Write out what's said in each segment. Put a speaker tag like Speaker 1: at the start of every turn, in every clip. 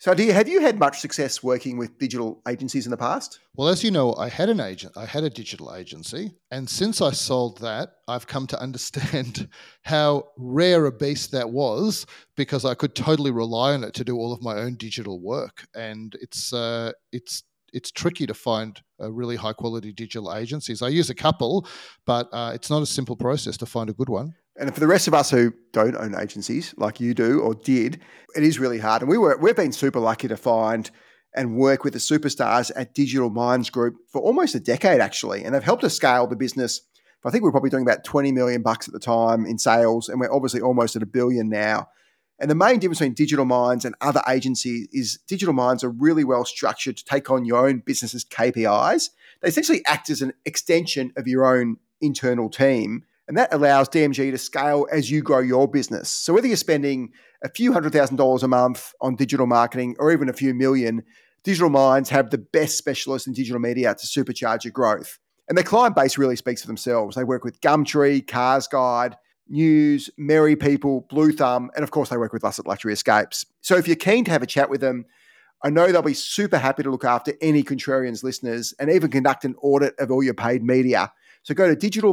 Speaker 1: So, you, have you had much success working with digital agencies in the past?
Speaker 2: Well, as you know, I had an agent, I had a digital agency. And since I sold that, I've come to understand how rare a beast that was because I could totally rely on it to do all of my own digital work. And it's, uh, it's, it's tricky to find uh, really high quality digital agencies. I use a couple, but uh, it's not a simple process to find a good one.
Speaker 1: And for the rest of us who don't own agencies like you do or did, it is really hard. And we were we've been super lucky to find and work with the superstars at Digital Minds Group for almost a decade actually, and they've helped us scale the business. I think we we're probably doing about 20 million bucks at the time in sales, and we're obviously almost at a billion now. And the main difference between Digital Minds and other agencies is Digital Minds are really well structured to take on your own business's KPIs. They essentially act as an extension of your own internal team and that allows DMG to scale as you grow your business. So whether you're spending a few hundred thousand dollars a month on digital marketing or even a few million, Digital Minds have the best specialists in digital media to supercharge your growth. And their client base really speaks for themselves. They work with Gumtree, Cars Guide, News, Merry People, Blue Thumb, and of course, they work with us at Luxury Escapes. So if you're keen to have a chat with them, I know they'll be super happy to look after any Contrarians listeners and even conduct an audit of all your paid media. So go to Digital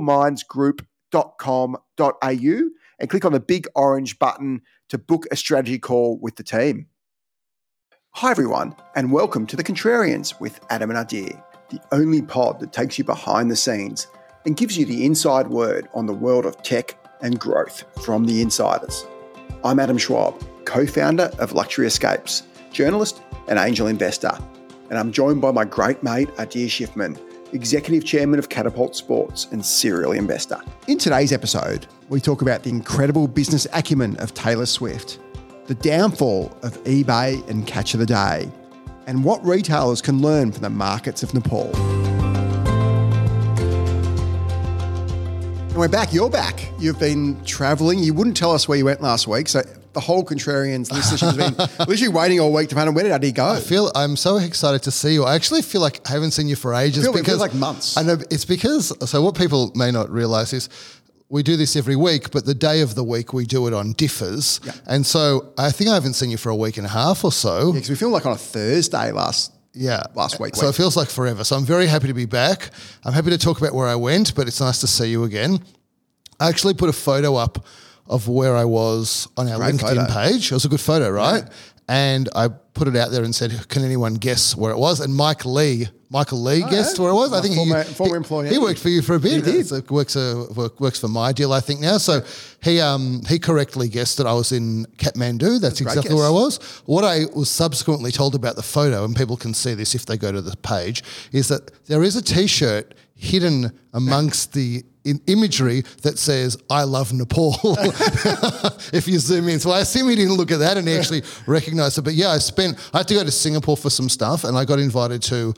Speaker 1: Strategy.com.au and click on the big orange button to book a strategy call with the team. Hi, everyone, and welcome to The Contrarians with Adam and Adir, the only pod that takes you behind the scenes and gives you the inside word on the world of tech and growth from the insiders. I'm Adam Schwab, co founder of Luxury Escapes, journalist and angel investor, and I'm joined by my great mate Adir Shiffman Executive Chairman of Catapult Sports and serial investor. In today's episode, we talk about the incredible business acumen of Taylor Swift, the downfall of eBay and Catch of the Day, and what retailers can learn from the markets of Nepal. And we're back. You're back. You've been traveling. You wouldn't tell us where you went last week. So the whole Contrarians listenership has been literally waiting all week to find out where did Adi go.
Speaker 2: I feel I'm so excited to see you. I actually feel like I haven't seen you for ages.
Speaker 1: I feel because like months.
Speaker 2: I know it's because so what people may not realize is we do this every week, but the day of the week we do it on differs. Yeah. And so I think I haven't seen you for a week and a half or so.
Speaker 1: Yeah, because we filmed like on a Thursday last yeah last week.
Speaker 2: So week. it feels like forever. So I'm very happy to be back. I'm happy to talk about where I went, but it's nice to see you again. I actually put a photo up of where I was on our Great LinkedIn photo. page. It was a good photo, right? Yeah. And I put it out there and said, "Can anyone guess where it was?" And Mike Lee, Michael Lee, oh, guessed yeah. where it was. My I think
Speaker 1: former,
Speaker 2: he,
Speaker 1: former employee.
Speaker 2: He worked for you for a bit.
Speaker 1: He did.
Speaker 2: So works uh, works for MyDeal, I think now. So he um he correctly guessed that I was in Kathmandu. That's, That's exactly where I was. What I was subsequently told about the photo, and people can see this if they go to the page, is that there is a T-shirt hidden amongst the in imagery that says "I love Nepal." if you zoom in, so I assume he didn't look at that and actually recognise it. But yeah, I spent. I had to go to Singapore for some stuff, and I got invited to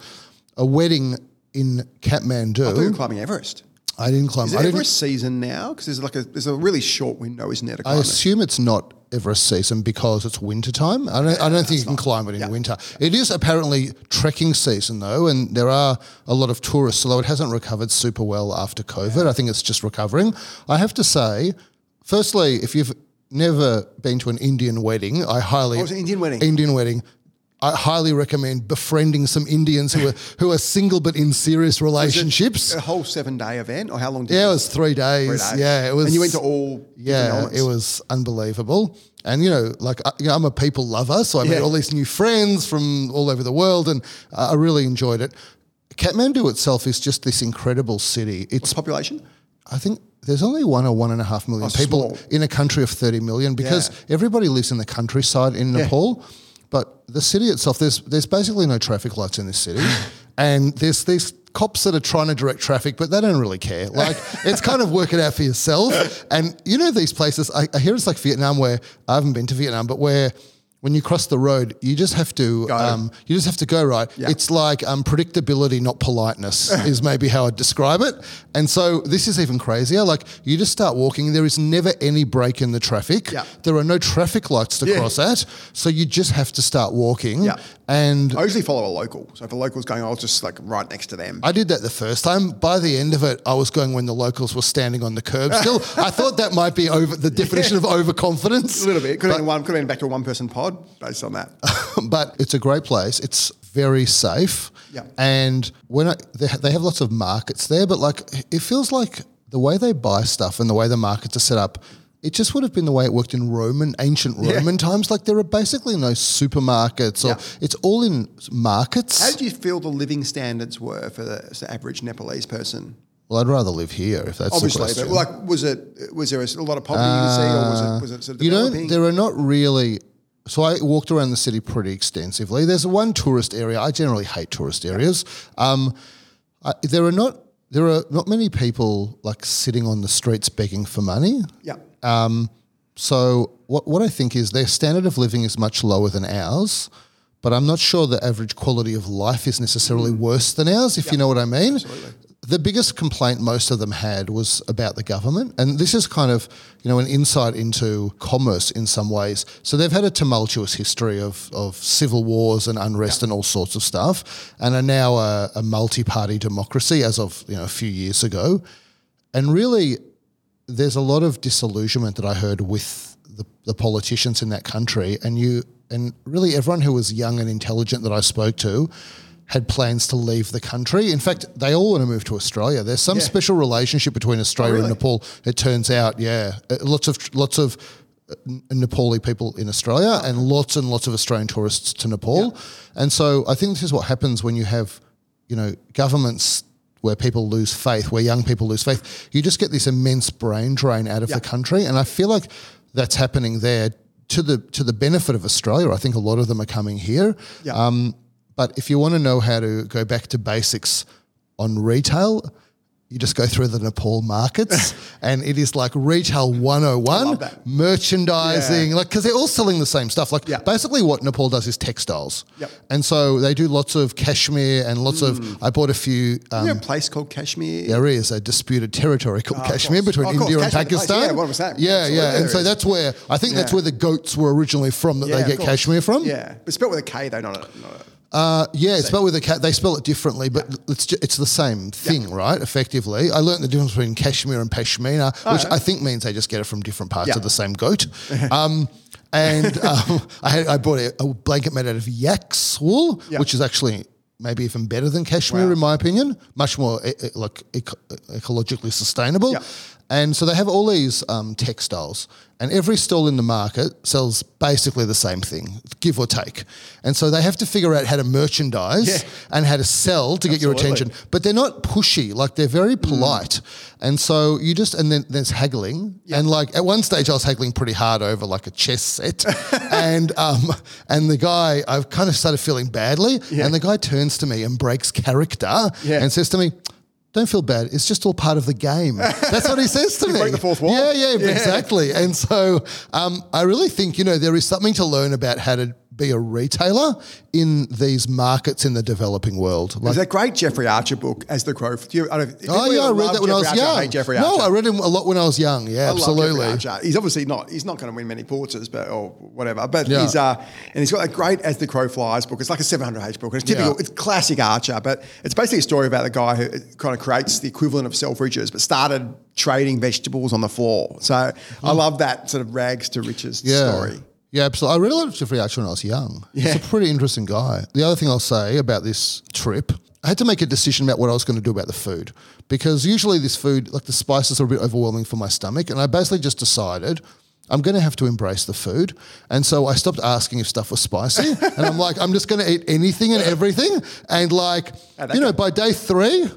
Speaker 2: a wedding in Kathmandu.
Speaker 1: I thought you were climbing Everest.
Speaker 2: I didn't climb.
Speaker 1: Is it Everest season now? Because there's like a there's a really short window, isn't there?
Speaker 2: I assume it's not Everest season because it's winter time. I don't, I don't think you can climb it in yeah. winter. It is apparently trekking season though, and there are a lot of tourists. Although it hasn't recovered super well after COVID, yeah. I think it's just recovering. I have to say, firstly, if you've never been to an Indian wedding, I highly
Speaker 1: oh, Indian wedding.
Speaker 2: Indian wedding. I highly recommend befriending some Indians who are who are single but in serious relationships.
Speaker 1: a whole seven day event, or how long? did
Speaker 2: Yeah, it, was three days. three days. Yeah, it was.
Speaker 1: And you went to all.
Speaker 2: Yeah, it was unbelievable. And you know, like you know, I'm a people lover, so I yeah. made all these new friends from all over the world, and uh, I really enjoyed it. Kathmandu itself is just this incredible city.
Speaker 1: It's What's population.
Speaker 2: I think there's only one or one and a half million oh, people small. in a country of 30 million because yeah. everybody lives in the countryside in Nepal. Yeah. But the city itself, there's there's basically no traffic lights in this city, and there's these cops that are trying to direct traffic, but they don't really care. Like it's kind of work it out for yourself. And you know these places. I, I hear it's like Vietnam, where I haven't been to Vietnam, but where when you cross the road, you just have to um, you just have to go right. Yeah. It's like um, predictability, not politeness, is maybe how I'd describe it. And so this is even crazier. Like you just start walking, there is never any break in the traffic.
Speaker 1: Yeah.
Speaker 2: There are no traffic lights to yeah. cross at, so you just have to start walking.
Speaker 1: Yeah.
Speaker 2: And
Speaker 1: I usually follow a local. So if a local's going, I'll just like right next to them.
Speaker 2: I did that the first time. By the end of it, I was going when the locals were standing on the curb. Still, I thought that might be over the definition of overconfidence.
Speaker 1: A little bit. Could have been one. Could have been back to a one-person pod based on that.
Speaker 2: but it's a great place. It's very safe.
Speaker 1: Yeah.
Speaker 2: And when I, they, they have lots of markets there, but like it feels like the way they buy stuff and the way the markets are set up, it just would have been the way it worked in Roman, ancient Roman times. Like there are basically no supermarkets, or
Speaker 1: Yeah.
Speaker 2: it's all in markets.
Speaker 1: How do you feel the living standards were for the, the average Nepalese person?
Speaker 2: well, I'd rather live here if that's
Speaker 1: Obviously,
Speaker 2: the question.
Speaker 1: but like, was it was there a lot of poverty you could see, or was it was it sort of
Speaker 2: Uh, you know, there are not really. So I walked around the city pretty extensively. There's one tourist area. I generally hate tourist areas. Um, I, there are not there are not many people like sitting on the streets begging for money.
Speaker 1: yeah, Um,
Speaker 2: So what what I think is their standard of living is much lower than ours, but I'm not sure the average quality of life is necessarily worse than ours. If you know what I mean. The biggest complaint most of them had was about the government, and this is kind of you know an insight into commerce in some ways. So they've had a tumultuous history of of civil wars and unrest and all sorts of stuff, and are now a, a multi-party democracy as of you know a few years ago, and really there's a lot of disillusionment that I heard with the, the politicians in that country, and you and really everyone who was young and intelligent that I spoke to had plans to leave the country. In fact, they all want to move to Australia. There's some
Speaker 1: Yeah.
Speaker 2: special relationship between Australia
Speaker 1: really?
Speaker 2: and Nepal. It turns out, yeah, Uh, lots of lots of uh, Nepali people in Australia and lots and lots of Australian tourists to Nepal. And so I think this is what happens when you have, you know, governments where people lose faith, where young people lose faith. You just get this immense brain drain out of
Speaker 1: Yeah.
Speaker 2: the country. And I feel like that's happening there to the to the benefit of Australia. I think a lot of them are coming here.
Speaker 1: Yeah.
Speaker 2: Um, but if you want to know how to go back to basics on retail, you just go through the Nepal markets and it is like retail 101, merchandising,
Speaker 1: Yeah.
Speaker 2: like, because they're all selling the same stuff. Like,
Speaker 1: Yeah.
Speaker 2: basically, what Nepal does is textiles.
Speaker 1: Yep.
Speaker 2: And so they do lots of cashmere and lots of, I bought a few. Um,
Speaker 1: Is there a place called Kashmir?
Speaker 2: there is a disputed territory called
Speaker 1: Oh,
Speaker 2: Kashmir between
Speaker 1: Oh.
Speaker 2: India and
Speaker 1: place,
Speaker 2: Pakistan.
Speaker 1: yeah, that?
Speaker 2: Yeah,
Speaker 1: Absolutely
Speaker 2: yeah. And
Speaker 1: there
Speaker 2: so
Speaker 1: is.
Speaker 2: that's where I think that's where the goats were originally from that they get. Kashmir from.
Speaker 1: Yeah, but spelled with a K though, not a. Not a
Speaker 2: Uh, yeah, it's spelled with a cat. They spell it differently, but it's ju- it's the same thing, right? Effectively, I learned the difference between cashmere and pashmina, which I think means they just get it from different parts
Speaker 1: Oh, Yeah.
Speaker 2: of the same goat. um, and um, I, had, I bought a, a blanket made out of yak's wool,
Speaker 1: Yeah.
Speaker 2: which is actually maybe even better than cashmere in my opinion. Much more e- e- like eco- ecologically sustainable.
Speaker 1: Yeah.
Speaker 2: And so they have all these um, textiles, and every stall in the market sells basically the same thing, give or take. And so they have to figure out how to merchandise
Speaker 1: Yeah.
Speaker 2: and how to sell to get your attention. But they're not pushy, like they're very polite. And so you just, and then there's haggling. And like at one stage, I was haggling pretty hard over like a chess set. and um, and the guy, I've kind of started feeling badly.
Speaker 1: Yeah.
Speaker 2: And the guy turns to me and breaks character
Speaker 1: Yeah.
Speaker 2: and says to me, don't feel bad. It's just all part of the game. That's what he says to me.
Speaker 1: break the fourth wall?
Speaker 2: Yeah, yeah,
Speaker 1: Yeah.
Speaker 2: exactly. And so um, I really think, you know, there is something to learn about how to be a retailer in these markets in the developing world. Like,
Speaker 1: There's that great Jeffrey Archer book, As the Crow. Do you, I don't,
Speaker 2: oh, yeah, I read that when I was
Speaker 1: Jeffrey Archer,
Speaker 2: young.
Speaker 1: Jeffrey
Speaker 2: no, I read him a lot when I was young. Yeah,
Speaker 1: I
Speaker 2: absolutely.
Speaker 1: Jeffrey Archer. He's obviously not. He's not going to win many Pulitzers, but or whatever. But
Speaker 2: Yeah.
Speaker 1: he's uh, and he's got a great As the Crow Flies book. It's like a 700 page book. And it's typical.
Speaker 2: Yeah.
Speaker 1: It's classic Archer, but it's basically a story about the guy who kind of creates the equivalent of Selfridges, but started trading vegetables on the floor. So I love that sort of rags to riches
Speaker 2: Hmm. yeah.
Speaker 1: story.
Speaker 2: Yeah, absolutely. I read a lot of Jeffrey Archer when I was young.
Speaker 1: Yeah.
Speaker 2: He's a pretty interesting guy. The other thing I'll say about this trip, I had to make a decision about what I was going to do about the food because usually this food, like the spices, are a bit overwhelming for my stomach, and I basically just decided. I'm going to have to embrace the food. And so I stopped asking if stuff was spicy. and I'm like, I'm just going to eat anything and everything. And like, oh,
Speaker 1: that
Speaker 2: you know, by day three,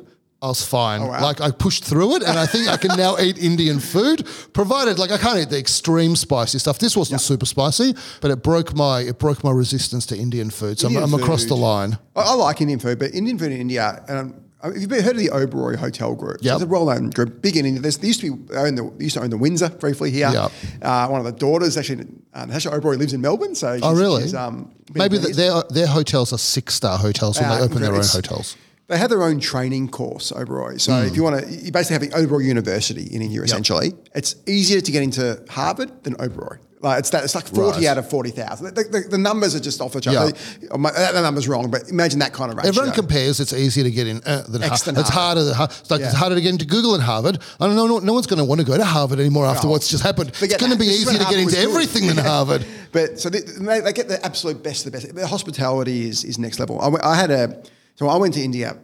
Speaker 2: I was fine.
Speaker 1: Oh, wow.
Speaker 2: Like I pushed through it, and I think I can now eat Indian food, provided like I can't eat the extreme spicy stuff. This wasn't super spicy, but it broke my it broke my resistance to Indian food. So
Speaker 1: Indian
Speaker 2: I'm, I'm across the line.
Speaker 1: I, I like Indian food, but Indian food in India. And um, have you heard of the Oberoi Hotel Group?
Speaker 2: Yep.
Speaker 1: It's a well-known group, big in India. There's, they used to be own the, they used to own the Windsor briefly here.
Speaker 2: Yep.
Speaker 1: Uh, one of the daughters actually, uh, Natasha Oberoi lives in Melbourne, so she's,
Speaker 2: Oh, really?
Speaker 1: um,
Speaker 2: Maybe the, their their hotels are six star hotels when
Speaker 1: Uh,
Speaker 2: they open their own hotels.
Speaker 1: They have their own training course, Oberoi. So
Speaker 2: Hmm.
Speaker 1: if you want to, you basically have the Oberoi University in India. Essentially, it's easier to get into Harvard than Oberoi. Like it's that it's like forty
Speaker 2: Right.
Speaker 1: out of forty thousand. The, the, the numbers are just off the chart.
Speaker 2: Yeah.
Speaker 1: My- The number's wrong, but imagine that kind of ratio.
Speaker 2: Everyone compares. It's easier to get in uh, than,
Speaker 1: X
Speaker 2: Har-
Speaker 1: than
Speaker 2: It's harder. Than, it's like
Speaker 1: Yeah.
Speaker 2: it's harder to get into Google than Harvard. I don't know. No, no one's going to want to go to Harvard anymore after what's just happened. It's going to be easier to get into
Speaker 1: good.
Speaker 2: everything than Harvard.
Speaker 1: But so they, they they get the absolute best of the best. The hospitality is, is next level. I, I had a so I went to India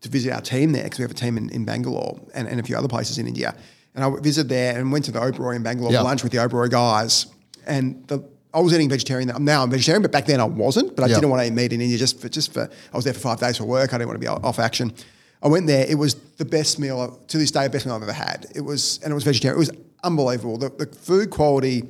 Speaker 1: to visit our team there because we have a team in, in Bangalore and, and a few other places in India. And I visited there and went to the Oberoi in Bangalore
Speaker 2: Yeah.
Speaker 1: for lunch with the Oberoi guys. And the, I was eating vegetarian. Now I'm vegetarian, but back then I wasn't. But I
Speaker 2: Yeah.
Speaker 1: didn't want to eat meat in India just for just for I was there for five days for work. I didn't want to be off action. I went there. It was the best meal to this day, best meal I've ever had. It was and it was vegetarian. It was unbelievable. The, the food quality.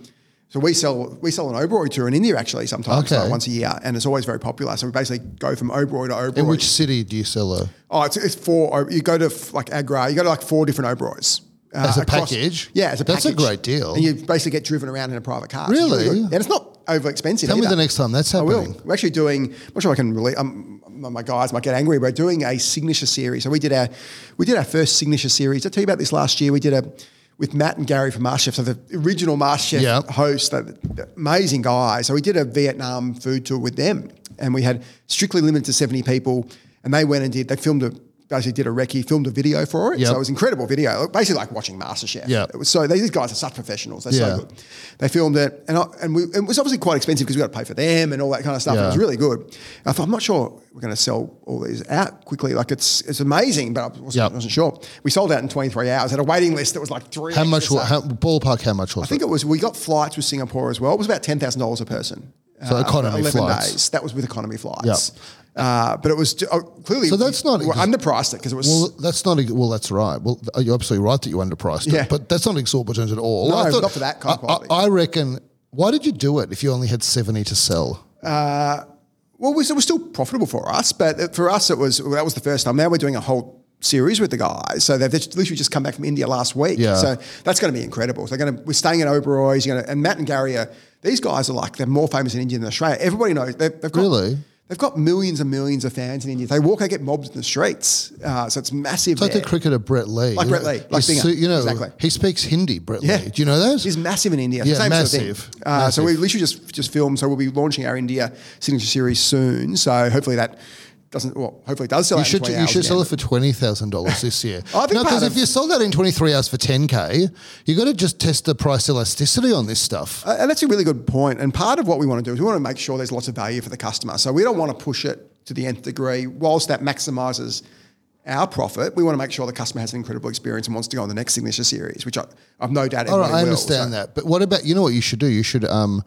Speaker 1: So we sell we sell an Oberoi tour in India actually sometimes
Speaker 2: Okay.
Speaker 1: like once a year, and it's always very popular. So we basically go from Oberoi to Oberoi.
Speaker 2: In which city do you sell a?
Speaker 1: Oh, it's, it's four. You go to like Agra. You go to like four different Oberois. uh,
Speaker 2: As a
Speaker 1: across-
Speaker 2: package?
Speaker 1: Yeah, as a
Speaker 2: That's a great deal.
Speaker 1: And you basically get driven around in a private car.
Speaker 2: Really?
Speaker 1: And it's not over expensive.
Speaker 2: Tell me the next time that's
Speaker 1: I will.
Speaker 2: happening.
Speaker 1: We're actually doing. I'm not sure I can really. Um, my guys might get angry. We're doing a signature series. So we did our we did our first signature series. I tell you about this last year? We did a with Matt and Gary from MasterChef, so the original MasterChef the, the amazing guy. So we did a Vietnam food tour with them, and we had strictly limited to seventy people, and they went and did. They filmed a basically did a recce, filmed a video for it.
Speaker 2: Yep.
Speaker 1: So it was incredible video, basically like watching MasterChef. It was so these guys are such professionals. They're
Speaker 2: Yeah.
Speaker 1: so good. They filmed it, and I, and we, it was obviously quite expensive because we got to pay for them and all that kind of stuff. It was really good. And I thought I'm not sure we're going to sell all these out quickly. Like it's it's amazing, but I wasn't,
Speaker 2: Yep.
Speaker 1: wasn't sure. We sold out in 23 hours. Had a waiting list that was like three.
Speaker 2: How much? How, ballpark? How much was
Speaker 1: I think it was. We got flights with Singapore as well. It was about ten thousand dollars a person.
Speaker 2: So
Speaker 1: uh,
Speaker 2: economy
Speaker 1: for 11
Speaker 2: flights.
Speaker 1: days. That was with economy flights.
Speaker 2: Yep.
Speaker 1: Uh, but it was uh, clearly.
Speaker 2: So that's not
Speaker 1: we
Speaker 2: ex-
Speaker 1: underpriced it because it was.
Speaker 2: Well, that's not. Well, that's right. Well, you're absolutely right that you underpriced
Speaker 1: Yeah.
Speaker 2: it, but that's not exorbitant at all.
Speaker 1: No, not for that kind of
Speaker 2: I-
Speaker 1: quality.
Speaker 2: I, I reckon. Why did you do it if you only had seventy to sell?
Speaker 1: Well, it was, it was still profitable for us, but for us, it was that was the first time. Now we're doing a whole series with the guys, so they've literally just come back from India last week.
Speaker 2: Yeah.
Speaker 1: So that's going to be incredible. So they're going to we're staying at Oberoi's, you're going to, and Matt and Gary are these guys are like they're more famous in India than Australia. Everybody knows they've, they've got
Speaker 2: Really?
Speaker 1: They've got millions and millions of fans in India. They walk, they get mobbed in the streets. Uh, so it's massive.
Speaker 2: It's like
Speaker 1: there.
Speaker 2: the cricketer Brett Lee.
Speaker 1: Like Brett Lee, like Singer.
Speaker 2: you know,
Speaker 1: Exactly.
Speaker 2: he speaks Hindi. Brett
Speaker 1: Yeah.
Speaker 2: Lee. Do you know that?
Speaker 1: He's massive in India.
Speaker 2: Yeah,
Speaker 1: Same
Speaker 2: massive.
Speaker 1: Sort of. Uh, so we
Speaker 2: Massive.
Speaker 1: literally just just filmed. So we'll be launching our India signature series soon. So hopefully that doesn't. Well, hopefully it does sell.
Speaker 2: You should you should sell it for twenty thousand dollars this year.
Speaker 1: I think
Speaker 2: no, because if you sold that in twenty three hours for ten k, you got to just test the price elasticity on this stuff.
Speaker 1: Uh, and that's a really good point. And part of what we want to do is we want to make sure there's lots of value for the customer. So we don't want to push it to the nth degree. Whilst that maximises our profit, we want to make sure the customer has an incredible experience and wants to go on the next signature series, which I, I've no doubt.
Speaker 2: All right, I
Speaker 1: will.
Speaker 2: understand
Speaker 1: So-
Speaker 2: that. But what about you know what you should do? You should um,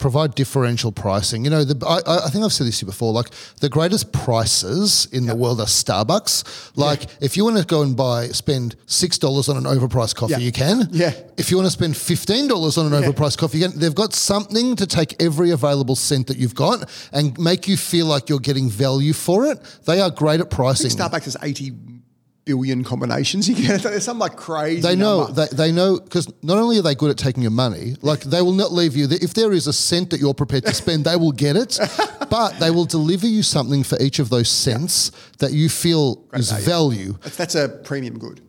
Speaker 2: provide differential pricing. You know, the, I, I- think I've said this to you before. Like the greatest prices in the world are Starbucks. Like if you want to go and buy spend six dollars on an overpriced coffee,
Speaker 1: Yeah.
Speaker 2: you can.
Speaker 1: Yeah.
Speaker 2: If you want to spend fifteen dollars on an overpriced coffee, you can. They've got something to take every available cent that you've got and make you feel like you're getting value for it. They are great at pricing.
Speaker 1: Starbucks has 80 billion combinations. You get there's some like crazy.
Speaker 2: They know
Speaker 1: number.
Speaker 2: they, they know because not only are they good at taking your money, like they will not leave you. If there is a cent that you're prepared to spend, they will get it, but they will deliver you something for each of those cents that you feel is value.
Speaker 1: That's, that's a premium good.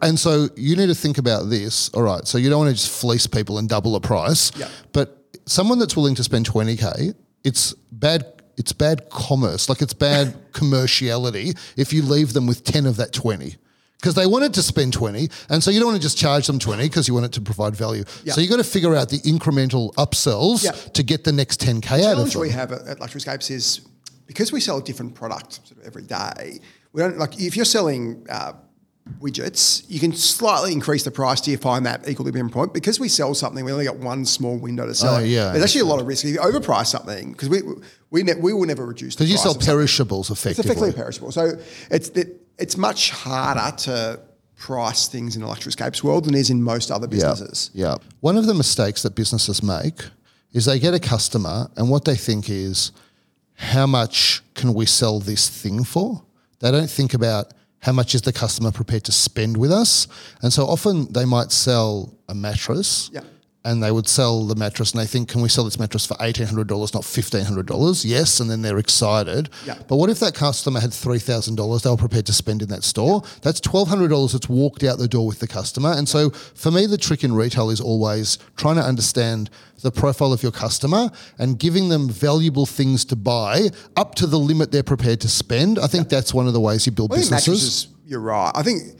Speaker 2: And so you need to think about this. All right, so you don't want to just fleece people and double the price.
Speaker 1: Yeah.
Speaker 2: But someone that's willing to spend twenty k, it's bad. It's bad commerce. Like it's bad commerciality if you leave them with ten of that twenty. Because they wanted to spend 20, and so you don't want to just charge them 20 because you want it to provide value.
Speaker 1: Yeah.
Speaker 2: So you've got to figure out the incremental upsells
Speaker 1: Yeah.
Speaker 2: to get the next 10K out of
Speaker 1: it.
Speaker 2: The challenge
Speaker 1: we have at, at Luxury Escapes is because we sell a different product sort of every day. We don't like if you're selling uh, widgets, you can slightly increase the price you find that equilibrium point. Because we sell something, we only got one small window to sell
Speaker 2: Oh,
Speaker 1: it.
Speaker 2: yeah,
Speaker 1: there's actually a lot of risk if you overprice something because we we ne- we will never reduce
Speaker 2: Because you sell perishables
Speaker 1: It's
Speaker 2: effectively.
Speaker 1: effectively perishable. So it's it, it's much harder to price things in the Luxury Escapes world than is in most other businesses.
Speaker 2: Yeah. One of the mistakes that businesses make is they get a customer and what they think is how much can we sell this thing for? They don't think about how much is the customer prepared to spend with us. And so often they might sell a mattress
Speaker 1: Yeah.
Speaker 2: And they would sell the mattress and they think, can we sell this mattress for $1,800, not $1,500? Yes. And then they're excited.
Speaker 1: Yeah.
Speaker 2: But what if that customer had $3,000 they were prepared to spend in that store? That's $1,200 that's walked out the door with the customer. And so for me, the trick in retail is always trying to understand the profile of your customer and giving them valuable things to buy up to the limit they're prepared to spend. I think that's one of the ways you build businesses.
Speaker 1: mattresses, you're right. I think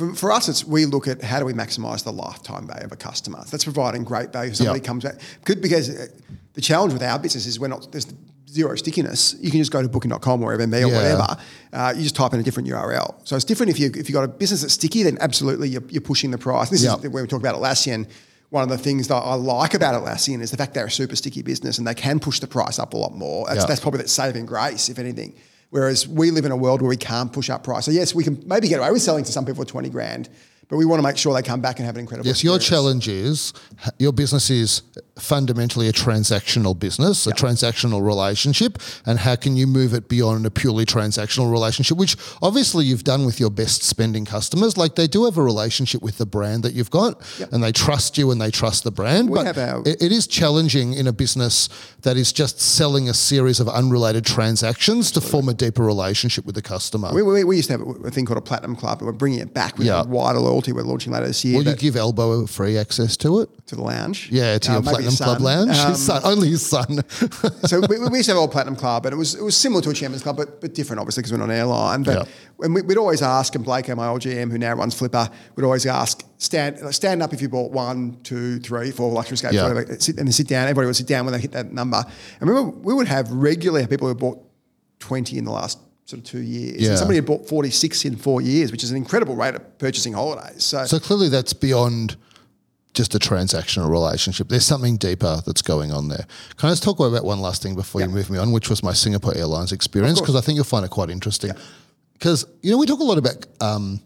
Speaker 1: for, for us, it's we look at how do we maximise the lifetime value of a customer. That's providing great value. Somebody
Speaker 2: Yeah.
Speaker 1: comes back Could because uh, the challenge with our business is we're not there's zero stickiness. You can just go to booking.com or FMB or
Speaker 2: Yeah.
Speaker 1: whatever. Uh, you just type in a different URL. So it's different if you if you got a business that's sticky, then absolutely you're, you're pushing the price. This
Speaker 2: Yeah.
Speaker 1: is when we talk about Atlassian. One of the things that I like about Atlassian is the fact they're a super sticky business and they can push the price up a lot more. That's,
Speaker 2: Yeah.
Speaker 1: that's probably that saving grace, if anything. Whereas we live in a world where we can't push up price. So yes, we can maybe get away with selling to some people for twenty grand, but we want to make sure they come back and have an incredible.
Speaker 2: Yes, your challenge is your business is fundamentally a transactional business, a transactional relationship, and how can you move it beyond a purely transactional relationship, which obviously you've done with your best spending customers. Like they do have a relationship with the brand that you've got, and they trust you and they trust the brand.
Speaker 1: We
Speaker 2: but
Speaker 1: have our-
Speaker 2: it- it is challenging in a business that is just selling a series of unrelated transactions to form a deeper relationship with the customer.
Speaker 1: We, we, we used to have a thing called a platinum club, and we're bringing it back with
Speaker 2: Yeah.
Speaker 1: wider loyalty. We're launching later this year
Speaker 2: Will you give Elbow free access to it?
Speaker 1: to the lounge.
Speaker 2: Yeah, to
Speaker 1: Uh,
Speaker 2: your Platinum Club lounge.
Speaker 1: Um,
Speaker 2: his son, only his son.
Speaker 1: so we, we used to have old platinum club, and it was it was similar to a chairman's club, but but different, obviously, because we're not an airline. But
Speaker 2: Yeah.
Speaker 1: and we, we'd always ask, and Blake, my old GM, who now runs Flipper, would always ask, stand stand up if you bought one, two, three, four luxury escapes,
Speaker 2: Yeah.
Speaker 1: whatever, sit, and then sit down. Everybody would sit down when they hit that number. And remember, we would have regularly people who bought twenty in the last sort of two years.
Speaker 2: Yeah.
Speaker 1: And somebody had bought forty six in four years, which is an incredible rate of purchasing holidays. So,
Speaker 2: So clearly, that's beyond just a transactional relationship. There's something deeper that's going on there. Can I just talk about one last thing before you move me on, which was my Singapore Airlines experience? Because I think you'll find it quite interesting. Because you know we talk a lot about um,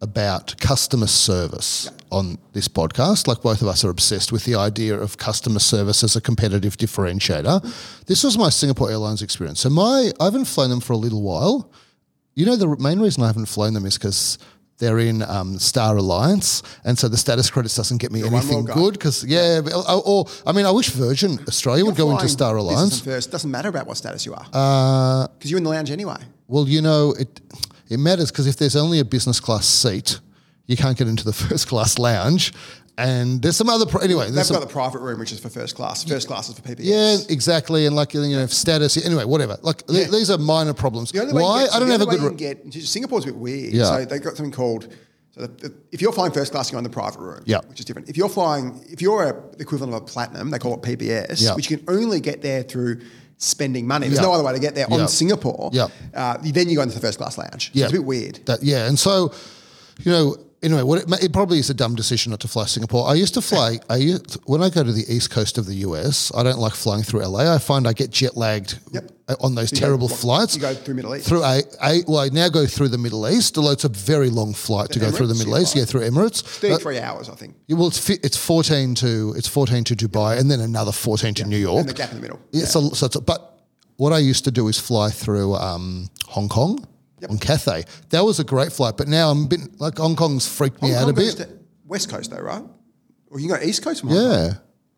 Speaker 2: about customer service on this podcast. Like both of us are obsessed with the idea of customer service as a competitive differentiator. Mm-hmm. This was my Singapore Airlines experience. So my I haven't flown them for a little while. You know, the main reason I haven't flown them is because they're in um, Star Alliance, and so the status credits doesn't get me
Speaker 1: one
Speaker 2: anything good. Because yeah, or, uh, or I mean, I wish Virgin Australia would go into Star Alliance.
Speaker 1: first doesn't matter about what status you are uh, because you're in the lounge anyway.
Speaker 2: Well, you know, it it matters because if there's only a business class seat, you can't get into the first class lounge, and there's some other pro- anyway.
Speaker 1: They've
Speaker 2: some,
Speaker 1: got the private room, which is for first class. First class is for PPS.
Speaker 2: yeah, exactly, and like you know, status. Anyway, whatever. Like th- these are minor problems.
Speaker 1: The only way you
Speaker 2: Why
Speaker 1: get-
Speaker 2: I don't have a good. Re-
Speaker 1: get Singapore's a bit weird.
Speaker 2: Yeah.
Speaker 1: So they've got something called. So if you're flying first class, you're in the private room.
Speaker 2: Yeah.
Speaker 1: Which is different. If you're flying, if you're a, the equivalent of a platinum, they call it PPS,
Speaker 2: Yeah.
Speaker 1: which you can only get there through spending money. There's
Speaker 2: Yeah.
Speaker 1: no other way to get there
Speaker 2: Yeah.
Speaker 1: on Singapore.
Speaker 2: Yeah.
Speaker 1: Uh, then you go into the first class lounge.
Speaker 2: Yeah.
Speaker 1: It's a bit weird.
Speaker 2: That yeah, and so you know. Anyway, what it, it probably is a dumb decision not to fly Singapore. I used to fly. I used, when I go to the east coast of the US, I don't like flying through LA. I find I get jet lagged
Speaker 1: Yep.
Speaker 2: uh, on those terrible
Speaker 1: what-
Speaker 2: flights.
Speaker 1: you go through Middle East.
Speaker 2: Through a, a well, I now go through the Middle East. Although it's a very long flight to go through the Middle
Speaker 1: yeah,
Speaker 2: East.
Speaker 1: right.
Speaker 2: Yeah, through Emirates.
Speaker 1: 33 hours, I think.
Speaker 2: Yeah, well, it's it's fourteen to it's fourteen to Dubai, and then another fourteen to New York.
Speaker 1: And the gap in the middle.
Speaker 2: Yeah, So, so it's a, but what I used to do is fly through um, Hong Kong on Cathay. That was a great flight, but now I'm a bit like Hong Kong's freaked me
Speaker 1: Hong
Speaker 2: out a
Speaker 1: Kong goes
Speaker 2: bit.
Speaker 1: West Coast, though, right? Or you can go East Coast from Hong Kong.
Speaker 2: Yeah,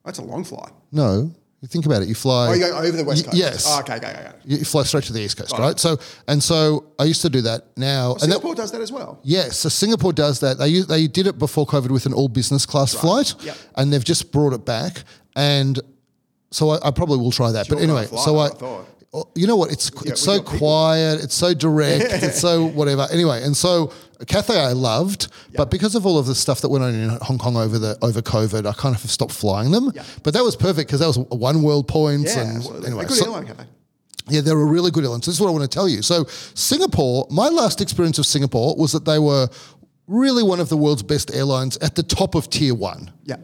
Speaker 1: That's a long flight.
Speaker 2: no, you think about it. You fly.
Speaker 1: Oh, you go over the West
Speaker 2: Y-
Speaker 1: Coast?
Speaker 2: yes.
Speaker 1: Oh, okay, okay, okay.
Speaker 2: You fly straight to the east coast, right? So and so I used to do that. Now oh, and that,
Speaker 1: Singapore does that as well.
Speaker 2: Yes, so Singapore does that. They they did it before COVID with an all business class flight,
Speaker 1: Yep.
Speaker 2: and they've just brought it back. And so I, I probably will try that. but anyway, so
Speaker 1: I
Speaker 2: I,
Speaker 1: thought.
Speaker 2: oh, Oh, you know what? It's
Speaker 1: with
Speaker 2: it's so
Speaker 1: your people.
Speaker 2: quiet. It's so direct. it's so whatever. Anyway, and so Cathay I loved, but because of all of the stuff that went on in Hong Kong over the over COVID, I kind of have stopped flying them.
Speaker 1: Yeah.
Speaker 2: But that was perfect because that was one world points.
Speaker 1: Yeah,
Speaker 2: and anyway,
Speaker 1: good
Speaker 2: so-
Speaker 1: airline
Speaker 2: yeah, they're a really good airline. So this is what I want to tell you. So Singapore, my last experience of Singapore was that they were really one of the world's best airlines at the top of tier one.
Speaker 1: Yeah.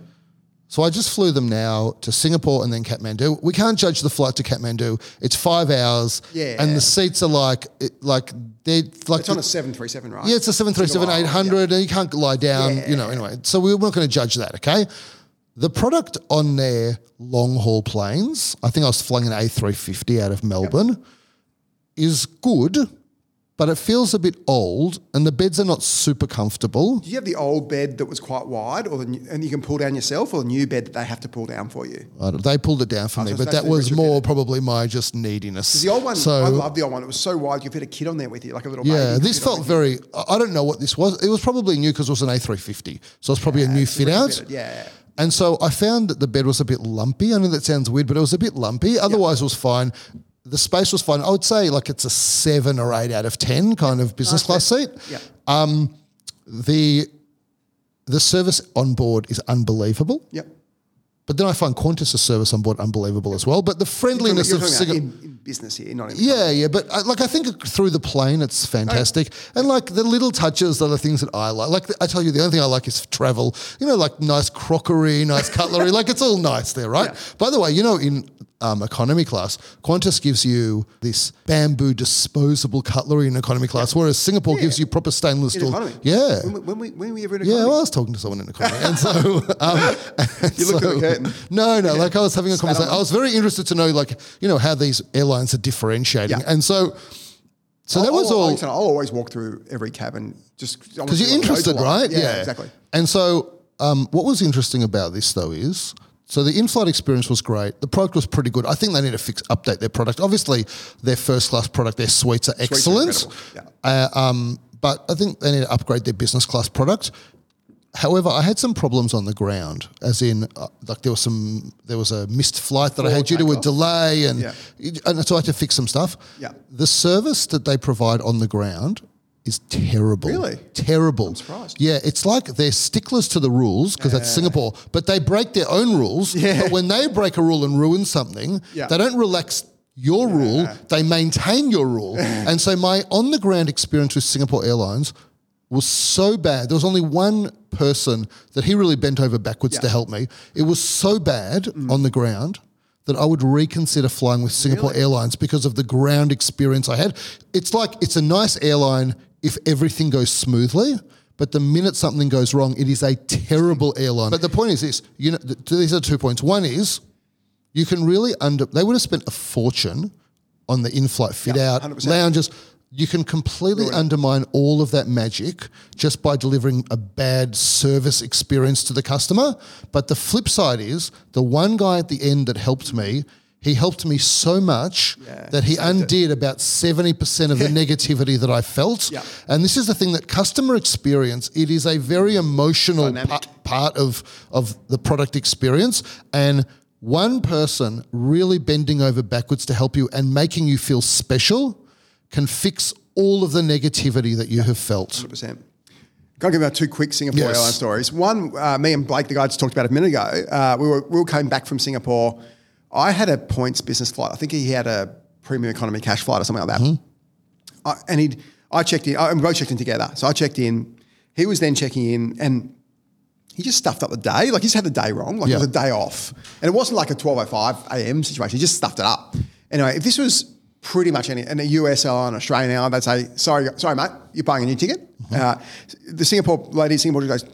Speaker 2: So I just flew them now to Singapore and then Kathmandu. We can't judge the flight to Kathmandu. It's five hours,
Speaker 1: Yeah.
Speaker 2: and the seats are like it, like they're like
Speaker 1: It's on a 737, right?
Speaker 2: yeah, it's a seven three seven eight hundred, and you can't lie down. You know, anyway. So we're not going to judge that. Okay. The product on their long haul planes, I think I was flying an A three fifty out of Melbourne, is good, but it feels a bit old, and the beds are not super comfortable.
Speaker 1: Do you have the old bed that was quite wide, or the new, and you can pull down yourself, or the new bed that they have to pull down for you?
Speaker 2: I don't- They pulled it down for me, but that was more probably my just neediness.
Speaker 1: The old one,
Speaker 2: So
Speaker 1: I love the old one. It was so wide you could fit a kid on there with you, like a little baby.
Speaker 2: yeah, this felt very. I I don't know what this was. It was probably new because it was an A350, so it's probably a new fit out.
Speaker 1: Retrofitted, Yeah.
Speaker 2: And so I found that the bed was a bit lumpy. I know that sounds weird, but it was a bit lumpy. Otherwise, it was fine. The space was fine. I would say like it's a seven or eight out of ten kind of business class seat.
Speaker 1: Yeah.
Speaker 2: Um, The the service on board is unbelievable.
Speaker 1: Yep.
Speaker 2: But then I find Qantas's service on board unbelievable as well. But the friendliness
Speaker 1: You're
Speaker 2: of
Speaker 1: talking about
Speaker 2: Singapore.
Speaker 1: in, in business here, not in
Speaker 2: Yeah, yeah, but uh, like I think through the plane, it's fantastic, and like the little touches are the things that I like. Like I tell you, the only thing I like is travel. You know, like nice crockery, nice cutlery, like it's all nice there, right? By the way, you know, in um, economy class, Qantas gives you this bamboo disposable cutlery in economy class, whereas Singapore gives you proper stainless
Speaker 1: in
Speaker 2: steel.
Speaker 1: economy.
Speaker 2: Yeah.
Speaker 1: When, we- when we when we ever in
Speaker 2: Yeah,
Speaker 1: economy?
Speaker 2: well, I was talking to someone in economy, and so um, and
Speaker 1: You look at the curtain.
Speaker 2: No, no, like I was having a conversation. I was very interested to know, like you know, how these airlines are differentiating,
Speaker 1: Yeah.
Speaker 2: and so so that
Speaker 1: I'll-
Speaker 2: was
Speaker 1: I'll-
Speaker 2: all
Speaker 1: I'll, I'll always walk through every cabin just
Speaker 2: because you're interested, right?
Speaker 1: Yeah, exactly.
Speaker 2: And so, um, what was interesting about this though is. So the in-flight experience was great. The product was pretty good. I think they need to fix, update their product. Obviously, their first-class product, their suites are
Speaker 1: are
Speaker 2: excellent. Uh, um, but I think they need to upgrade their business class product. However, I had some problems on the ground, as in, uh, like there was some, there was a missed flight that I had due to a delay, and,
Speaker 1: Yeah.
Speaker 2: and so I had to fix some stuff.
Speaker 1: Yeah.
Speaker 2: The service that they provide on the ground is terrible.
Speaker 1: Really?
Speaker 2: Terrible. I'm
Speaker 1: surprised.
Speaker 2: Yeah, it's like they're sticklers to the rules because that's Singapore, but they break their own rules.
Speaker 1: Yeah.
Speaker 2: But when they break a rule and ruin something,
Speaker 1: Yeah.
Speaker 2: they don't relax your rule, they maintain your rule. and so my on the ground experience with Singapore Airlines was so bad. There was only one person that he really bent over backwards to help me. It was so bad
Speaker 1: Mm.
Speaker 2: on the ground that I would reconsider flying with Singapore Airlines because of the ground experience I had. It's like it's a nice airline if everything goes smoothly. But the minute something goes wrong, it is a terrible airline. But the point is this: you know, th- these are two points. One is you can really under. They would have spent a fortune on the in-flight fit out
Speaker 1: 100%.
Speaker 2: lounges. You can completely undermine all of that magic just by delivering a bad service experience to the customer. But the flip side is the one guy at the end that helped me. He helped me so much that he undid about 70% of the negativity that I felt.
Speaker 1: Yeah.
Speaker 2: And this is the thing that customer experience, it is a very emotional pa- part of, of the product experience. And one person really bending over backwards to help you and making you feel special can fix all of the negativity that you have felt.
Speaker 1: 100%. Can I give out two quick Singapore
Speaker 2: Yes.
Speaker 1: airline stories? One, uh, me and Blake, the guy I just talked about a minute ago, uh, we were we all came back from Singapore. I had a points business flight. I think he had a premium economy cash flight or something like that.
Speaker 2: Mm-hmm.
Speaker 1: I, and he, I checked in. I, we both checked in together. So I checked in. He was then checking in, and he just stuffed up the day. Like he just had the day wrong. Like
Speaker 2: Yeah.
Speaker 1: it was a day off, and it wasn't like a twelve oh five a.m. situation. He just stuffed it up. Anyway, if this was pretty much any, in a US airline, Australian airline, they'd say, "Sorry, sorry, mate, you're buying a new ticket." Uh, the Singapore lady, in Singapore, goes.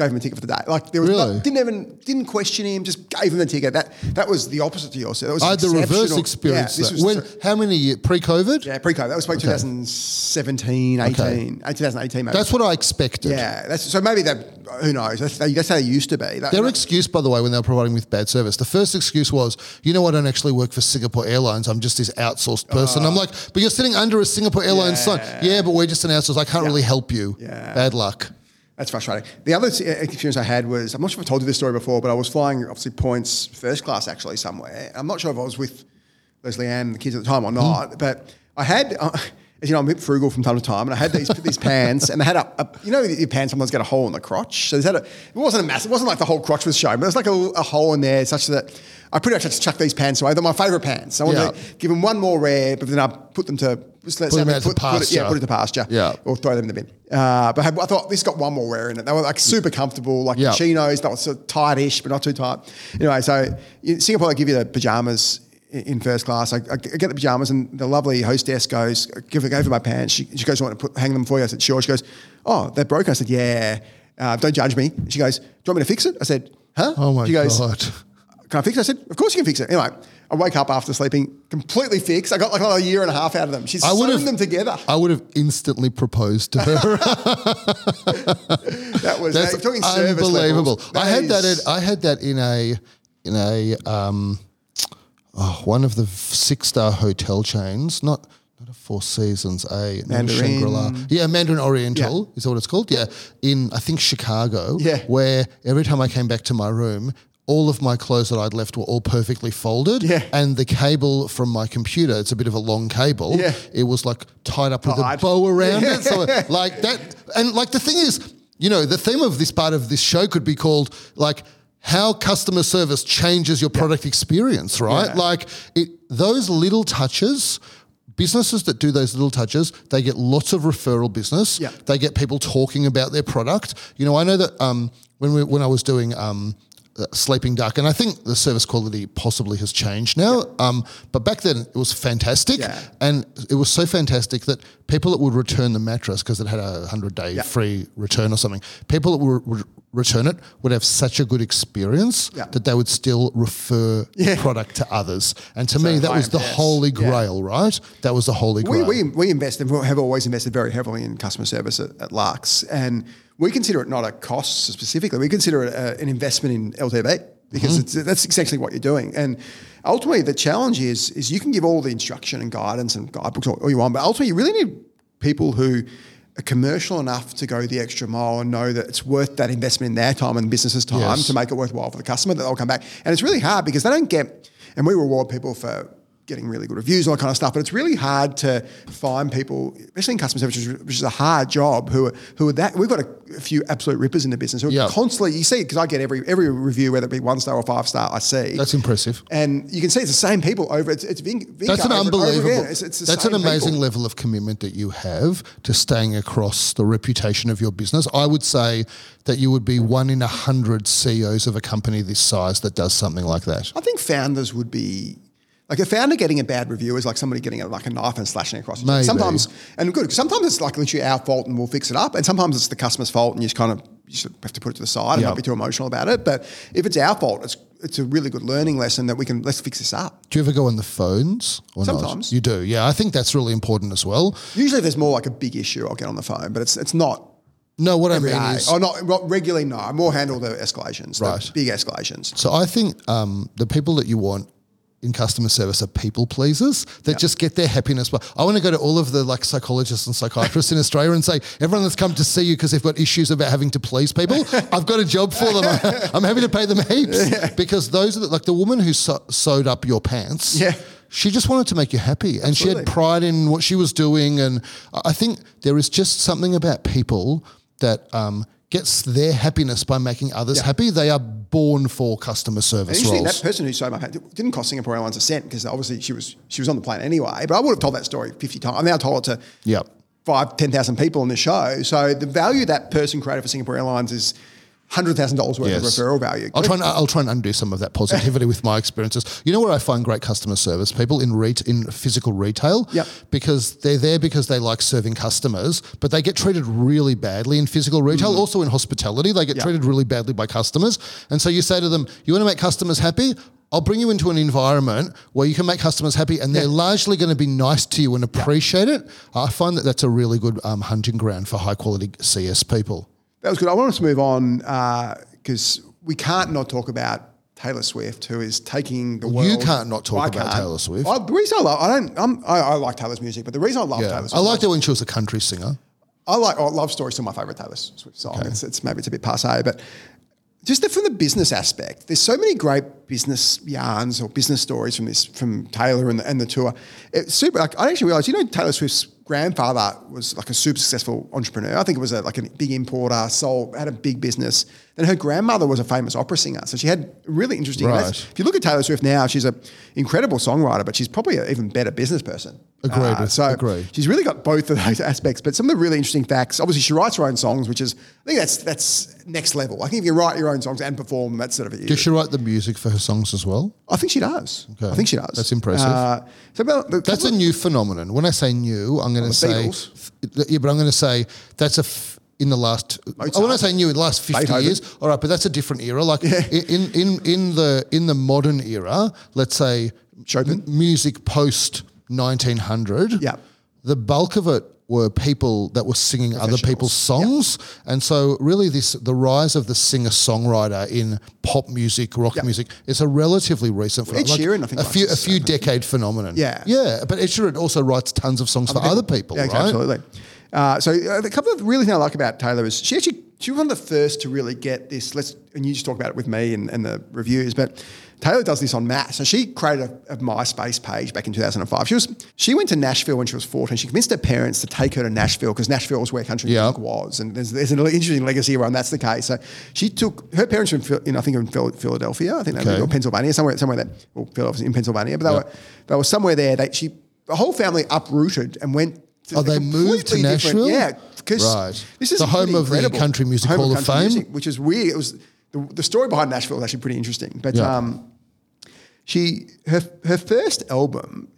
Speaker 1: Gave him a ticket for the day. Like there was
Speaker 2: Really?
Speaker 1: no- didn't even didn't question him. Just gave him the ticket. That that was the opposite to yours. That was
Speaker 2: I had the reverse experience.
Speaker 1: Yeah, this was
Speaker 2: when, how many years? Pre-COVID?
Speaker 1: yeah, pre-COVID. That was like 2017, 18, uh, 2018 maybe.
Speaker 2: That's what I expected.
Speaker 1: yeah, that's, so maybe that, who knows? That's, that's how they used to be. That,
Speaker 2: Their excuse, by the way, when they were providing me with bad service, the first excuse was, you know, I don't actually work for Singapore Airlines. I'm just this outsourced person. I'm like, but you're sitting under a Singapore Airlines sign. Yeah, but we're just an outsource. I can't really help you.
Speaker 1: Yeah.
Speaker 2: Bad luck.
Speaker 1: That's frustrating. The other experience I had was I'm not sure if I told you this story before, but I was flying obviously points first class actually somewhere. I'm not sure if I was with Leslie Ann and the kids at the time or not, but I had. Uh, as you know, I'm a bit frugal from time to time, and I had these these pants, and they had a, a you know your pants sometimes get a hole in the crotch. So there's had a, it wasn't a mass, it wasn't like the whole crotch was showing, but there's like a, a hole in there such that I pretty much had to chuck these pants away. They're my favourite pants. I wanted
Speaker 2: Yeah.
Speaker 1: to give them one more wear, but then I put them to just let
Speaker 2: Put them out to
Speaker 1: put, put it,
Speaker 2: pasture.
Speaker 1: yeah, put it to pasture.
Speaker 2: Yeah.
Speaker 1: Or throw them in the bin. Uh, but I, I thought this got one more wear in it. They were like super comfortable, like
Speaker 2: Yeah.
Speaker 1: chinos, they were sort of tight-ish, but not too tight. Anyway, so in Singapore, they give you the pajamas in first class. I, I get the pajamas, and the lovely hostess goes, give her, her my pants. She, she goes, I want to put, hang them for you. I said, sure. She goes, oh, they're broken. I said, yeah. Uh, don't judge me. She goes, do you want me to fix it? I said, huh?
Speaker 2: Oh my
Speaker 1: she goes,
Speaker 2: God.
Speaker 1: can I fix it? I said, of course you can fix it. Anyway, I wake up after sleeping completely fixed. I got like another year and a half out of them. She's
Speaker 2: I
Speaker 1: sewn
Speaker 2: have-
Speaker 1: them together.
Speaker 2: I would have instantly proposed to her.
Speaker 1: That was
Speaker 2: That's
Speaker 1: talking
Speaker 2: unbelievable.
Speaker 1: levels.
Speaker 2: I had that.
Speaker 1: is-
Speaker 2: At, I had that in a in a um, oh, one of the six star hotel chains. Not not a Four Seasons. A
Speaker 1: Mandarin.
Speaker 2: Shangri-La. Yeah, Mandarin Oriental is that what it's called? Yeah, in I think Chicago.
Speaker 1: Yeah.
Speaker 2: where every time I came back to my room. All of my clothes that I'd left were all perfectly folded,
Speaker 1: Yeah.
Speaker 2: and the cable from my computer, it's a bit of a long cable.
Speaker 1: Yeah.
Speaker 2: It was like tied up with a
Speaker 1: Tied.
Speaker 2: bow around it. So like that and like the thing is, you know, the theme of this part of this show could be called like how customer service changes your product experience, right?
Speaker 1: Yeah.
Speaker 2: Like it those little touches Businesses that do those little touches, they get lots of referral business.
Speaker 1: Yeah.
Speaker 2: They get people talking about their product. You know, I know that um, when we, when I was doing um, Sleeping Duck, and I think the service quality possibly has changed now. Um, but back then it was fantastic,
Speaker 1: Yeah.
Speaker 2: and it was so fantastic that people that would return the mattress because it had a hundred day
Speaker 1: Yeah.
Speaker 2: free return or something, people that would, would return it would have such a good experience
Speaker 1: Yeah.
Speaker 2: that they would still refer the product to others. And to me, that was the holy
Speaker 1: Yeah.
Speaker 2: grail, right? That was the holy
Speaker 1: We,
Speaker 2: grail.
Speaker 1: we, we invest and have always invested very heavily in customer service at, at Lux. And we consider it not a cost specifically, we consider it a, an investment in LTV because
Speaker 2: Mm-hmm.
Speaker 1: it's, that's essentially what you're doing. And ultimately, the challenge is, is you can give all the instruction and guidance and guidebooks all, all you want, but ultimately, you really need people who are commercial enough to go the extra mile and know that it's worth that investment in their time and the business's time
Speaker 2: Yes.
Speaker 1: to make it worthwhile for the customer that they'll come back. And it's really hard because they don't get, and we reward people for getting really good reviews, all that kind of stuff. But it's really hard to find people, especially in customer service, which is, a hard job. Who are who are that? We've got a, few absolute rippers in the business who are constantly. You see, because I get every every review, whether it be one star or five star, I see.
Speaker 2: That's impressive.
Speaker 1: and you can see it's the same people over. It's, it's Vin,
Speaker 2: That's an
Speaker 1: over and over
Speaker 2: unbelievable.
Speaker 1: It's, it's
Speaker 2: that's an amazing
Speaker 1: people.
Speaker 2: level of commitment that you have to staying across the reputation of your business. I would say that you would be one in a hundred CEOs of a company this size that does something like that.
Speaker 1: I think founders would be like a founder getting a bad review is like somebody getting a, like a knife and slashing across.
Speaker 2: Maybe.
Speaker 1: Sometimes and good. Sometimes it's like literally our fault and we'll fix it up, and sometimes it's the customer's fault and you just kind of you have to put it to the side and
Speaker 2: Yeah.
Speaker 1: not be too emotional about it. But if it's our fault, it's it's a really good learning lesson that we can let's fix this up.
Speaker 2: Do you ever go on the phones? Or not?
Speaker 1: Sometimes.
Speaker 2: You do. Yeah, I think that's really important as well.
Speaker 1: Usually, if there's more like a big issue, I'll get on the phone, but it's it's not.
Speaker 2: No, what I mean
Speaker 1: day.
Speaker 2: is,
Speaker 1: Oh, not, not regularly. No, I more handle the escalations, the
Speaker 2: Right.
Speaker 1: big escalations.
Speaker 2: So I think um, the people that you want in customer service are people pleasers that just get their happiness. But I want to go to all of the like psychologists and psychiatrists in Australia and say, everyone that's come to see you because they've got issues about having to please people, I've got a job for them. I'm happy to pay them heaps because those are the, like the woman who sew- sewed up your pants.
Speaker 1: Yeah.
Speaker 2: She just wanted to make you happy, and she had pride in what she was doing. And I I think there is just something about people that um, gets their happiness by making others
Speaker 1: Yeah.
Speaker 2: happy. They are born for customer service
Speaker 1: Interesting.
Speaker 2: roles.
Speaker 1: That person who sold my it didn't cost Singapore Airlines a cent because obviously she was she was on the plane anyway. But I would have told that story fifty times. I I told it to
Speaker 2: Yep.
Speaker 1: five, ten thousand people on the show. So the value that person created for Singapore Airlines is hundred thousand dollars worth
Speaker 2: Yes.
Speaker 1: of referral value.
Speaker 2: I'll try and I'll try and undo some of that positivity with my experiences. You know where I find great customer service people in re- in physical retail,
Speaker 1: Yep.
Speaker 2: because they're there because they like serving customers, but they get treated really badly in physical retail. Also in hospitality, they get
Speaker 1: Mm. Yep.
Speaker 2: treated really badly by customers. And so you say to them, "You want to make customers happy." I'll bring you into an environment where you can make customers happy, and they're largely going to be nice to you and appreciate it. I find that that's a really good um, hunting ground for high quality CS people.
Speaker 1: That was good. I want us to move on uh, because we can't not talk about Taylor Swift, who is taking the world.
Speaker 2: You can't not talk about. Taylor Swift.
Speaker 1: I, the reason I love, I don't, I'm, I, I like Taylor's music, but the reason I love
Speaker 2: Yeah,
Speaker 1: Taylor Swift,
Speaker 2: I liked it when she was a country singer.
Speaker 1: I like oh, Love Story, still my favorite Taylor Swift song. It's, it's maybe it's a bit passe, but just the, from the business aspect, there's so many great business yarns or business stories from this from Taylor and the, and the tour. It's super. Like, I actually realized, you know, Taylor Swift's grandfather was like a super successful entrepreneur. I think it was a, like a big importer, sold had a big business. Then her grandmother was a famous opera singer, so she had really interesting.
Speaker 2: Right.
Speaker 1: If you look at Taylor Swift now, she's an incredible songwriter, but she's probably an even better business person.
Speaker 2: Agreed,
Speaker 1: Uh, so
Speaker 2: agreed.
Speaker 1: She's really got both of those aspects, but some of the really interesting facts. Obviously, she writes her own songs, which is I think that's that's next level. I think if you write your own songs and perform, that's sort of it.
Speaker 2: Does she write the music for her songs as well?
Speaker 1: I think she does. I think she does.
Speaker 2: That's impressive.
Speaker 1: Uh, so
Speaker 2: That's a new phenomenon. When I say new, I'm going to say, yeah, but I'm going to say that's a f- in the last. I want to say new in the last fifty
Speaker 1: Beethoven.
Speaker 2: years. All right, but that's a different era. Like in, in in the in the modern era, let's say
Speaker 1: Chopin.
Speaker 2: m- music post nineteen hundred.
Speaker 1: Yeah.
Speaker 2: the bulk of it were people that were singing other people's songs, and so really this the rise of the singer songwriter in pop music, rock
Speaker 1: Yeah.
Speaker 2: music, is a relatively recent
Speaker 1: Ed
Speaker 2: phenomenon.
Speaker 1: Sheeran, I think,
Speaker 2: a few a few decade phenomenon.
Speaker 1: Yeah.
Speaker 2: yeah, but Ed Sheeran also writes tons of songs for other people,
Speaker 1: Yeah,
Speaker 2: right?
Speaker 1: absolutely. Uh, so uh, the couple of really things I like about Taylor is she actually she was one of the first to really get this. Let's and you just talk about it with me and, and the reviews, but Taylor does this on mass. So she created a, a MySpace page back in 2005. She was she went to Nashville when she was 14. She convinced her parents to take her to Nashville because Nashville was where country
Speaker 2: Yeah.
Speaker 1: music was, and there's, there's an interesting legacy around that's the case. So she took her parents were in, in I think in Philadelphia, I think they
Speaker 2: Okay.
Speaker 1: lived, or Pennsylvania, somewhere somewhere there, or Philadelphia in Pennsylvania, but they
Speaker 2: Yeah.
Speaker 1: were they were somewhere there. They she the whole family uprooted and went.
Speaker 2: Oh, they moved to Nashville?
Speaker 1: Yeah, because
Speaker 2: Right.
Speaker 1: this is
Speaker 2: The home of the. Country Music
Speaker 1: Home
Speaker 2: Hall of Fame?
Speaker 1: which is weird. It was the, the story behind Nashville is actually pretty interesting. But
Speaker 2: Yeah.
Speaker 1: um, she her her first album,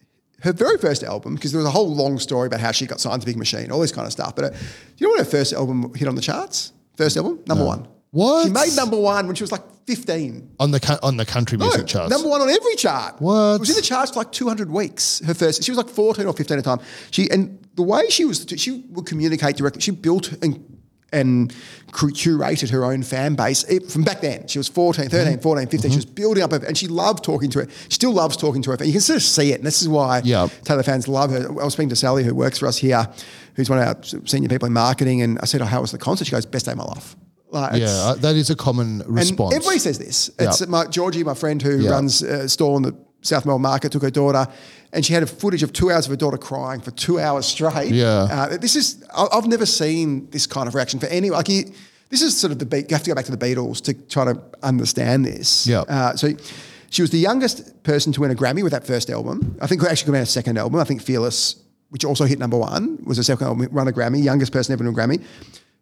Speaker 1: her very first album, because there was a whole long story about how she got signed to Big Machine, all this kind of stuff. But uh, do you know what her first album hit on the charts? First album, number one.
Speaker 2: What?
Speaker 1: She made number one when she was like fifteen.
Speaker 2: on the on the country music
Speaker 1: No,
Speaker 2: charts.
Speaker 1: Number one on every chart.
Speaker 2: What?
Speaker 1: It was in the charts for like 200 weeks. Her first, she was like 14 or 15 at the time. She and the way she was, she would communicate directly. She built and and curated her own fan base it, from back then. She was 14, 13,
Speaker 2: Mm-hmm.
Speaker 1: 14, 15. She was building up, her, and she loved talking to her. She still loves talking to her. You can sort of see it, and this is why
Speaker 2: Yeah.
Speaker 1: Taylor fans love her. I was speaking to Sally, who works for us here, who's one of our senior people in marketing, and I said, "Oh, how was the concert?" She goes, "Best day of my life." Like,
Speaker 2: yeah, uh, that is a common response.
Speaker 1: and everybody says this. It's
Speaker 2: Yeah.
Speaker 1: my, Georgie, my friend who
Speaker 2: Yeah.
Speaker 1: runs a stall in the South Melbourne market, took her daughter, and she had a footage of two hours of her daughter crying for two hours straight.
Speaker 2: Yeah.
Speaker 1: Uh, this is I've never seen this kind of reaction for any like. You, this is sort of the beat. You have to go back to the Beatles to try to understand this.
Speaker 2: Yeah.
Speaker 1: Uh, so. She was the youngest person to win a Grammy with that first album. I think actually got a second album. I think Fearless, which also hit number one, was her second album, won a Grammy. Youngest person ever to win a Grammy.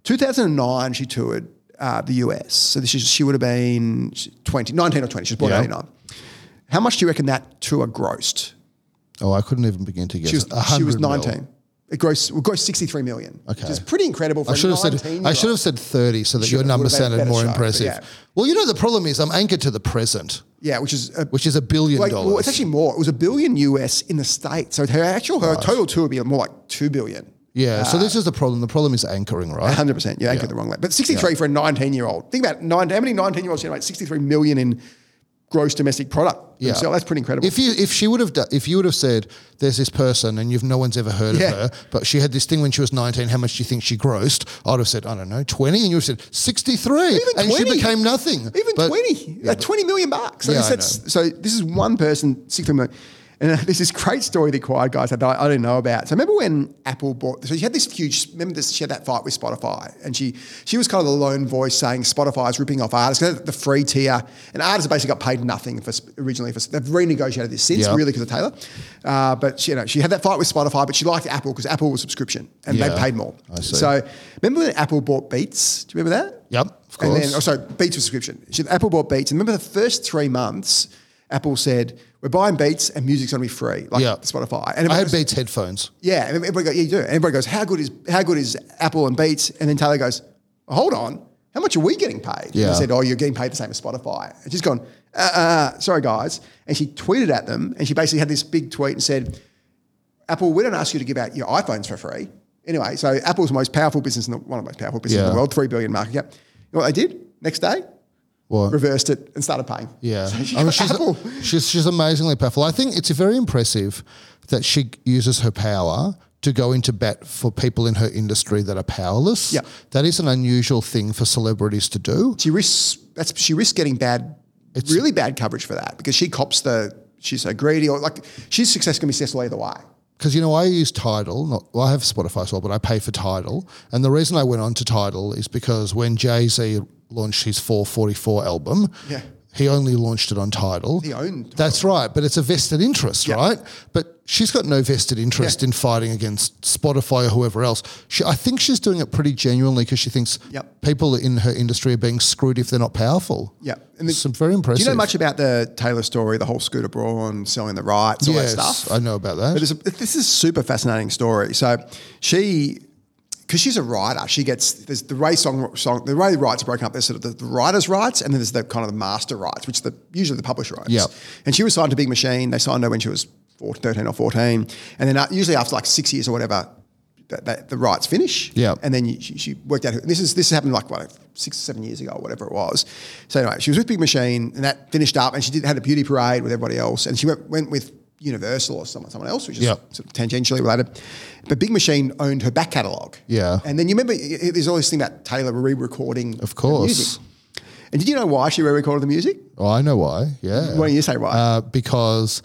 Speaker 1: 2009, she toured uh, the US. So this is, she would have been 20, 19 or 20. She was born in
Speaker 2: Yeah.
Speaker 1: 89. How much do you reckon that tour grossed?
Speaker 2: oh, I couldn't even begin to guess.
Speaker 1: She was, she was
Speaker 2: 100 mil.
Speaker 1: 19. It grossed, it grossed 63 million, which is pretty incredible for
Speaker 2: I should have said
Speaker 1: 19
Speaker 2: I should have said thirty so that
Speaker 1: Should
Speaker 2: your number
Speaker 1: would have been a
Speaker 2: sounded more
Speaker 1: show,
Speaker 2: impressive.
Speaker 1: yeah.
Speaker 2: Well, you know the problem is I'm anchored to the present,
Speaker 1: Yeah, which is a,
Speaker 2: which is a billion
Speaker 1: like,
Speaker 2: dollars.
Speaker 1: well, it's actually more. It was a billion US in the States. So her actual, her total tour would be more like 2 billion.
Speaker 2: Yeah. so this uh, is the problem. The problem is anchoring, right?
Speaker 1: 100%. You anchored the wrong way. But 63 for a 19 year old. Think about nine, how many 19 year olds generate 63 million in gross domestic product.
Speaker 2: Yeah.
Speaker 1: So that's pretty incredible.
Speaker 2: If you if she would have if you would have said there's this person and you've no one's ever heard
Speaker 1: Yeah.
Speaker 2: of her, but she had this thing when she was 19. How much do you think she grossed? I'd have said I don't know 20, and you would have said 63,
Speaker 1: Even
Speaker 2: and
Speaker 1: 20.
Speaker 2: she became nothing.
Speaker 1: Even
Speaker 2: But-
Speaker 1: 20, like 20 million bucks. So,
Speaker 2: Yeah,
Speaker 1: this-
Speaker 2: I
Speaker 1: that's- so this is one person, 60 million. And uh, there's this great story the Acquired guys had that I, I didn't know about. So remember when Apple bought, so she had this huge, remember this, she had that fight with Spotify and she she was kind of the lone voice saying Spotify is ripping off artists, the free tier. And artists have basically got paid nothing for originally. For, they've renegotiated this since,
Speaker 2: Yeah.
Speaker 1: really, because of Taylor. Uh, but she, you know, she had that fight with Spotify, but she liked Apple because Apple was subscription and
Speaker 2: Yeah,
Speaker 1: they paid more.
Speaker 2: I see.
Speaker 1: So remember when Apple bought Beats? Do you remember that?
Speaker 2: Yep, of course.
Speaker 1: And then, oh, sorry, Beats was subscription. She, Apple bought Beats, and remember the first three months, Apple said, "We're buying Beats, and music's going to be free, like
Speaker 2: Yeah.
Speaker 1: Spotify." And
Speaker 2: I had
Speaker 1: goes,
Speaker 2: Beats headphones.
Speaker 1: yeah, and everybody goes, "Yeah, you do." And everybody goes, "How good is how good is Apple and Beats?" And then Taylor goes, well, "Hold on, how much are we getting paid?" And
Speaker 2: Yeah.
Speaker 1: said, "Oh, you're getting paid the same as Spotify." And she's gone, uh, uh, "Sorry, guys," and she tweeted at them, and she basically had this big tweet and said, Apple, we don't ask you to give out your iPhones for free. Anyway, so Apple's the most powerful business in the one of the most powerful businesses in the world, three billion market cap. You know what they did? Next day,
Speaker 2: What?
Speaker 1: reversed it and started paying.
Speaker 2: Yeah,
Speaker 1: So
Speaker 2: I mean, she's,
Speaker 1: Apple.
Speaker 2: she's she's amazingly powerful. I think it's very impressive that she uses her power to go into bat for people in her industry that are powerless.
Speaker 1: Yeah.
Speaker 2: that is an unusual thing for celebrities to do.
Speaker 1: She risks that's she risks getting bad, really bad coverage for that because she cops the she's so greedy or like she's success can be successful either way.
Speaker 2: Because you know, I use Tidal. Not, well, I have Spotify as well, but I pay for Tidal. And the reason I went on to Tidal is because when Jay Z launched his 444 album,
Speaker 1: Yeah.
Speaker 2: he only launched it on Tidal.
Speaker 1: He owned Tidal.
Speaker 2: That's right, but it's a vested interest,
Speaker 1: Yeah.
Speaker 2: right? But she's got no vested interest
Speaker 1: Yeah.
Speaker 2: in fighting against Spotify or whoever else. She, I think she's doing it pretty genuinely because she thinks
Speaker 1: Yep.
Speaker 2: people in her industry are being screwed if they're not powerful.
Speaker 1: Yeah. And the-
Speaker 2: Some very impressive.
Speaker 1: Do you know much about the Taylor story, the whole Scooter Braun selling the rights, all
Speaker 2: Yes,
Speaker 1: that stuff?
Speaker 2: I know about that.
Speaker 1: But it's a, this is a super fascinating story. So she because she's a writer, she gets there's the way song song the way rights are broken up. There's sort of the, the writer's rights, and then there's the kind of the master rights, which the usually the publisher rights.
Speaker 2: Yep.
Speaker 1: And she was signed to Big Machine. They signed her when she was 14, 13 or fourteen, and then uh, usually after like six years or whatever, that, that the rights finish.
Speaker 2: Yep.
Speaker 1: And then you, she, she worked out. This is this happened like what six seven years ago or whatever it was. So anyway, she was with Big Machine, and that finished up, and she did had a beauty parade with everybody else, and she went went with. Universal or someone, someone else, which is
Speaker 2: Yep.
Speaker 1: sort of tangentially related. But Big Machine owned her back catalogue.
Speaker 2: Yeah.
Speaker 1: And then you remember, there's all this thing about Taylor re-recording
Speaker 2: Of course.
Speaker 1: music. And did you know why she re-recorded the music?
Speaker 2: Oh, I know why. Yeah.
Speaker 1: Why don't you say why?
Speaker 2: Uh, because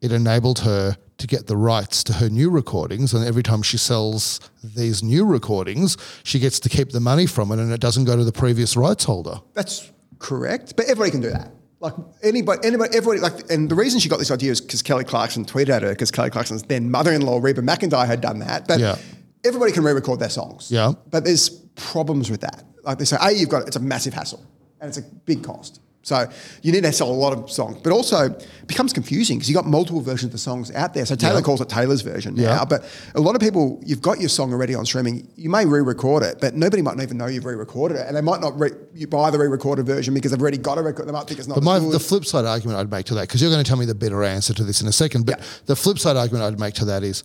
Speaker 2: it enabled her to get the rights to her new recordings, and every time she sells these new recordings, she gets to keep the money from it, and it doesn't go to the previous rights holder.
Speaker 1: That's correct, but everybody can do that. Like anybody, anybody, everybody. Like, and the reason she got this idea is because Kelly Clarkson tweeted at her because Kelly Clarkson's then mother-in-law Reba McEntire had done that. But
Speaker 2: Yeah.
Speaker 1: everybody can re-record their songs.
Speaker 2: Yeah.
Speaker 1: But there's problems with that. Like they say, a you've got it's a massive hassle and it's a big cost. So you need to sell a lot of songs, but also it becomes confusing because you've got multiple versions of the songs out there. So Taylor
Speaker 2: Yeah.
Speaker 1: calls it Taylor's version
Speaker 2: Yeah.
Speaker 1: now, but a lot of people, you've got your song already on streaming. You may re-record it, but nobody might not even know you've re-recorded it, and they might not re- you buy the re-recorded version because they've already got a record. They might think it's not.
Speaker 2: But my, the flip side argument I'd make to that, because you're going to tell me the better answer to this in a second, but
Speaker 1: Yeah.
Speaker 2: the flip side argument I'd make to that is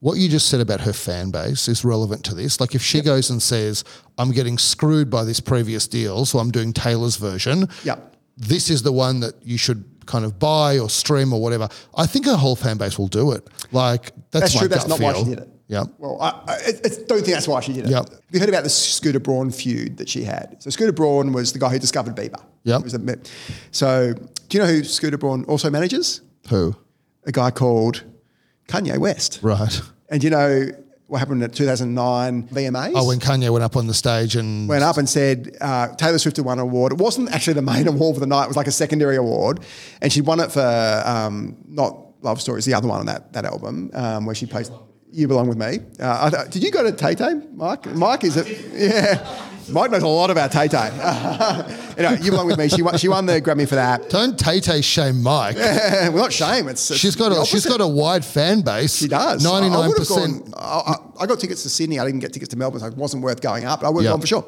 Speaker 2: what you just said about her fan base is relevant to this. Like if she goes and says, I'm getting screwed by this previous deal, so I'm doing Taylor's version,
Speaker 1: Yep.
Speaker 2: this is the one that you should kind of buy or stream or whatever. I think her whole fan base will do it. Like that's,
Speaker 1: That's true. That's not why she did it.
Speaker 2: Yeah.
Speaker 1: Well, I, I, I don't think that's why she did it.
Speaker 2: Yep.
Speaker 1: Have you heard about the Scooter Braun feud that she had? So Scooter Braun was the guy who discovered Bieber.
Speaker 2: Yep.
Speaker 1: The- so do you know who Scooter Braun also manages?
Speaker 2: Who?
Speaker 1: A guy called Kanye West.
Speaker 2: Right.
Speaker 1: And you know what happened at 2009 VMAs?
Speaker 2: Oh, when Kanye went up on the stage and
Speaker 1: went up and said uh, Taylor Swift had won an award. It wasn't actually the main award for the night. It was like a secondary award, and she won it for um, not Love Stories, the other one on that that album um, where she plays "You Belong with Me." Uh, I th- did you go to Tay Tay, Mike? Mike is it? Yeah. Mike knows a lot about Tay Tay. anyway, you belong with me. She won, she won the Grammy for that.
Speaker 2: don't Tay Tay shame Mike.
Speaker 1: well, not shame. It's, it's
Speaker 2: She's got a she's got a wide fan base.
Speaker 1: She does.
Speaker 2: Ninety
Speaker 1: I- I
Speaker 2: nine percent.
Speaker 1: I, got tickets to Sydney. I didn't get tickets to Melbourne, so it wasn't worth going up. But I would have
Speaker 2: Yeah.
Speaker 1: gone for sure.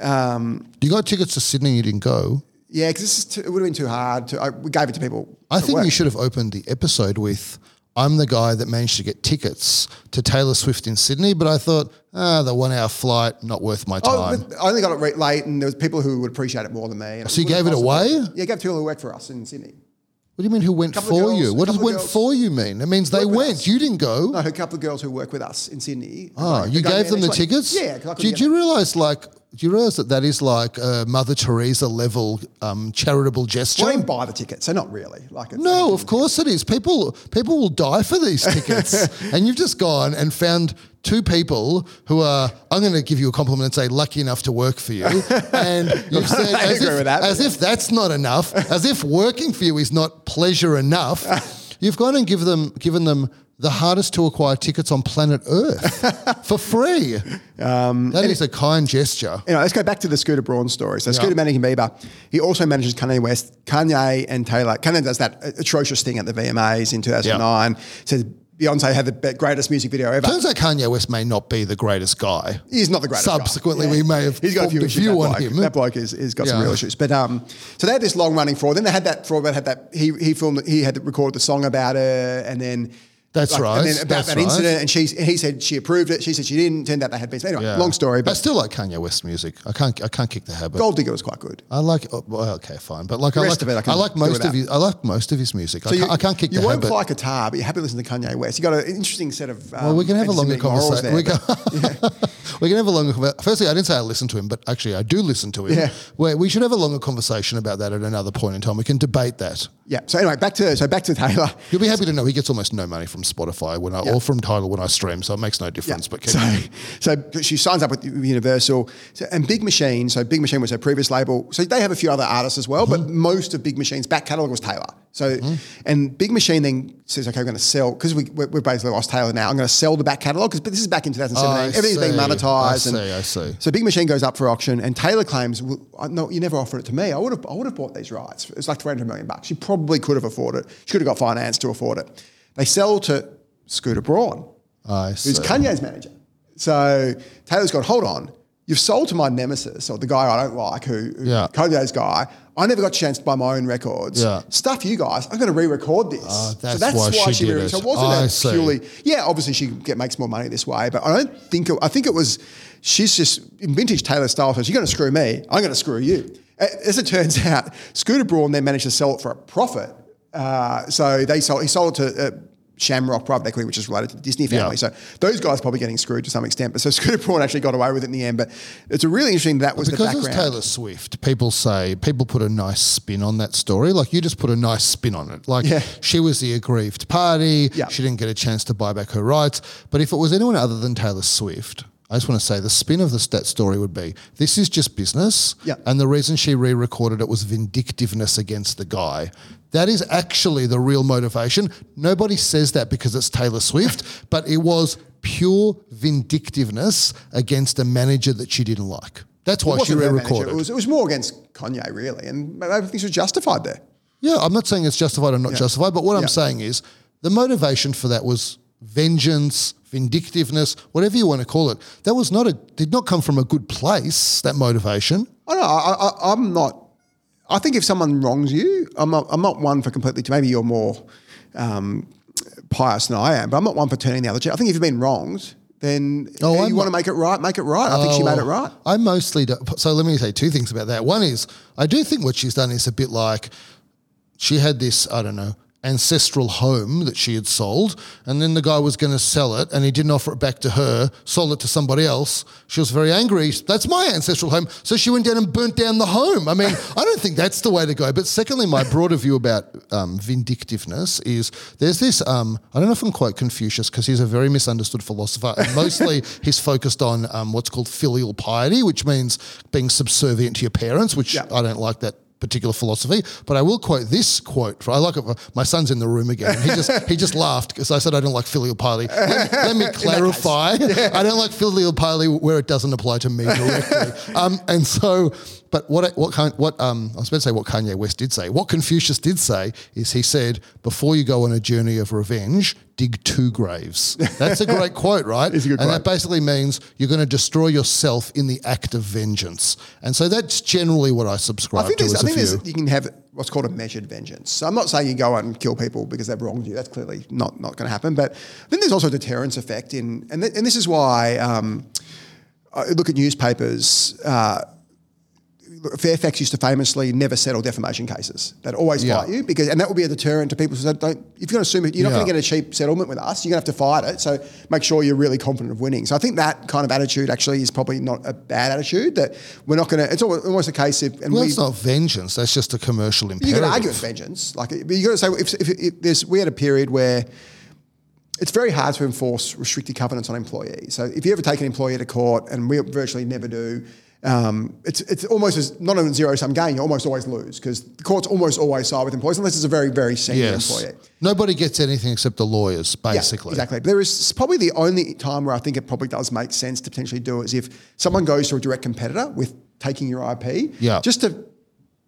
Speaker 1: Um,
Speaker 2: You got tickets to Sydney. You didn't go.
Speaker 1: yeah, because this is too, it would have been too hard. To, I, we gave it to people.
Speaker 2: I think
Speaker 1: work.
Speaker 2: you should have opened the episode with. I'm the guy that managed to get tickets to Taylor Swift in Sydney, but I thought, ah, the one hour flight, not worth my
Speaker 1: Oh,
Speaker 2: time.
Speaker 1: but I only got it re- late, and there was people who would appreciate it more than me.
Speaker 2: So you gave it away?
Speaker 1: Yeah, I gave it to people who work for us in Sydney.
Speaker 2: what do you mean who went for
Speaker 1: girls-
Speaker 2: you? What does went
Speaker 1: girls-
Speaker 2: for you mean? It means they
Speaker 1: Work
Speaker 2: went. You didn't go.
Speaker 1: No, a couple of girls who work with us in Sydney.
Speaker 2: Oh, you
Speaker 1: gave
Speaker 2: them the tickets?
Speaker 1: Yeah.
Speaker 2: Did you realize, like, do you realize that that is like a Mother Teresa level um, charitable gesture?
Speaker 1: Well, I didn't buy the tickets, so not really. Like it's,
Speaker 2: No, of course it is. People people will die for these tickets, and you've just gone and found two people who are. I'm going to give you a compliment and say lucky enough to work for you, and you've said
Speaker 1: I
Speaker 2: as,
Speaker 1: agree
Speaker 2: if,
Speaker 1: with that,
Speaker 2: as
Speaker 1: but
Speaker 2: if that's not enough, as if working for you is not pleasure enough. You've gone and give them given them the hardest to acquire tickets on planet Earth for free.
Speaker 1: Um,
Speaker 2: that is a kind gesture.
Speaker 1: Anyway, let's go back to the Scooter Braun story. So Scooter managing Bieber, he also manages Kanye West. Kanye and Taylor. Kanye does that atrocious thing at the VMAs in 2009. Says Beyonce had the greatest music video ever.
Speaker 2: Turns out Kanye West may not be the greatest guy.
Speaker 1: He's not the greatest. guy.
Speaker 2: Subsequently, we may have
Speaker 1: He's got a few issues.
Speaker 2: view
Speaker 1: that
Speaker 2: on
Speaker 1: bloke.
Speaker 2: him.
Speaker 1: That bloke has, has got some real issues. But um, so they had this long running fraud. Then they had that fraud. That had that he he filmed. He had recorded the song about her, and then.
Speaker 2: That's right,
Speaker 1: And then about that
Speaker 2: right.
Speaker 1: incident, and she he said she approved it. She said she didn't. Turned out they had been. Anyway,
Speaker 2: Yeah.
Speaker 1: long story. But I
Speaker 2: still like Kanye West music. I can't. I can't kick the habit.
Speaker 1: Gold Digger was quite good.
Speaker 2: I like. oh, well, okay, fine, but like I
Speaker 1: rest
Speaker 2: like.
Speaker 1: of it I
Speaker 2: I like most of his. I like most of his music. I,
Speaker 1: So
Speaker 2: can't, I can't kick
Speaker 1: you
Speaker 2: the
Speaker 1: won't
Speaker 2: habit.
Speaker 1: play guitar, but you're happy to listen to Kanye West. You got an interesting set of. Um,
Speaker 2: well, we can have a longer conversation. We can,
Speaker 1: but-
Speaker 2: we can have a longer. conver- Firstly, I didn't say I listen to him, but actually, I do listen to him.
Speaker 1: Yeah.
Speaker 2: Where we should have a longer conversation about that at another point in time. We can debate that.
Speaker 1: Yeah. So anyway, back to so back to Taylor.
Speaker 2: You'll be happy to know he gets almost no money from Spotify when I, or from Tidal when I stream, so it makes no difference. But keep
Speaker 1: so,
Speaker 2: going.
Speaker 1: so she signs up with Universal so, and Big Machine. So Big Machine was her previous label. So they have a few other artists as well, but
Speaker 2: Mm-hmm.
Speaker 1: most of Big Machine's back catalogue was Taylor. So, and Big Machine then says, "Okay, we're going to sell because we we're, we're basically lost Taylor now. I'm going to sell the back catalogue because this is back in 2017.
Speaker 2: Oh,
Speaker 1: Everything's being monetized.
Speaker 2: I
Speaker 1: and
Speaker 2: see, I see.
Speaker 1: So Big Machine goes up for auction, and Taylor claims, well, "No, you never offered it to me. I would have I would have bought these rights. It's like 300 million bucks. She probably could have afforded it. She could have got finance to afford it. They sell to Scooter Braun." Who's Kanye's manager. So Taylor's gone, hold on. You've sold to my nemesis or the guy I don't like, who, who
Speaker 2: Yeah.
Speaker 1: Kanye's guy. I never got a chance to buy my own records.
Speaker 2: Yeah.
Speaker 1: Stuff you guys. I'm going to re-record this.
Speaker 2: Ah,
Speaker 1: so
Speaker 2: that's
Speaker 1: that's
Speaker 2: why
Speaker 1: why,
Speaker 2: she
Speaker 1: she,
Speaker 2: did it.
Speaker 1: So it wasn't
Speaker 2: see.
Speaker 1: purely. Yeah, obviously she get, makes more money this way, but I don't think. It, I think it was she's just in vintage Taylor style. So you're going to screw me. I'm going to screw you. As it turns out, Scooter Braun then managed to sell it for a profit. Uh, so they sold. He sold it to. Uh, Shamrock Private Equity, which is related to the Disney family.
Speaker 2: Yeah.
Speaker 1: So those guys probably getting screwed to some extent. But so Scooter Braun actually got away with it in the end. But it's a really interesting that was
Speaker 2: because
Speaker 1: the background.
Speaker 2: Taylor Swift, people say people put a nice spin on that story. Like you just put a nice spin on it. Like
Speaker 1: Yeah.
Speaker 2: she was the aggrieved party.
Speaker 1: Yeah.
Speaker 2: She didn't get a chance to buy back her rights. But if it was anyone other than Taylor Swift, I just want to say the spin of this, that story would be this is just business.
Speaker 1: Yeah.
Speaker 2: And the reason she re-recorded it was vindictiveness against the guy. That is actually the real motivation. Nobody says that because it's Taylor Swift, but it was pure vindictiveness against a manager that she didn't like. That's why she
Speaker 1: wasn't her manager.
Speaker 2: re-recorded.
Speaker 1: It was, it was more against Kanye, really. And I think she was justified there.
Speaker 2: Yeah, I'm not saying it's justified or not justified, but what
Speaker 1: Yeah.
Speaker 2: I'm saying is the motivation for that was vengeance, vindictiveness, whatever you want to call it. That was not a did not come from a good place. That motivation.
Speaker 1: I know. I, I, I'm not. I think if someone wrongs you, I'm not. I'm not one for completely. Maybe you're more um, pious than I am, but I'm not one for turning the other cheek. I think if you've been wronged, then
Speaker 2: Oh,
Speaker 1: you
Speaker 2: I'm
Speaker 1: want to make it right. Make it right. I think she made it
Speaker 2: Oh,
Speaker 1: right.
Speaker 2: I mostly do, so. Let me say two things about that. One is I do think what she's done is a bit like she had this. I don't know. Ancestral home that she had sold, and then the guy was going to sell it, and he didn't offer it back to her, sold it to somebody else. She was very angry. That's my ancestral home, so she went down and burnt down the home. I mean, I don't think that's the way to go. But secondly, my broader view about um, vindictiveness is there's this. Um, I don't know if I'm quite Confucius because he's a very misunderstood philosopher, and mostly he's focused on um, what's called filial piety, which means being subservient to your parents, which
Speaker 1: Yeah.
Speaker 2: I don't like that particular philosophy, but I will quote this quote. I like it. My son's in the room again. He just he just laughed because I said I don't like filial piety. Let, me- let me clarify. I don't like filial piety where it doesn't apply to me directly. um, and so, but what I- what what um I was about to say what Kanye West did say. What Confucius did say is he said before you go on a journey of revenge, dig two graves. That's a great quote, right?
Speaker 1: It's a good
Speaker 2: and
Speaker 1: quote.
Speaker 2: that basically means you're going to destroy yourself in the act of vengeance. And so that's generally what I subscribe
Speaker 1: I think,
Speaker 2: to
Speaker 1: I think there's, you can have what's called a measured vengeance. So I'm not saying you go out and kill people because they've wronged you. That's clearly not, not going to happen. But then there's also a deterrence effect in, and, th- and this is why um, I look at newspapers. Uh, Fairfax used to famously never settle defamation cases. They'd always
Speaker 2: Yeah.
Speaker 1: fight you because, and that would be a deterrent to people who said, "Don't if you're going to sue me, you're not
Speaker 2: Yeah.
Speaker 1: going to get a cheap settlement with us. You're going to have to fight it. So make sure you're really confident of winning." So I think that kind of attitude actually is probably not a bad attitude. That we're not going to. It's almost, a case of, and
Speaker 2: well,
Speaker 1: we,
Speaker 2: that's not vengeance. That's just a commercial imperative.
Speaker 1: you can argue with vengeance. Like, but you got to say if, if, if there's we had a period where it's very hard to enforce restricted covenants on employees. So if you ever take an employee to court, and we virtually never do, um, it's it's almost as not a zero sum game. You almost always lose because the courts almost always side with employees unless it's a very very senior
Speaker 2: Yes.
Speaker 1: employee.
Speaker 2: Nobody gets anything except the lawyers,
Speaker 1: Yeah,
Speaker 2: basically.
Speaker 1: exactly. There is probably the only time where I think it probably does make sense to potentially do it is if someone goes to a direct competitor with taking your IP.
Speaker 2: Yeah.
Speaker 1: Just to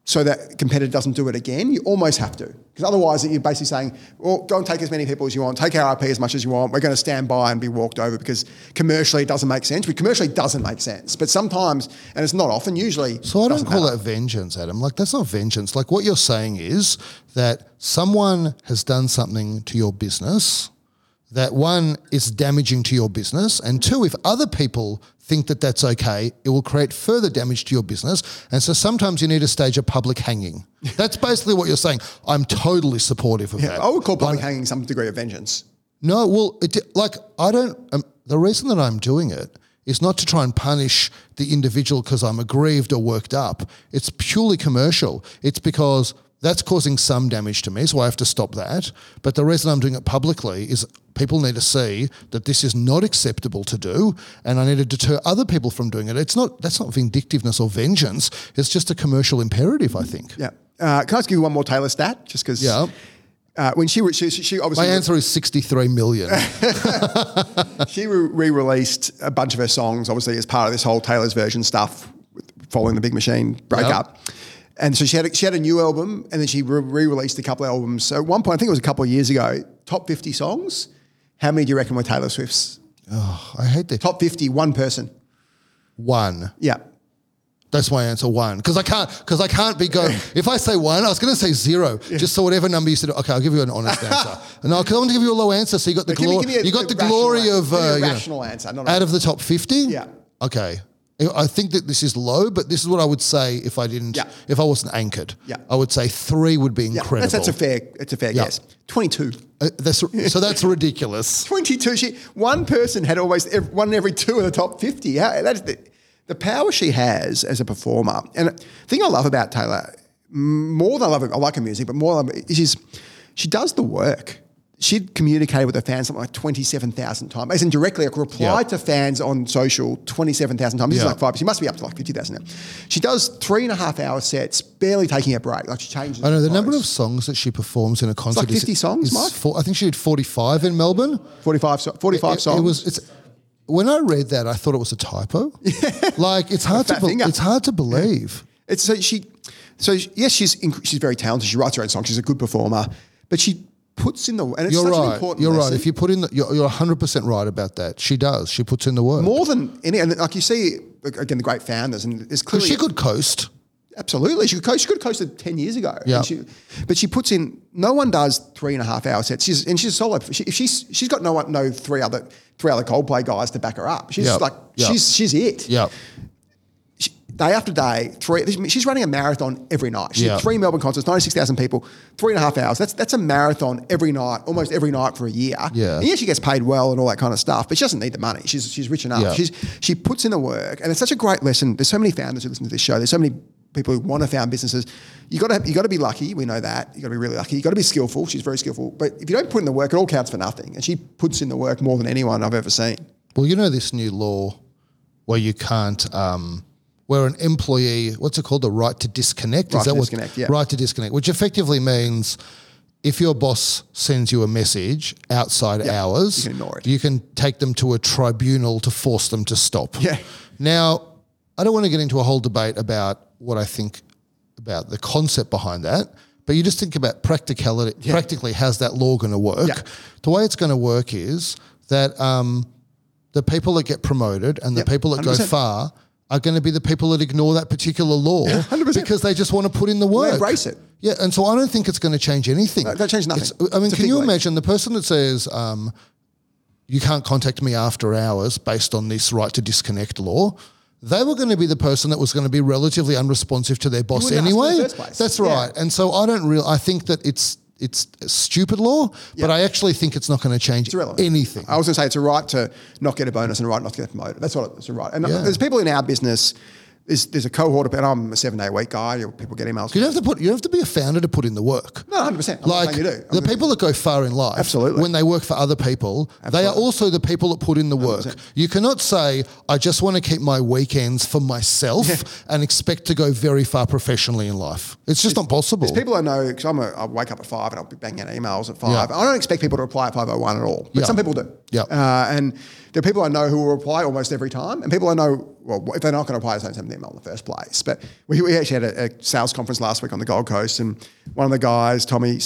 Speaker 1: so that competitor doesn't do it again, you almost have to. Because otherwise you're basically saying, well, go and take as many people as you want, take our IP as much as you want, we're going to stand by and be walked over because commercially it doesn't make sense. But commercially doesn't make sense. But sometimes, and it's not often, usually
Speaker 2: So I don't call
Speaker 1: matter.
Speaker 2: that vengeance, Adam. Like that's not vengeance. Like what you're saying is that someone has done something to your business that one is damaging to your business, and two, if other people think that that's okay, it will create further damage to your business. And so sometimes you need to stage a public hanging. That's basically what you're saying. I'm totally supportive of that.
Speaker 1: I would call public hanging some degree of vengeance.
Speaker 2: No, well, it, like I don't. Um, the reason that I'm doing it is not to try and punish the individual because I'm aggrieved or worked up. It's purely commercial. It's because that's causing some damage to me, so I have to stop that. But the reason I'm doing it publicly is people need to see that this is not acceptable to do, and I need to deter other people from doing it. It's not that's not vindictiveness or vengeance. It's just a commercial imperative, I think.
Speaker 1: Yeah. Uh, can I give you one more Taylor stat? Just because.
Speaker 2: Yeah.
Speaker 1: Uh, when she, she, she obviously
Speaker 2: My answer is 63 million.
Speaker 1: She re released a bunch of her songs, obviously, as part of this whole Taylor's version stuff following the Big Machine breakup. And so she had, a, she had a new album and then she re released a couple of albums. So at one point, I think it was a couple of years ago, top 50 songs. How many do you reckon were Taylor Swift's
Speaker 2: Oh, I hate that.
Speaker 1: Top 50, one person.
Speaker 2: One.
Speaker 1: Yeah.
Speaker 2: That's my answer. One, because I can't. Because I can't be going. if I say one, I was going to say zero. Just so whatever number you said. Okay, I'll give you an honest answer. No, because I want to give you a low answer. So you got the glory.
Speaker 1: give me a-
Speaker 2: You got the glory
Speaker 1: rational-
Speaker 2: of
Speaker 1: give me a
Speaker 2: uh, you know,
Speaker 1: answer. Not a-
Speaker 2: out of the top fifty.
Speaker 1: Yeah.
Speaker 2: Okay. I think that this is low, but this is what I would say if I didn't.
Speaker 1: Yeah.
Speaker 2: If I wasn't anchored.
Speaker 1: Yeah.
Speaker 2: I would say three would be
Speaker 1: yeah,
Speaker 2: incredible.
Speaker 1: that's, that's a fair, it's a fair
Speaker 2: Yeah.
Speaker 1: guess. 22.
Speaker 2: Uh, that's, so that's ridiculous.
Speaker 1: 22. She, one person had almost ev one in every two of the top 50. How, that's the, the power she has as a performer. And the thing I love about Taylor, more than I love her, I like her music, but more than I love she's, she does the work. She'd communicated with her fans something like 27,000 times. As in directly, like replied
Speaker 2: Yeah.
Speaker 1: to fans on social 27,000 times. This
Speaker 2: Yeah.
Speaker 1: is like five, she must be up to like 50,000 now. She does three and a half hour sets, barely taking a break. Like she changes.
Speaker 2: I know the number of songs that she performs in a concert.
Speaker 1: like
Speaker 2: is-
Speaker 1: 50 songs,
Speaker 2: is
Speaker 1: Mike?
Speaker 2: four- I think she did forty-five in Melbourne.
Speaker 1: 45, so- 45
Speaker 2: It-
Speaker 1: songs.
Speaker 2: It was. It's when I read that, I thought it was a typo. like it's hard to. Be, it's hard to believe.
Speaker 1: It's so she, so yes, she's she's very talented. She writes her own songs. She's a good performer, but she puts in the and it's
Speaker 2: You're
Speaker 1: such an
Speaker 2: right.
Speaker 1: important.
Speaker 2: You're right. If you put in, the, you're, you're 100 percent right about that. She does. She puts in the work.
Speaker 1: more than any, and like you see again, the great founders, and there's
Speaker 2: Because
Speaker 1: clearly
Speaker 2: she could coast.
Speaker 1: absolutely she could coast. She could have coasted ten years ago.
Speaker 2: Yeah.
Speaker 1: But she puts in. No one does three and a half hour sets. She's and she's a solo. She, if she's she's got no one, no three other three other Coldplay guys to back her up. She's
Speaker 2: Yeah.
Speaker 1: like
Speaker 2: Yeah.
Speaker 1: she's she's it.
Speaker 2: Yeah.
Speaker 1: Day after day, three. She's running a marathon every night. She
Speaker 2: Yeah.
Speaker 1: three Melbourne concerts, ninety six thousand people, three and a half hours. That's that's a marathon every night, almost every night for a year.
Speaker 2: Yeah.
Speaker 1: and yeah, she gets paid well and all that kind of stuff, but she doesn't need the money. She's she's rich enough.
Speaker 2: Yeah.
Speaker 1: She's she puts in the work, and it's such a great lesson. There's so many founders who listen to this show. There's so many people who want to found businesses. You got to you got to be lucky. We know that. You got to be really lucky. You got to be skillful. She's very skillful, but if you don't put in the work, it all counts for nothing. And she puts in the work more than anyone I've ever seen.
Speaker 2: Well, you know this new law where you can't, um, where an employee, what's it called, the right to disconnect?
Speaker 1: Right to disconnect, yeah.
Speaker 2: Right to disconnect, which effectively means if your boss sends you a message outside hours,
Speaker 1: you can ignore it.
Speaker 2: you can take them to a tribunal to force them to stop.
Speaker 1: Yeah.
Speaker 2: Now, I don't want to get into a whole debate about what I think about the concept behind that, but you just think about practicality. Practically, how's that law going to work?
Speaker 1: Yeah.
Speaker 2: The way it's going to work is that um, the people that get promoted and the people that go
Speaker 1: 100%.
Speaker 2: far are going to be the people that ignore that particular law
Speaker 1: 100%.
Speaker 2: because they just want to put in the work.
Speaker 1: embrace it.
Speaker 2: Yeah, and so I don't think it's going to change anything.
Speaker 1: No, that changes nothing.
Speaker 2: It's- I mean,
Speaker 1: It's
Speaker 2: can you imagine the person that says, um, you can't contact me after hours based on this right to disconnect law? They were going to be the person that was going to be relatively unresponsive to their boss
Speaker 1: wouldn't ask them in
Speaker 2: anyway.
Speaker 1: the.
Speaker 2: That's
Speaker 1: Yeah.
Speaker 2: right. And so I don't real. I think that it's it's a stupid law, but I actually think it's not going to change anything.
Speaker 1: I was going to say it's a right to not get a bonus and a right not to get promoted. That's what it's a right. And
Speaker 2: Yeah.
Speaker 1: there's people in our business. There's, there's a cohort of, and I'm a seven day a week guy. People get emails.
Speaker 2: You don't have to put. You have to be a founder to put in the work.
Speaker 1: no, 100. percent
Speaker 2: like
Speaker 1: you do. I'm
Speaker 2: the people that go far in life,
Speaker 1: Absolutely.
Speaker 2: when they work for other people, they are also the people that put in the work. You cannot say, "I just want to keep my weekends for myself" and expect to go very far professionally in life. It's just not possible.
Speaker 1: There's people I know because I'm a, I wake up at five and I'll be banging out emails at five.
Speaker 2: Yeah.
Speaker 1: I don't expect people to reply at five oh one at all, but
Speaker 2: Yeah.
Speaker 1: some people do.
Speaker 2: Yeah.
Speaker 1: Uh, and there are people I know who will reply almost every time, and people I know, well, if they're not going to reply, they don't send them email in the first place. But we, we actually had a, a sales conference last week on the Gold Coast, and one of the guys, Tommy, a,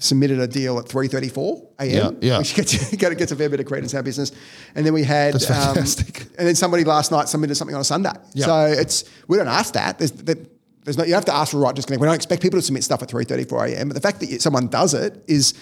Speaker 1: submitted a deal at three thirty four a.m.
Speaker 2: Yeah, yeah.
Speaker 1: which gets gets a fair bit of credence in our business. And then we had,
Speaker 2: That's
Speaker 1: um,
Speaker 2: fantastic.
Speaker 1: and then somebody last night submitted something on a Sunday.
Speaker 2: Yeah.
Speaker 1: So it's we don't ask that. There's that. There's no, you have to ask for a right disconnect. We don't expect people to submit stuff at 3:34 a.m. But the fact that someone does it is,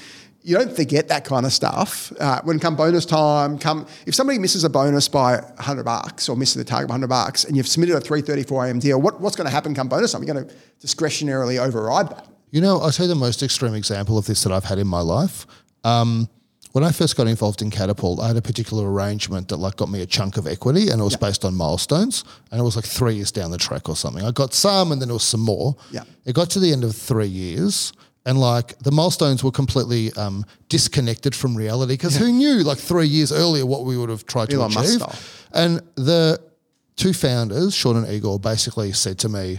Speaker 1: you don't forget that kind of stuff. Uh, when come bonus time, come if somebody misses a bonus by 100 bucks or misses the target by 100 bucks, and you've submitted a 3:34 a.m. deal, what, what's going to happen come bonus time? You're going to discretionarily override that.
Speaker 2: You know, I'll tell you the most extreme example of this that I've had in my life. Um, when I first got involved in Catapult, I had a particular arrangement that like got me a chunk of equity, and it was based on milestones, and it was like three years down the track or something. I got some, and then there was some more.
Speaker 1: Yeah.
Speaker 2: It got to the end of three years, and like the milestones were completely um, disconnected from reality because who knew like three years earlier what we would have tried
Speaker 1: Elon
Speaker 2: to achieve? And the two founders, Shaun and Igor, basically said to me,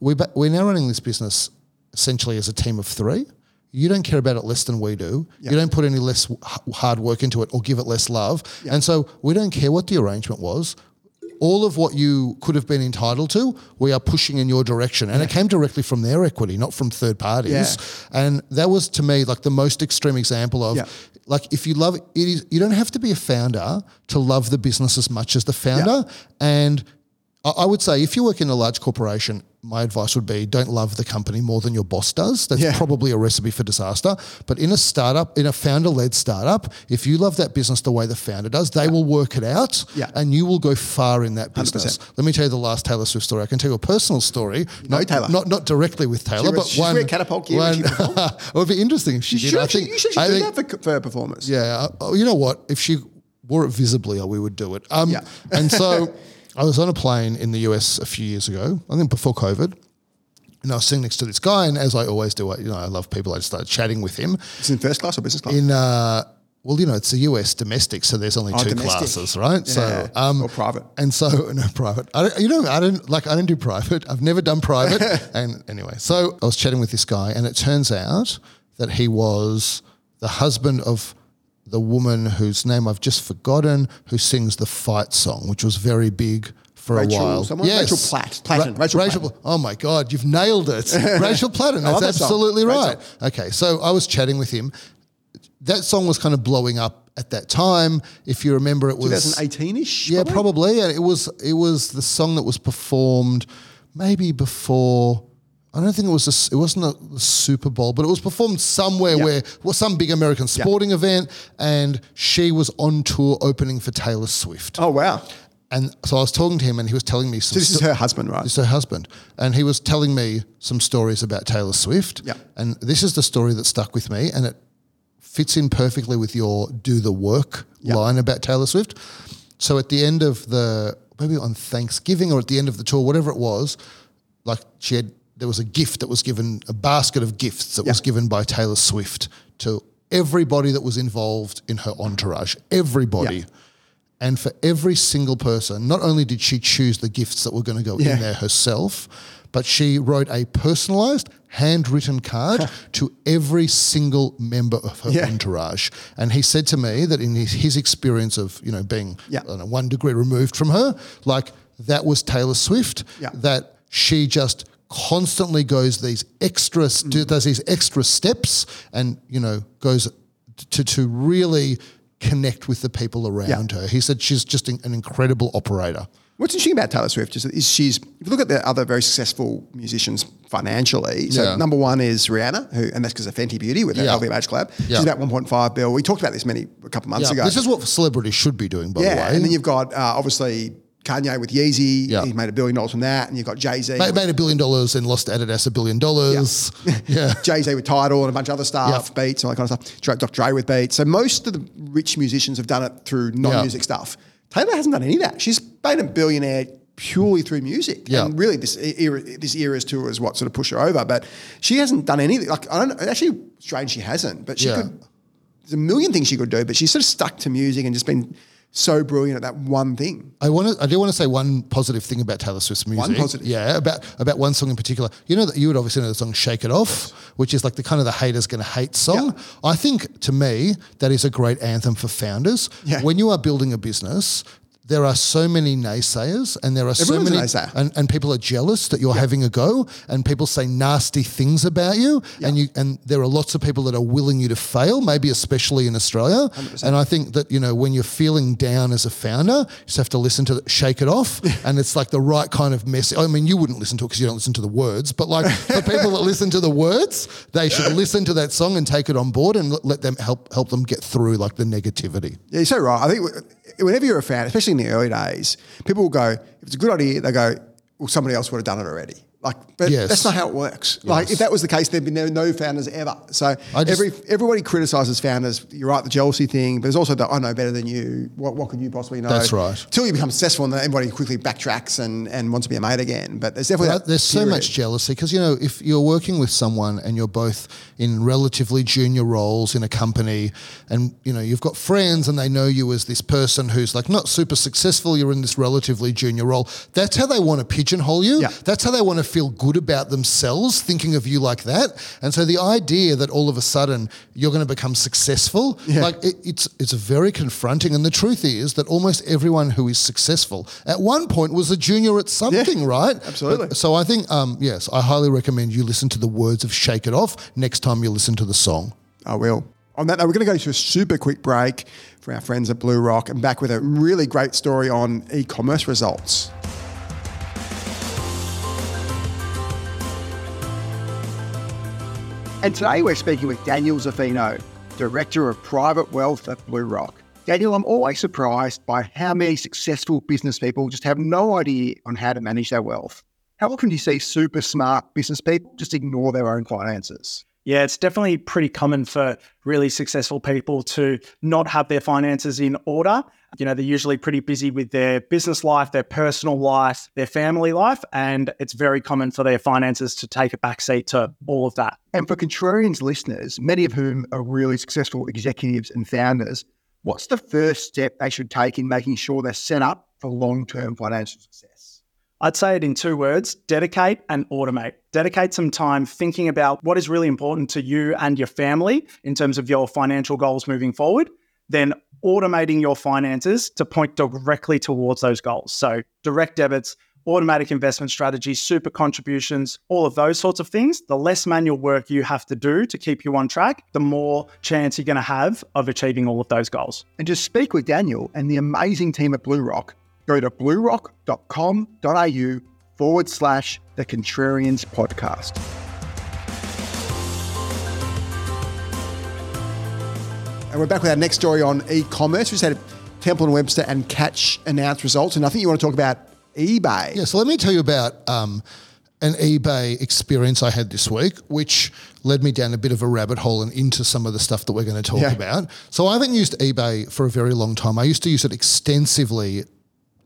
Speaker 2: we ba- we're now running this business essentially as a team of three. You don't care about it less than we do. You don't put any less h- hard work into it or give it less love. And so we don't care what the arrangement was. All of what you could have been entitled to, we are pushing in your direction. And yeah. it came directly from their equity, not from third parties. Yeah. And that was to me like the most extreme example of yeah. like if you love it is you don't have to be a founder to love the business as much as the founder. And I would say if you work in a large corporation, my advice would be don't love the company more than your boss does. That's yeah. probably a recipe for disaster. But in a startup, in a founder led startup, if you love that business the way the founder does, they yeah. will work it out
Speaker 1: yeah.
Speaker 2: and you will go far in that business. 100%. Let me tell you the last Taylor Swift story. I can tell you a personal story.
Speaker 1: No,
Speaker 2: not,
Speaker 1: Taylor.
Speaker 2: Not, not directly with Taylor,
Speaker 1: she
Speaker 2: but
Speaker 1: she
Speaker 2: one.
Speaker 1: catapult
Speaker 2: gear one, it would be interesting if she,
Speaker 1: she
Speaker 2: did.
Speaker 1: I think, you should I do think, that for, for performance.
Speaker 2: Yeah. Uh, you know what? If she wore it visibly, we would do it. Um, yeah. and so. I was on a plane in the US a few years ago, I think before COVID. And I was sitting next to this guy, and as I always do, I, you know, I love people. I just started chatting with him.
Speaker 1: It's in first class or business class?
Speaker 2: In uh, well, you know, it's a US domestic, so there's only oh, two domestic. classes, right? Yeah,
Speaker 1: so, um, or private,
Speaker 2: and so no private. I don't, you know, I don't like. I don't do private. I've never done private. and anyway, so I was chatting with this guy, and it turns out that he was the husband of the woman whose name I've just forgotten, who sings the fight song, which was very big for
Speaker 1: Rachel,
Speaker 2: a while.
Speaker 1: Someone? Yes. Rachel Platt. Platten. Ra- Rachel,
Speaker 2: Rachel Platten. Oh my God, you've nailed it. Rachel Platten. That's that absolutely right. Okay, so I was chatting with him. That song was kind of blowing up at that time. If you remember, it was
Speaker 1: 2018ish.
Speaker 2: Yeah, probably. probably. And it was it was the song that was performed maybe before I don't think it was a, it wasn't a Super Bowl, but it was performed somewhere yep. where was some big American sporting yep. event, and she was on tour opening for Taylor Swift.
Speaker 1: Oh wow!
Speaker 2: And so I was talking to him, and he was telling me some.
Speaker 1: So this sto- is her husband, right?
Speaker 2: This is her husband, and he was telling me some stories about Taylor Swift.
Speaker 1: Yeah.
Speaker 2: And this is the story that stuck with me, and it fits in perfectly with your "do the work" yep. line about Taylor Swift. So at the end of the maybe on Thanksgiving or at the end of the tour, whatever it was, like she had there was a gift that was given, a basket of gifts that was given by Taylor Swift to everybody that was involved in her entourage, everybody. And for every single person, not only did she choose the gifts that were going to go in there herself, but she wrote a personalized, handwritten card to every single member of her yeah. entourage. And he said to me that in his, his experience of, you know, being
Speaker 1: yeah.
Speaker 2: know, one degree removed from her, like that was Taylor Swift,
Speaker 1: yeah.
Speaker 2: that she just constantly goes these extra mm. does these extra steps and you know goes to to really connect with the people around yeah. her. He said she's just an incredible operator.
Speaker 1: What's interesting about Taylor Swift is, is she's if you look at the other very successful musicians financially. So yeah. number one is Rihanna, who and that's because of Fenty Beauty with the yeah. LVMH collab. Yeah. She's about 1.5 bill. We talked about this many a couple months ago.
Speaker 2: This is what celebrities should be doing, by
Speaker 1: yeah,
Speaker 2: the way.
Speaker 1: And then you've got uh, obviously Kanye with Yeezy, yeah. he made a billion dollars from that, and you've got Jay Z.
Speaker 2: Made, made, a billion dollars and lost Adidas a billion dollars.
Speaker 1: Yeah, yeah. Jay Z with Tidal and a bunch of other stuff, yep. Beats, all that kind of stuff. Dr. Dre with Beats. So most of the rich musicians have done it through non-music yep. stuff. Taylor hasn't done any of that. She's made a billionaire purely through music.
Speaker 2: Yeah.
Speaker 1: And really this era, this Eras Tour is what sort of pushed her over. But she hasn't done anything. Like I don't actually strange she hasn't, but she yeah. could there's a million things she could do, but she's sort of stuck to music and just been so brilliant at that one thing.
Speaker 2: I want to. I do want to say one positive thing about Taylor Swift's music.
Speaker 1: One positive,
Speaker 2: yeah, about about one song in particular. You know that you would obviously know the song "Shake It Off," which is like the kind of the haters gonna hate song. Yeah. I think to me that is a great anthem for founders.
Speaker 1: Yeah.
Speaker 2: When you are building a business, there are so many naysayers and there are
Speaker 1: Everyone's
Speaker 2: so many and, and people are jealous that you're having a go and people say nasty things about you and you and there are lots of people that are willing you to fail maybe especially in Australia. 100%. and I think that you know when you're feeling down as a founder you just have to listen to the, shake it off and it's like the right kind of message I mean you wouldn't listen to it because you don't listen to the words but like for people that listen to the words they should listen to that song and take it on board and let them help help them get through like the negativity.
Speaker 1: Yeah you're so right. I think whenever you're a fan especially in the early days, people will go, if it's a good idea, they go, well, somebody else would have done it already. Like, but yes. that's not how it works. Yes. Like, if that was the case, there'd be no, no founders ever. So just, every everybody criticizes founders. You're right, the jealousy thing, but there's also the I know better than you. What, what could you possibly know?
Speaker 2: That's right.
Speaker 1: Until you become successful, and then everybody quickly backtracks and, and wants to be a mate again. But there's definitely
Speaker 2: there's so much jealousy because you know if you're working with someone and you're both in relatively junior roles in a company, and you know you've got friends and they know you as this person who's like not super successful. You're in this relatively junior role. That's how they want to pigeonhole you.
Speaker 1: Yeah.
Speaker 2: That's how they want to feel good about themselves thinking of you like that. And so the idea that all of a sudden you're going to become successful,
Speaker 1: Yeah.
Speaker 2: like it, it's it's very confronting. And the truth is that almost everyone who is successful at one point was a junior at something, right?
Speaker 1: absolutely.
Speaker 2: But- so I think um, yes, I highly recommend you listen to the words of "Shake It Off" next time you listen to the song.
Speaker 1: I will. On that note, we're going to go to a super quick break for our friends at Blue Rock and back with a really great story on e commerce results. And today we're speaking with Daniel Zaffino, Director of Private Wealth at Blue Rock. Daniel, I'm always surprised by how many successful business people just have no idea on how to manage their wealth. How often do you see super smart business people just ignore their own finances?
Speaker 3: Yeah, it's definitely pretty common for really successful people to not have their finances in order. You know, they're usually pretty busy with their business life, their personal life, their family life, and it's very common for their finances to take a backseat to all of that.
Speaker 1: And for Contrarians listeners, many of whom are really successful executives and founders, what's the first step they should take in making sure they're set up for long term financial success?
Speaker 3: I'd say it in two words dedicate and automate. Dedicate some time thinking about what is really important to you and your family in terms of your financial goals moving forward. Then automating your finances to point directly towards those goals. So, direct debits, automatic investment strategies, super contributions, all of those sorts of things. The less manual work you have to do to keep you on track, the more chance you're going to have of achieving all of those goals.
Speaker 1: And just speak with Daniel and the amazing team at Blue Rock, go to bluerock.com.au forward slash the Contrarians podcast. And we're back with our next story on e-commerce. We just had Temple and Webster and Catch announced results, and I think you want to talk about eBay.
Speaker 2: Yeah, so let me tell you about um, an eBay experience I had this week, which led me down a bit of a rabbit hole and into some of the stuff that we're going to talk
Speaker 1: Yeah.
Speaker 2: about. So I haven't used eBay for a very long time. I used to use it extensively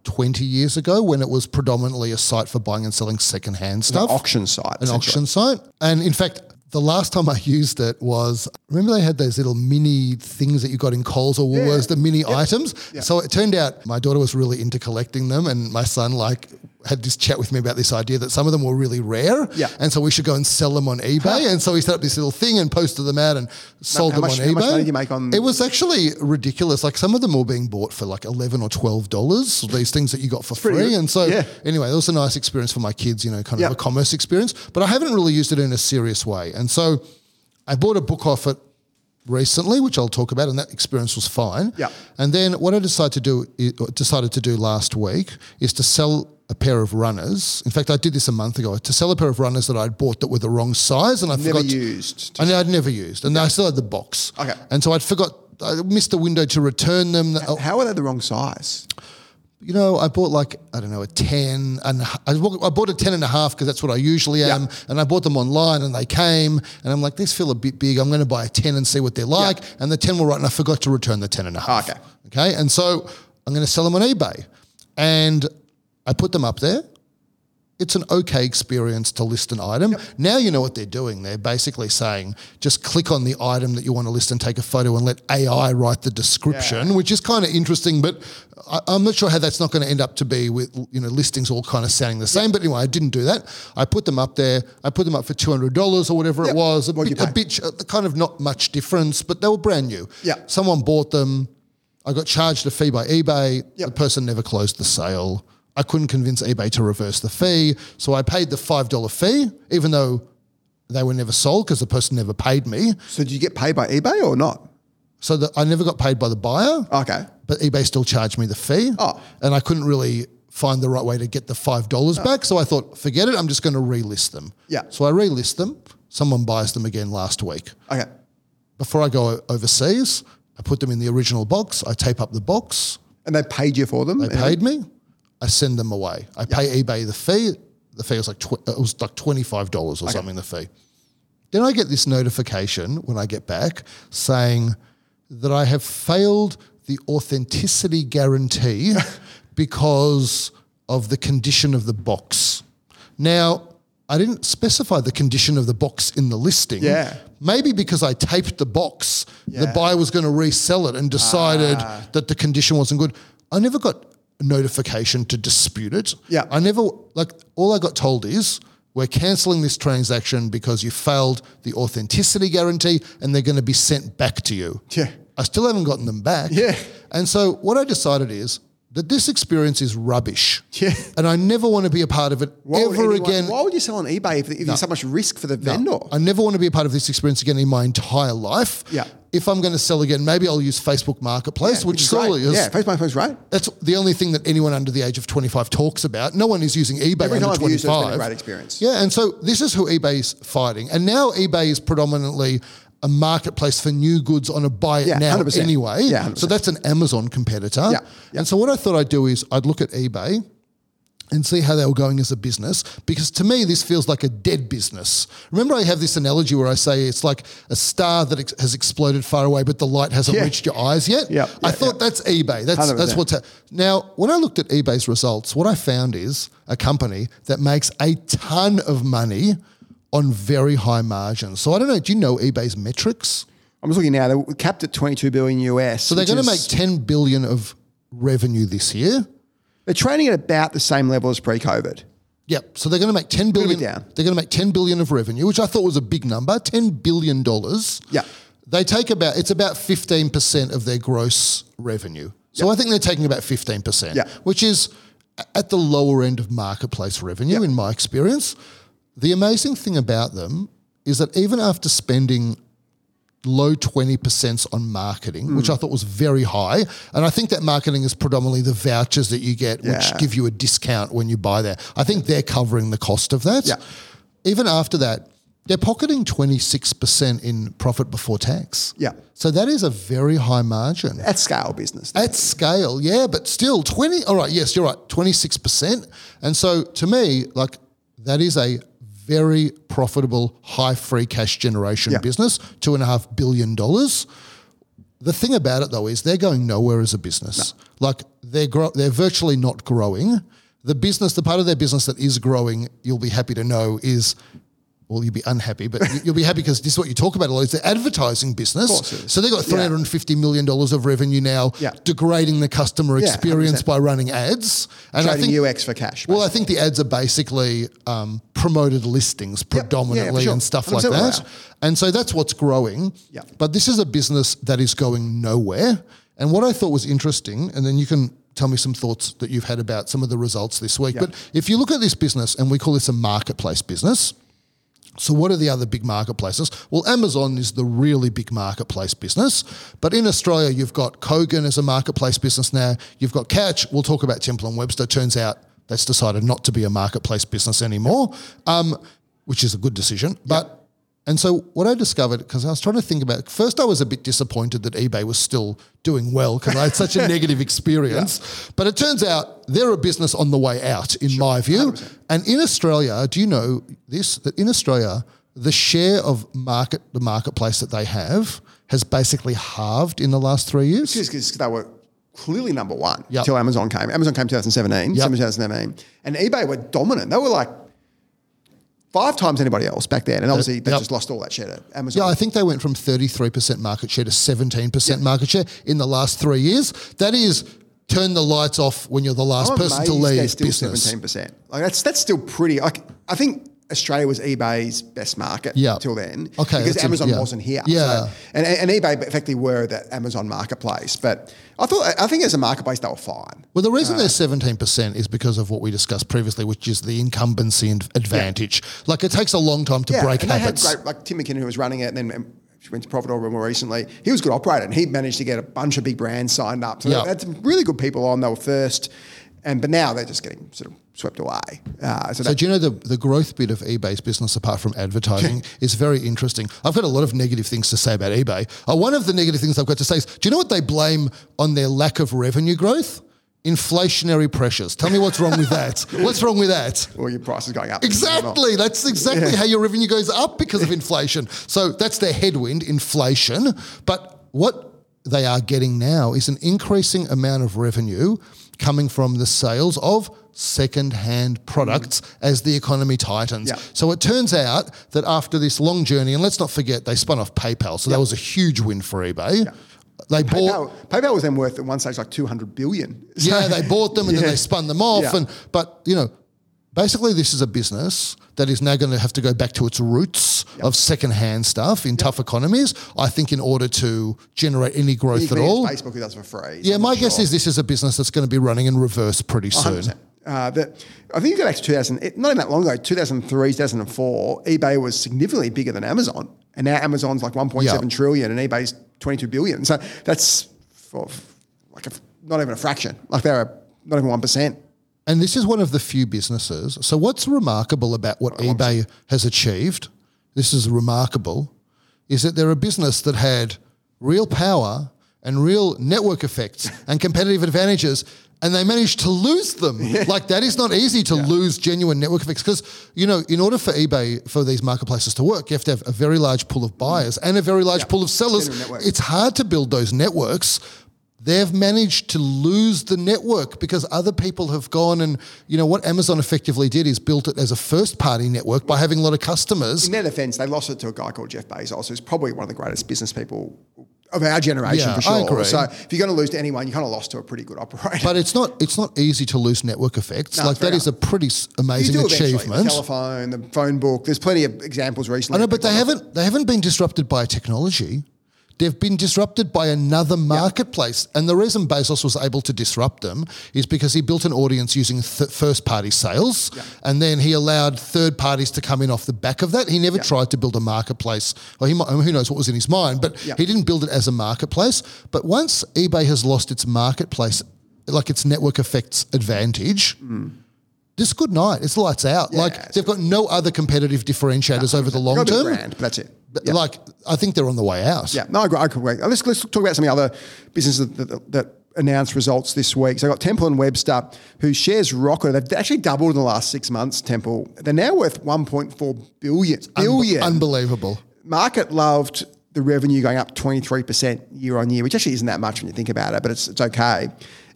Speaker 2: 20 years ago when it was predominantly a site for buying and selling secondhand stuff.
Speaker 1: An auction site.
Speaker 2: an auction site. And in fact, the last time I used it was remember they had those little mini things that you got in Coles or Woolworths, the mini items. So it turned out my daughter was really into collecting them, and my son like had this chat with me about this idea that some of them were really rare.
Speaker 1: Yeah.
Speaker 2: And so we should go and sell them on eBay. and so we set up this little thing and posted them out and sold
Speaker 1: how
Speaker 2: them
Speaker 1: much-
Speaker 2: on
Speaker 1: how
Speaker 2: eBay.
Speaker 1: much money do you make on-
Speaker 2: It was actually ridiculous. Like some of them were being bought for like eleven or twelve dollars. These things that you got for
Speaker 1: pretty
Speaker 2: free. And so
Speaker 1: Yeah.
Speaker 2: anyway, that was a nice experience for my kids, you know, kind
Speaker 1: Yeah.
Speaker 2: of a commerce experience. But I haven't really used it in a serious way. And so I bought a book off it recently, which I'll talk about, and that experience was fine.
Speaker 1: Yeah.
Speaker 2: And then what I decided to do i- decided to do last week is to sell a pair of runners. In fact, I did this a month ago to sell a pair of runners that I'd bought that were the wrong size, and I
Speaker 1: Never
Speaker 2: forgot to-
Speaker 1: used.
Speaker 2: I know I'd never used, and I still had the box.
Speaker 1: Okay.
Speaker 2: And so I'd forgot. I missed the window to return them.
Speaker 1: How are they the wrong size?
Speaker 2: you know, I bought like, I don't know, a 10 and I bought, I a 10 and a half because that's what I usually am.
Speaker 1: Yeah.
Speaker 2: And I bought them online and they came and I'm like, these feel a bit big. I'm going to buy a 10 and see what they're like. And the 10 were right and I forgot to return the 10 and a half.
Speaker 1: Okay.
Speaker 2: Okay. And so I'm going to sell them on eBay. And I put them up there. It's an okay experience to list an item. Now you know what they're doing. They're basically saying just click on the item that you want to list and take a photo and let AI write the description, which is kind of interesting. But I, I'm not sure how that's not going to end up to be with you know listings all kind of sounding the same. But anyway, I didn't do that. I put them up there. I put them up for two hundred dollars or whatever
Speaker 1: Yep.
Speaker 2: it was. A
Speaker 1: What'd
Speaker 2: bit, a bit, uh, kind of not much difference, but they were brand new.
Speaker 1: Yeah.
Speaker 2: Someone bought them. I got charged a fee by eBay.
Speaker 1: Yep.
Speaker 2: The person never closed the sale. I couldn't convince eBay to reverse the fee. So I paid the $5 fee, even though they were never sold because the person never paid me.
Speaker 1: So did you get paid by eBay or not?
Speaker 2: So that I never got paid by the buyer,
Speaker 1: Okay.
Speaker 2: but eBay still charged me the fee.
Speaker 1: Oh.
Speaker 2: And I couldn't really find the right way to get the $5 back. So I thought, forget it, I'm just going to relist them.
Speaker 1: Yeah.
Speaker 2: So I relist them. Someone buys them again last week.
Speaker 1: Okay.
Speaker 2: Before I go overseas, I put them in the original box. I tape up the box.
Speaker 1: And they paid you for them?
Speaker 2: They paid me. I send them away. I pay eBay the fee. The fee was like tw- it was like twenty five dollars or something. The fee. Then I get this notification when I get back saying that I have failed the authenticity guarantee because of the condition of the box. Now, I didn't specify the condition of the box in the listing.
Speaker 1: Yeah.
Speaker 2: Maybe because I taped the box, the buyer was going to resell it and decided
Speaker 1: Ah.
Speaker 2: that the condition wasn't good. I never got notification to dispute it.
Speaker 1: Yeah.
Speaker 2: I never, like, all I got told is we're canceling this transaction because you failed the authenticity guarantee and they're going to be sent back to you.
Speaker 1: Yeah.
Speaker 2: I still haven't gotten them back.
Speaker 1: Yeah.
Speaker 2: And so what I decided is that this experience is rubbish.
Speaker 1: Yeah.
Speaker 2: And I never want to be a part of it
Speaker 1: Why
Speaker 2: ever
Speaker 1: anyone-
Speaker 2: again.
Speaker 1: Why would you sell on eBay if, if there's so much risk for the vendor?
Speaker 2: I never want to be a part of this experience again in my entire life.
Speaker 1: Yeah.
Speaker 2: If I'm going to sell again, maybe I'll use Facebook Marketplace, which
Speaker 1: is great.
Speaker 2: surely is.
Speaker 1: Yeah, Facebook Marketplace great.
Speaker 2: That's the only thing that anyone under the age of 25 talks about. No one is using eBay
Speaker 1: Every
Speaker 2: under
Speaker 1: time I've
Speaker 2: 25.
Speaker 1: used it, it's been a great experience.
Speaker 2: Yeah, and so this is who eBay's fighting. And now eBay is predominantly a marketplace for new goods on a buy it
Speaker 1: Yeah,
Speaker 2: now
Speaker 1: 100%.
Speaker 2: anyway.
Speaker 1: Yeah, 100%.
Speaker 2: So that's an Amazon competitor.
Speaker 1: Yeah, yeah.
Speaker 2: And so what I thought I'd do is I'd look at eBay and see how they were going as a business because to me this feels like a dead business. Remember I have this analogy where I say it's like a star that ex- has exploded far away but the light hasn't
Speaker 1: Yeah.
Speaker 2: reached your eyes yet.
Speaker 1: Yeah,
Speaker 2: I
Speaker 1: yeah,
Speaker 2: thought
Speaker 1: yeah.
Speaker 2: that's eBay. That's that's
Speaker 1: 100%.
Speaker 2: what's ha- now when I looked at eBay's results, what I found is a company that makes a ton of money on very high margins. So I don't know. Do you know eBay's metrics?
Speaker 1: I'm just looking now. They're capped at 22 billion US.
Speaker 2: So they're going to make 10 billion of revenue this year.
Speaker 1: They're trading at about the same level as pre-COVID.
Speaker 2: Yep. So they're going to make 10 billion.
Speaker 1: down.
Speaker 2: They're going to make 10 billion of revenue, which I thought was a big number. 10 billion dollars.
Speaker 1: Yeah.
Speaker 2: They take about it's about 15% of their gross revenue. So I think they're taking about 15%,
Speaker 1: Yeah.
Speaker 2: which is at the lower end of marketplace revenue in my experience. The amazing thing about them is that even after spending low 20% on marketing, which I hmm. thought was very high. And I think that marketing is predominantly the vouchers that you get, which give you a discount when you buy there. I think they're covering the cost of that.
Speaker 1: Yeah.
Speaker 2: Even after that, they're pocketing 26% in profit before tax.
Speaker 1: Yeah.
Speaker 2: So that is a very high margin.
Speaker 1: At scale business.
Speaker 2: At scale, yeah, but still 20, all right, yes, you're right, 26%. And so to me, like that is a very profitable, high free cash generation
Speaker 1: Yeah.
Speaker 2: business, two and a half billion dollars. The thing about it though is they're going nowhere as a business. Like they're grow- they're virtually not growing. The business, the part of their business that is growing, you'll be happy to know is well, you'll be unhappy, but you- you'll be happy because this is what you talk about a lot. It's the advertising business.
Speaker 1: course it is.
Speaker 2: So they've got three hundred and fifty million dollars of revenue now,
Speaker 1: Yeah.
Speaker 2: degrading the customer experience
Speaker 1: 100%.
Speaker 2: by running ads. And I think
Speaker 1: UX for cash.
Speaker 2: well, I think the ads are basically um, promoted listings predominantly
Speaker 1: sure.
Speaker 2: and stuff like that. And so that's what's growing.
Speaker 1: Yeah.
Speaker 2: But this is a business that is going nowhere. And what I thought was interesting, and then you can tell me some thoughts that you've had about some of the results this week.
Speaker 1: Yeah.
Speaker 2: But if you look at this business, and we call this a marketplace business. So, what are the other big marketplaces? Well, Amazon is the really big marketplace business. But in Australia, you've got Kogan as a marketplace business now. You've got Catch. We'll talk about Temple and Webster. Turns out that's decided not to be a marketplace business anymore, um, which is a good decision. But and so what I discovered, because I was trying to think about, first I was a bit disappointed that eBay was still doing well because I had such a negative experience. But it turns out they're a business on the way out, in my view. And in Australia, do you know this? That in Australia, the share of market, the marketplace that they have, has basically halved in the last three years.
Speaker 1: because they were clearly number one
Speaker 2: Yep.
Speaker 1: until Amazon came. Amazon came 2017,
Speaker 2: Yep.
Speaker 1: summer 2017, and eBay were dominant. They were like five times anybody else back then, and uh, obviously they
Speaker 2: Yep.
Speaker 1: just lost all that share to Amazon.
Speaker 2: Yeah, I think they went from 33% market share to 17% market share in the last three years. That is turn the lights off when you're the last
Speaker 1: I'm
Speaker 2: person to leave
Speaker 1: still
Speaker 2: business.
Speaker 1: Seventeen percent. Like that's that's still pretty. Like I think Australia was eBay's best market
Speaker 2: Yeah.
Speaker 1: till then.
Speaker 2: Okay,
Speaker 1: because
Speaker 2: that's a-
Speaker 1: Amazon
Speaker 2: yeah.
Speaker 1: wasn't here.
Speaker 2: Yeah.
Speaker 1: So- and, and eBay effectively were that Amazon marketplace. But I thought I think as a marketplace they were fine.
Speaker 2: Well, the reason
Speaker 1: Uh,
Speaker 2: they're seventeen percent is because of what we discussed previously, which is the incumbency advantage. Like it takes a long time to break
Speaker 1: and they
Speaker 2: habits.
Speaker 1: had great like Tim McKinnon who was running it, and then um, she went to Profit Orbit more recently. He was a good operator, and he managed to get a bunch of big brands signed up. So
Speaker 2: Yeah.
Speaker 1: they had some really good people on. They were first, and but now they're just getting sort of swept away. Uh, so
Speaker 2: So do you know the, the growth bit of eBay's business apart from advertising is very interesting. I've got a lot of negative things to say about eBay. Uh, one of the negative things I've got to say is, do you know what they blame on their lack of revenue growth? Inflationary pressures. Tell me what's wrong with that. What's wrong with that?
Speaker 1: Well, your price is going up.
Speaker 2: Exactly. That's exactly how your revenue goes up because of inflation. So that's their headwind, inflation. But what they are getting now is an increasing amount of revenue coming from the sales of second-hand products mm. as the economy tightens.
Speaker 1: Yeah.
Speaker 2: So it turns out that after this long journey, and let's not forget they spun off PayPal, so that was a huge win for eBay. They bought
Speaker 1: PayPal, PayPal was then worth at one stage like 200 billion. So-
Speaker 2: yeah, they bought them and then they spun them off.
Speaker 1: Yeah.
Speaker 2: And but you know, basically this is a business that is now going to have to go back to its roots yep. of second-hand stuff in yep. tough economies. I think in order to generate any growth at all,
Speaker 1: Facebook does for free.
Speaker 2: Yeah, my guess is this is a business that's going to be running in reverse pretty soon.
Speaker 1: Uh, that I think you go back to 2000, not even that long ago, 2003, 2004, eBay was significantly bigger than Amazon. And now Amazon's like 1.7 yep. trillion and eBay's 22 billion. So that's for, like a, not even a fraction. Like they're not even 1%.
Speaker 2: And this is one of the few businesses. So, what's remarkable about what eBay has achieved? This is remarkable, is that they're a business that had real power and real network effects and competitive advantages, and they managed to lose them. Yeah. Like that is not easy to yeah. lose genuine network effects because you know, in order for eBay for these marketplaces to work, you have to have a very large pool of buyers and a very large yeah. pool of sellers. It's hard to build those networks, they've managed to lose the network because other people have gone and you know what Amazon effectively did is built it as a first party network by having a lot of customers.
Speaker 1: In their defense, they lost it to a guy called Jeff Bezos, who's probably one of the greatest business people of our generation yeah, for sure. So if you're going to lose to anyone, you kind of lost to a pretty good operator.
Speaker 2: But it's not it's not easy to lose network effects. No, like that is a pretty amazing achievement.
Speaker 1: The telephone, the phone book. There's plenty of examples recently.
Speaker 2: I know, but they haven't they haven't been disrupted by technology. They've been disrupted by another marketplace. Yep. And the reason Bezos was able to disrupt them is because he built an audience using th- first party sales. Yep. And then he allowed third parties to come in off the back of that. He never yep. tried to build a marketplace. Well, he might, who knows what was in his mind, but he didn't build it as a marketplace. But once eBay has lost its marketplace, like its network effects advantage, mm this good night. It's lights out. Yeah, like they've got no other competitive differentiators no, over the long term.
Speaker 1: Brand, but that's it.
Speaker 2: Like I think they're on the way out.
Speaker 1: Yeah, no, I agree. I agree. Let's let's talk about some of the other businesses that, that, that announced results this week. So I got Temple and Webster, whose shares rocketed. They've actually doubled in the last six months. Temple, they're now worth 1.4 billion. billion.
Speaker 2: Un- unbelievable.
Speaker 1: Market loved the revenue going up 23% year on year, which actually isn't that much when you think about it, but it's it's okay.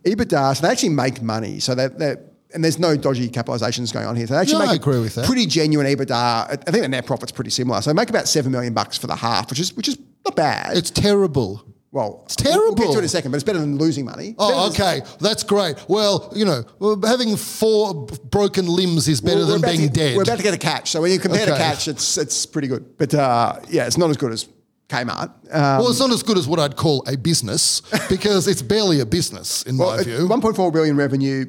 Speaker 1: EBITDA, so they actually make money. So they're, they're and there's no dodgy capitalizations going on here. So they actually no, make I
Speaker 2: agree with that.
Speaker 1: pretty genuine EBITDA. I think the net profit's pretty similar. So they make about seven million bucks for the half, which is which is not bad.
Speaker 2: It's terrible.
Speaker 1: Well,
Speaker 2: it's terrible. We'll
Speaker 1: get to it in a second, but it's better than losing money.
Speaker 2: Oh, okay, that's great. Well, you know, having four broken limbs is better well, than being
Speaker 1: to,
Speaker 2: dead.
Speaker 1: We're about to get a catch, so when you compare okay. to catch, it's it's pretty good. But uh, yeah, it's not as good as Kmart. Um,
Speaker 2: well, it's not as good as what I'd call a business because it's barely a business in well, my view.
Speaker 1: 1.4 billion revenue,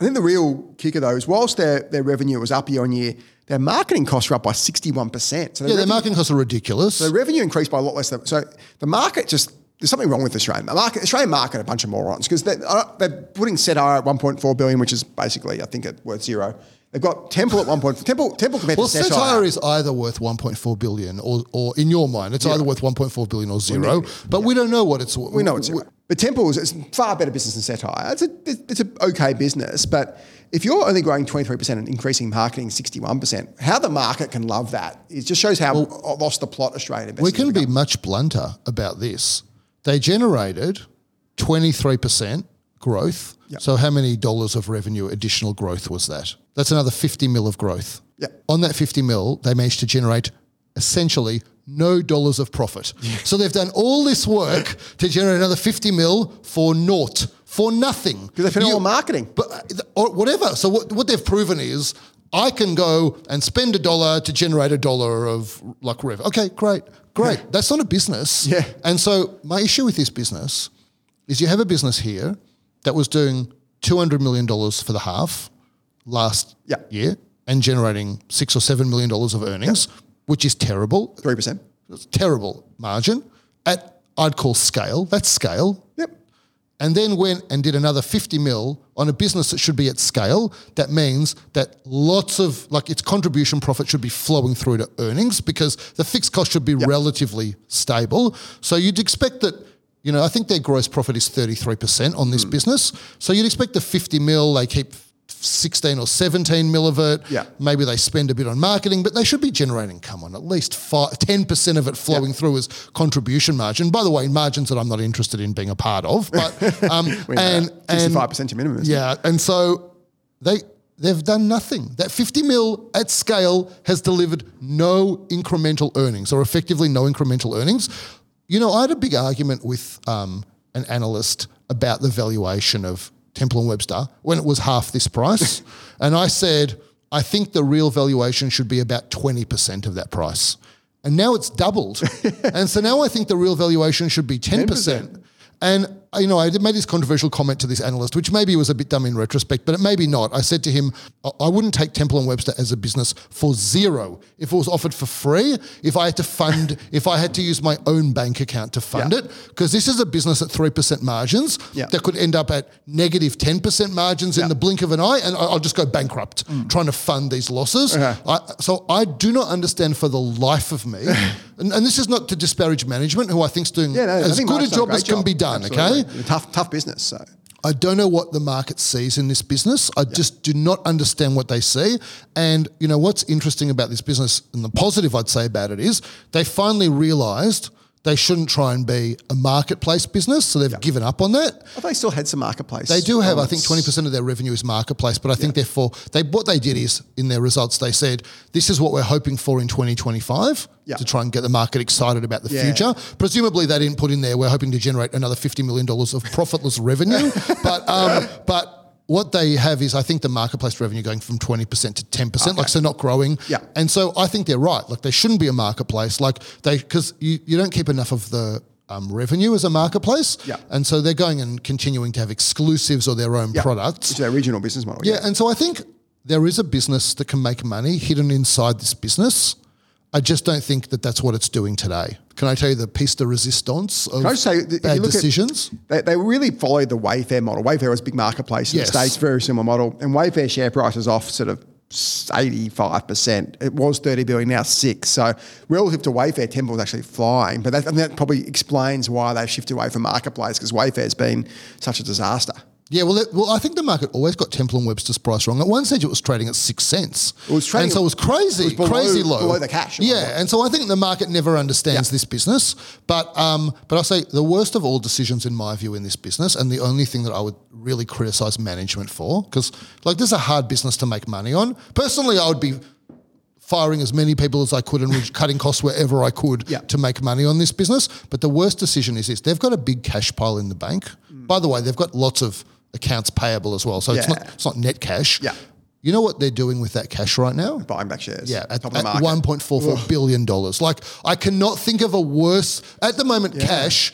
Speaker 1: I think the real kicker though is whilst their, their revenue was up year on year, their marketing costs were up by 61%.
Speaker 2: So their yeah, revenue, their marketing costs are ridiculous.
Speaker 1: So their revenue increased by a lot less than, so the market just, there's something wrong with Australian the market. Australian market a bunch of morons because they're, uh, they're putting Cettire at 1.4 billion, which is basically, I think, worth zero. They've got Temple at one point. Temple Temple compared
Speaker 2: well,
Speaker 1: to.
Speaker 2: Cettire is either worth 1.4 billion or, or in your mind, it's yeah. either worth 1.4 billion or zero. But yeah. we don't know what it's. Worth.
Speaker 1: We know it's. But Temple is far better business than Cettire. It's a it's an okay business, but if you're only growing 23% and increasing marketing 61%, how the market can love that, it just shows how well, lost the plot Australian investors
Speaker 2: We can be much blunter about this. They generated 23% growth. Yep. So how many dollars of revenue additional growth was that? That's another 50 mil of growth.
Speaker 1: Yep.
Speaker 2: On that 50 mil, they managed to generate essentially no dollars of profit. So they've done all this work to generate another 50 mil for naught for nothing.
Speaker 1: Because they spend all marketing.
Speaker 2: But uh, or whatever. So what, what they've proven is I can go and spend a dollar to generate a dollar of like revenue. Okay, great, great. That's not a business.
Speaker 1: Yeah.
Speaker 2: And so my issue with this business is you have a business here that was doing two hundred million dollars for the half last
Speaker 1: yeah.
Speaker 2: year and generating six or seven million dollars of earnings, yeah. which is terrible.
Speaker 1: Three percent.
Speaker 2: It's terrible margin at I'd call scale. That's scale.
Speaker 1: Yep
Speaker 2: and then went and did another 50 mil on a business that should be at scale, that means that lots of like its contribution profit should be flowing through to earnings because the fixed cost should be yep. relatively stable. So you'd expect that, you know, I think their gross profit is 33% on this mm. business. So you'd expect the 50 mil, they keep 16 or 17 mil of it.
Speaker 1: Yeah.
Speaker 2: Maybe they spend a bit on marketing, but they should be generating, come on, at least five, 10% of it flowing yeah. through as contribution margin. By the way, margins that I'm not interested in being a part of. But um, and,
Speaker 1: and 65% to minimum.
Speaker 2: Yeah. And so they they've done nothing. That 50 mil at scale has delivered no incremental earnings or effectively no incremental earnings. You know, I had a big argument with um, an analyst about the valuation of Temple and Webster when it was half this price, and I said I think the real valuation should be about twenty percent of that price, and now it's doubled, and so now I think the real valuation should be ten percent. And you know, I made this controversial comment to this analyst, which maybe was a bit dumb in retrospect, but it maybe not. I said to him, I wouldn't take Temple and Webster as a business for zero. If it was offered for free, if I had to fund, if I had to use my own bank account to fund
Speaker 1: Yeah.
Speaker 2: it, because this is a business at three percent margins
Speaker 1: Yeah.
Speaker 2: that could end up at negative negative ten percent margins in the blink of an eye, and I'll just go bankrupt mm. trying to fund these losses.
Speaker 1: Okay.
Speaker 2: I, so I do not understand for the life of me, and, and this is not to disparage management, who I think's doing
Speaker 1: Yeah, no,
Speaker 2: as
Speaker 1: think
Speaker 2: good a job as can
Speaker 1: job.
Speaker 2: be done.
Speaker 1: Absolutely.
Speaker 2: Okay,
Speaker 1: Tough, tough business. So
Speaker 2: I don't know what the market sees in this business. I just do not understand what they see. And you know what's interesting about this business, and the positive I'd say about it is they finally realised they shouldn't try and be a marketplace business, so they've given up on that.
Speaker 1: Thought they still had some marketplace.
Speaker 2: They do have, I think, twenty percent of their revenue is marketplace, but I think therefore they what they did is in their results they said this is what we're hoping for in twenty twenty five
Speaker 1: Yeah.
Speaker 2: to try and get the market excited about the
Speaker 1: Yeah.
Speaker 2: future. Presumably they didn't put in there we're hoping to generate another fifty million dollars of profitless revenue, but um, but. What they have is, I think, the marketplace revenue going from twenty percent to ten percent, like so not growing.
Speaker 1: Yeah.
Speaker 2: and so I think they're right. Like they shouldn't be a marketplace, like they because you, you don't keep enough of the um, revenue as a marketplace.
Speaker 1: Yeah.
Speaker 2: and so they're going and continuing to have exclusives or their own
Speaker 1: Yeah.
Speaker 2: products.
Speaker 1: It's their regional business model.
Speaker 2: Yeah, and so I think there is a business that can make money hidden inside this business. I just don't think that that's what it's doing today. Can I tell you the piece de resistance of
Speaker 1: Can I say,
Speaker 2: bad
Speaker 1: look at-
Speaker 2: decisions?
Speaker 1: They, they really followed the Wayfair model. Wayfair was a big marketplace in
Speaker 2: Yes.
Speaker 1: the States, very similar model. And Wayfair share price is off sort of 85%. It was 30 billion, now six. So relative to Wayfair, Temple is actually flying. But that, that probably explains why they've shifted away from marketplace because Wayfair's been such a disaster.
Speaker 2: Yeah, well, it, well, I think the market always got Temple and Webster's price wrong. At one stage, it was trading at six cents.
Speaker 1: It was trading-
Speaker 2: and so it was crazy,
Speaker 1: it was below-
Speaker 2: crazy low,
Speaker 1: below the cash
Speaker 2: Yeah, and so I think the market never understands
Speaker 1: Yeah.
Speaker 2: this business. But um, but I'll say the worst of all decisions, in my view, in this business, and the only thing that I would really criticize management for, because like this is a hard business to make money on. Personally, I would be firing as many people as I could and cutting costs wherever I could
Speaker 1: Yeah.
Speaker 2: to make money on this business. But the worst decision is this: they've got a big cash pile in the bank. By the way, they've got lots of accounts payable as well, so it's not it's not net cash.
Speaker 1: Yeah.
Speaker 2: You know what they're doing with that cash right now?
Speaker 1: Buying back shares.
Speaker 2: Yeah, at, at one point four four billion dollars. Like I cannot think of a worse at the moment. Cash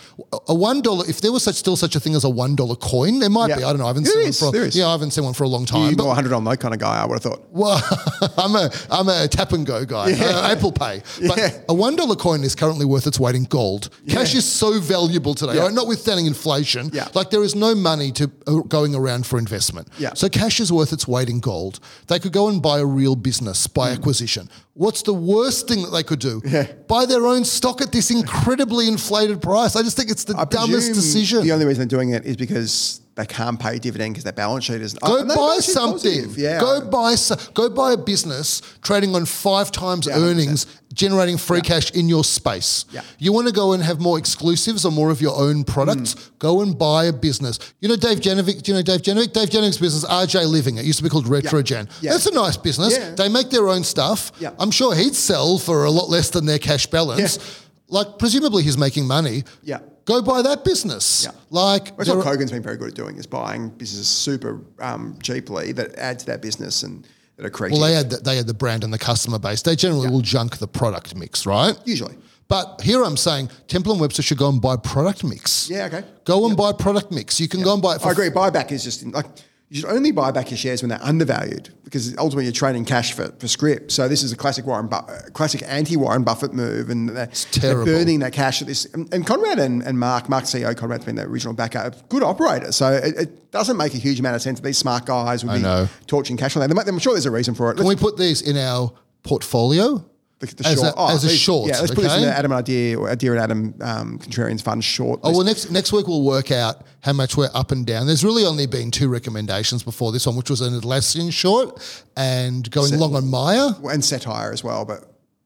Speaker 2: a- one dollar. If there was such still such a thing as a one dollar coin, there might
Speaker 1: Yeah.
Speaker 2: be. I don't know. I haven't
Speaker 1: There
Speaker 2: seen
Speaker 1: is,
Speaker 2: one for. A, yeah, I haven't seen one for a long time.
Speaker 1: You're 100 on that kind of guy, I would have thought.
Speaker 2: well, I'm a I'm a tap and go guy. Uh, Apple Pay, but
Speaker 1: Yeah.
Speaker 2: a one dollar coin is currently worth its weight in gold. Cash is so valuable today,
Speaker 1: Yeah.
Speaker 2: right? notwithstanding inflation.
Speaker 1: Yeah.
Speaker 2: Like there is no money to uh, going around for investment.
Speaker 1: Yeah.
Speaker 2: So cash is worth its weight in gold. They could go and buy a real business by hmm. acquisition. What's the worst thing that they could do?
Speaker 1: Yeah.
Speaker 2: Buy their own stock at this incredibly inflated price. I just think it's the
Speaker 1: I
Speaker 2: dumbest decision.
Speaker 1: The only reason they're doing it is because they can't pay dividend because their balance sheet is.
Speaker 2: Go buy something.
Speaker 1: positive. Yeah.
Speaker 2: Go buy go buy a business trading on five times
Speaker 1: Yeah,
Speaker 2: earnings, generating free cash in your space.
Speaker 1: Yeah.
Speaker 2: You want to go and have more exclusives or more of your own products?
Speaker 1: Mm.
Speaker 2: Go and buy a business. You know Dave Janovic. Do you know Dave Janovic? Dave Janovic's business, RJ Living. It used to be called Retrogen.
Speaker 1: Yeah.
Speaker 2: That's a nice business.
Speaker 1: Yeah.
Speaker 2: They make their own stuff.
Speaker 1: Yeah.
Speaker 2: I'm sure he'd sell for a lot less than their cash balance.
Speaker 1: Yeah.
Speaker 2: Like presumably he's making money.
Speaker 1: Yeah.
Speaker 2: Go buy that business.
Speaker 1: Yeah.
Speaker 2: Like
Speaker 1: That's what Kogan's been very good at doing is buying businesses super um, cheaply that add to that business and that are creative.
Speaker 2: Well, they had the, they had the brand and the customer base. They generally will junk the product mix, right?
Speaker 1: Usually.
Speaker 2: But here I'm saying Temple and Webster should go and buy product mix.
Speaker 1: Yeah, okay.
Speaker 2: Go and buy product mix. You can go and buy it
Speaker 1: I agree. Buyback is just like you should only buy back your shares when they're undervalued because ultimately you're trading cash for, for scrip. So this is a classic Warren, Bu- uh, classic anti Warren Buffett move, and they're, they're burning that cash at this. And, and Conrad and, and Mark, Mark CEO Conrad's been the original backer, good operator. So it, it doesn't make a huge amount of sense that these smart guys would
Speaker 2: I
Speaker 1: be
Speaker 2: know.
Speaker 1: torching cash on that. I'm sure there's a reason for it.
Speaker 2: Can
Speaker 1: Let's
Speaker 2: we put these in our portfolio?
Speaker 1: The, the
Speaker 2: As
Speaker 1: short.
Speaker 2: a- as a
Speaker 1: please-
Speaker 2: short,
Speaker 1: Yeah, let's put this in
Speaker 2: okay?
Speaker 1: the Adam and Idea or Idea and Adam um, Contrarians Fund short.
Speaker 2: Oh
Speaker 1: list.
Speaker 2: well, next next week we'll work out how much we're up and down. There's really only been two recommendations before this one, which was an Atlassian short and going long on Myer.
Speaker 1: and Cettire as well, but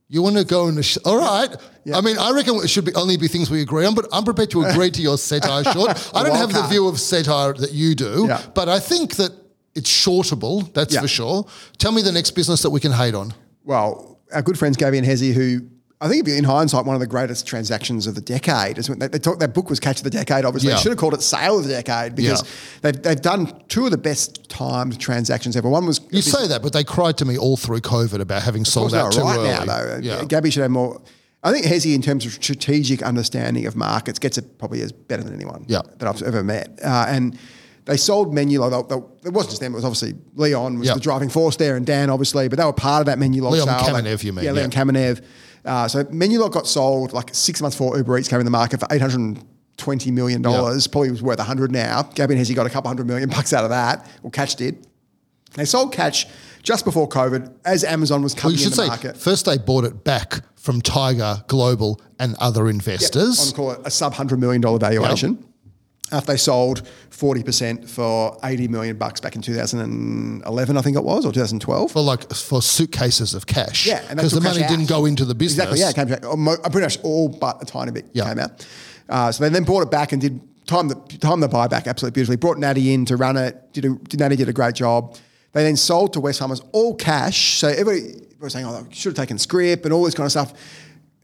Speaker 2: You want to go in the sh- all right?
Speaker 1: Yeah.
Speaker 2: I mean, I reckon it should be only be things we agree on, but I'm prepared to agree to your Cettire short. I don't have the view of Cettire that you do,
Speaker 1: Yeah.
Speaker 2: but I think that it's shortable. That's
Speaker 1: Yeah.
Speaker 2: for sure. Tell me the next business that we can hate on.
Speaker 1: well, our good friends Gaby and Hezi, who I think in hindsight, one of the greatest transactions of the decade is when they, they talk, that book was Catch of the Decade. Obviously,
Speaker 2: Yeah.
Speaker 1: they should have called it Sale of the Decade because
Speaker 2: Yeah.
Speaker 1: they've, they've done two of the best timed transactions ever. One was
Speaker 2: You say that, but they cried to me all through COVID about having sold out too
Speaker 1: right
Speaker 2: early.
Speaker 1: now though.
Speaker 2: yeah.
Speaker 1: Gabby should have more. I think Hezi, in terms of strategic understanding of markets, gets it probably as better than anyone
Speaker 2: Yeah.
Speaker 1: that I've ever met. Uh, and they sold Menulog. They, they, it wasn't just them. It was obviously Leon was
Speaker 2: Yeah.
Speaker 1: the driving force there, and Dan obviously, but they were part of that Menulog
Speaker 2: Leon
Speaker 1: sale.
Speaker 2: Kamenev,
Speaker 1: They-
Speaker 2: you mean,
Speaker 1: Yeah, Leon
Speaker 2: yeah.
Speaker 1: Kamenev. Uh, so Menulog got sold like six months before Uber Eats came in the market for eight hundred twenty million dollars. Probably was worth a hundred now. Gabby and Hezi got a couple hundred million bucks out of that. Well, Catch did. They sold Catch just before COVID, as Amazon was
Speaker 2: Well,
Speaker 1: coming
Speaker 2: you should
Speaker 1: in the
Speaker 2: say
Speaker 1: market.
Speaker 2: first they bought it back from Tiger Global and other investors.
Speaker 1: on call it a sub hundred million dollar valuation. After they sold forty percent for eighty million bucks back in two thousand and eleven, I think it was, or two thousand twelve.
Speaker 2: for like for suitcases of cash.
Speaker 1: Yeah,
Speaker 2: because the money didn't go into the business.
Speaker 1: Exactly. Yeah, it came back. oh, Pretty much all but a tiny bit
Speaker 2: Yeah.
Speaker 1: came out. Uh, so they then bought it back and did time the time the buyback absolutely beautifully. Brought Natty in to run it. Did, a, did Natty did a great job. They then sold to Wesfarmers all cash. So everybody was saying, "Oh, should have taken scrip and all this kind of stuff."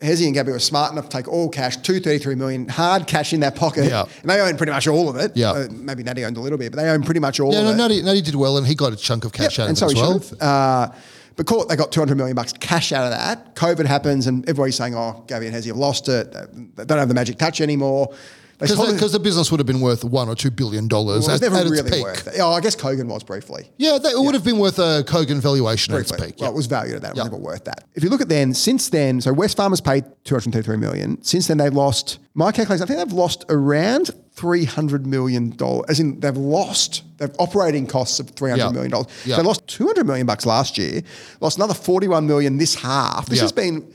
Speaker 1: Hezi and Gabby were smart enough to take all cash, two thirty three million hard cash in their pocket,
Speaker 2: Yeah.
Speaker 1: and they owned pretty much all of it.
Speaker 2: Yeah.
Speaker 1: Uh, maybe Natty owned a little bit, but they owned pretty much all
Speaker 2: Yeah,
Speaker 1: of
Speaker 2: no,
Speaker 1: it.
Speaker 2: Nutty, Nutty did well, and he got a chunk of cash
Speaker 1: Yep,
Speaker 2: out
Speaker 1: and
Speaker 2: of
Speaker 1: so
Speaker 2: it as well.
Speaker 1: Uh, but court, they got 200 million bucks cash out of that. COVID happens and everybody's saying, oh, Gabby and Hezi have lost it. They don't have the magic touch anymore. They sold it-
Speaker 2: Because the business would have been worth one or two billion dollars
Speaker 1: well, it was
Speaker 2: at,
Speaker 1: never
Speaker 2: at its peak.
Speaker 1: worth it. Oh, I guess Kogan was briefly.
Speaker 2: Yeah, that, it would have been worth a Kogan valuation at its peak.
Speaker 1: Well,
Speaker 2: yeah.
Speaker 1: it was valued at that. It was
Speaker 2: Yeah.
Speaker 1: never worth that. If you look at then, since then, so Wesfarmers paid 233 million. Since then, they've lost, my calculation, I think they've lost around $300 million. As in, they've lost, they've operating costs of $300 million. dollars.
Speaker 2: Yeah.
Speaker 1: They lost 200 million bucks last year, lost another 41 million this half. This
Speaker 2: Yeah.
Speaker 1: has been,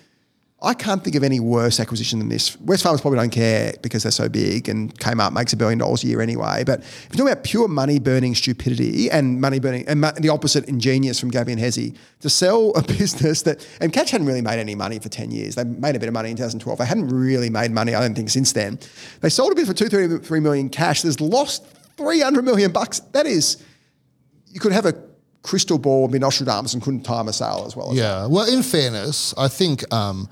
Speaker 1: I can't think of any worse acquisition than this. Wesfarmers probably don't care because they're so big and Kmart makes a billion dollars a year anyway. But if you're talking about pure money burning stupidity and money burning, and the opposite ingenious from Gabby and Hezi, to sell a business that, and Catch hadn't really made any money for 10 years. They made a bit of money in 2012. They hadn't really made money, I don't think, since then. They sold a bit for 233 million cash. There's lost 300 million bucks. That is, you could have a crystal ball, and be Nostradamus, and couldn't time a sale as well. As
Speaker 2: Yeah. Well, in fairness, I think um,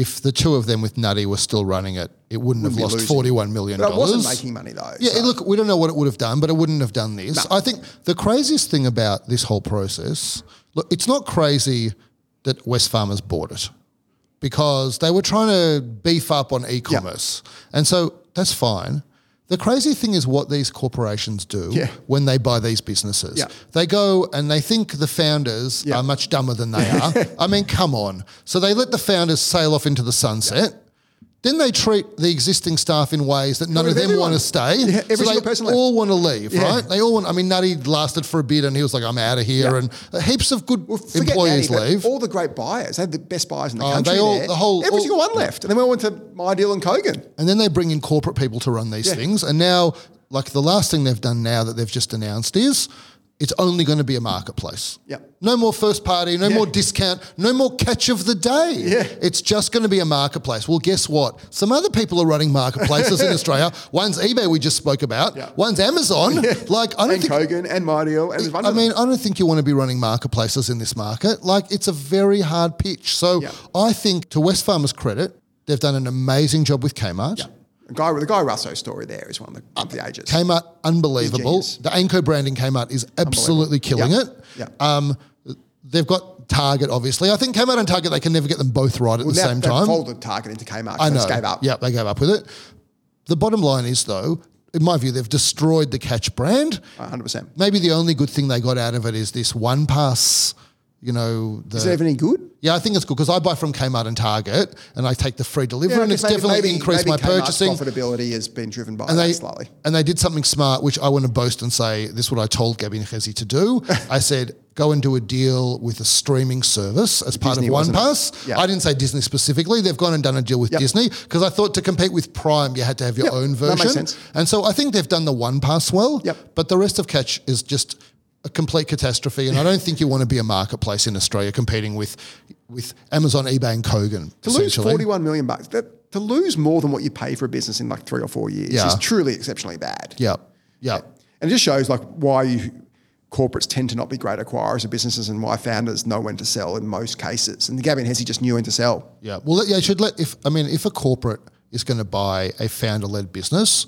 Speaker 2: if the two of them with Nutty were still running it, it wouldn't, have lost
Speaker 1: losing.
Speaker 2: forty-one million
Speaker 1: But it
Speaker 2: dollars.
Speaker 1: wasn't making money though.
Speaker 2: Yeah,
Speaker 1: so-
Speaker 2: look, we don't know what it would have done, but it wouldn't have done this. I think the craziest thing about this whole process, look, it's not crazy that Wesfarmers bought it because they were trying to beef up on e-commerce, and so that's fine. The crazy thing is what these corporations do
Speaker 1: Yeah.
Speaker 2: when they buy these businesses.
Speaker 1: Yeah.
Speaker 2: They go and they think the founders
Speaker 1: Yeah.
Speaker 2: are much dumber than they are. I mean, come on. So they let the founders sail off into the sunset. Then they treat the existing staff in ways that none of them
Speaker 1: everyone.
Speaker 2: want to stay.
Speaker 1: Yeah, every
Speaker 2: so
Speaker 1: single
Speaker 2: they
Speaker 1: person left.
Speaker 2: all want to leave,
Speaker 1: Yeah.
Speaker 2: right? They all want. I mean, Nutty lasted for a bit, and he was like, "I'm out of here," and uh, heaps of good
Speaker 1: Well,
Speaker 2: employees
Speaker 1: Natty, but
Speaker 2: leave.
Speaker 1: All the great buyers, they had the best buyers in the
Speaker 2: Oh,
Speaker 1: country.
Speaker 2: they all-
Speaker 1: there.
Speaker 2: the whole-
Speaker 1: every
Speaker 2: all-
Speaker 1: single one left, and then we all went to MyDeal and Kogan.
Speaker 2: and then they bring in corporate people to run these
Speaker 1: Yeah.
Speaker 2: things. And now, like the last thing they've done now that they've just announced is it's only going to be a marketplace.
Speaker 1: Yep.
Speaker 2: No more first party, no
Speaker 1: Yeah.
Speaker 2: more discount, no more catch of the day.
Speaker 1: Yeah.
Speaker 2: It's just going to be a marketplace. Well, guess what? Some other people are running marketplaces in Australia. One's eBay we just spoke about.
Speaker 1: Yeah.
Speaker 2: One's Amazon. Yeah. Like I don't
Speaker 1: And
Speaker 2: think
Speaker 1: Kogan and Deal, and
Speaker 2: I mean, I don't think you want to be running marketplaces in this market. Like, it's a very hard pitch. So. I think to Wesfarmers' credit, they've done an amazing job with Kmart.
Speaker 1: The guy, the guy Russo story there is one of the, of the ages.
Speaker 2: Kmart, unbelievable. The Anko branding Kmart is absolutely killing
Speaker 1: Yeah.
Speaker 2: it.
Speaker 1: Yeah.
Speaker 2: Um, they've got Target, obviously. I think Kmart and Target, they can never get them both right at the
Speaker 1: Now
Speaker 2: same time.
Speaker 1: folded Target into Kmart.
Speaker 2: I know.
Speaker 1: They gave up.
Speaker 2: Yeah, they gave up with it. The bottom line is, though, in my view, they've destroyed the Catch brand.
Speaker 1: 100%.
Speaker 2: Maybe the only good thing they got out of it is this OnePass. You know, the,
Speaker 1: Is it any good?
Speaker 2: Yeah, I think it's good because I buy from Kmart and Target, and I take the free delivery,
Speaker 1: I
Speaker 2: and it's definitely increased
Speaker 1: maybe
Speaker 2: my
Speaker 1: Kmart's
Speaker 2: purchasing.
Speaker 1: Profitability has been driven by
Speaker 2: And
Speaker 1: that
Speaker 2: they
Speaker 1: slightly.
Speaker 2: and they did something smart, which I want to boast and say this is what I told Gabby and Hezi to do. I said go and do a deal with a streaming service as part
Speaker 1: Disney,
Speaker 2: of OnePass.
Speaker 1: Yeah.
Speaker 2: I didn't say Disney specifically. They've gone and done a deal with
Speaker 1: Yep.
Speaker 2: Disney because I thought to compete with Prime, you had to have your
Speaker 1: Yep,
Speaker 2: own
Speaker 1: that
Speaker 2: version.
Speaker 1: makes sense.
Speaker 2: And so I think they've done the OnePass well.
Speaker 1: Yep.
Speaker 2: But the rest of Catch is just a complete catastrophe, and I don't think you want to be a marketplace in Australia competing with with Amazon, eBay, and Kogan.
Speaker 1: To lose 41 million bucks, that, to lose more than what you pay for a business in like three or four years
Speaker 2: Yeah.
Speaker 1: is truly exceptionally bad.
Speaker 2: Yeah, yeah.
Speaker 1: And it just shows like why you corporates tend to not be great acquirers of businesses and why founders know when to sell in most cases. And Gavin Hesse just knew when to sell.
Speaker 2: Yeah. Well, yeah, should let if I mean if a corporate is going to buy a founder-led business,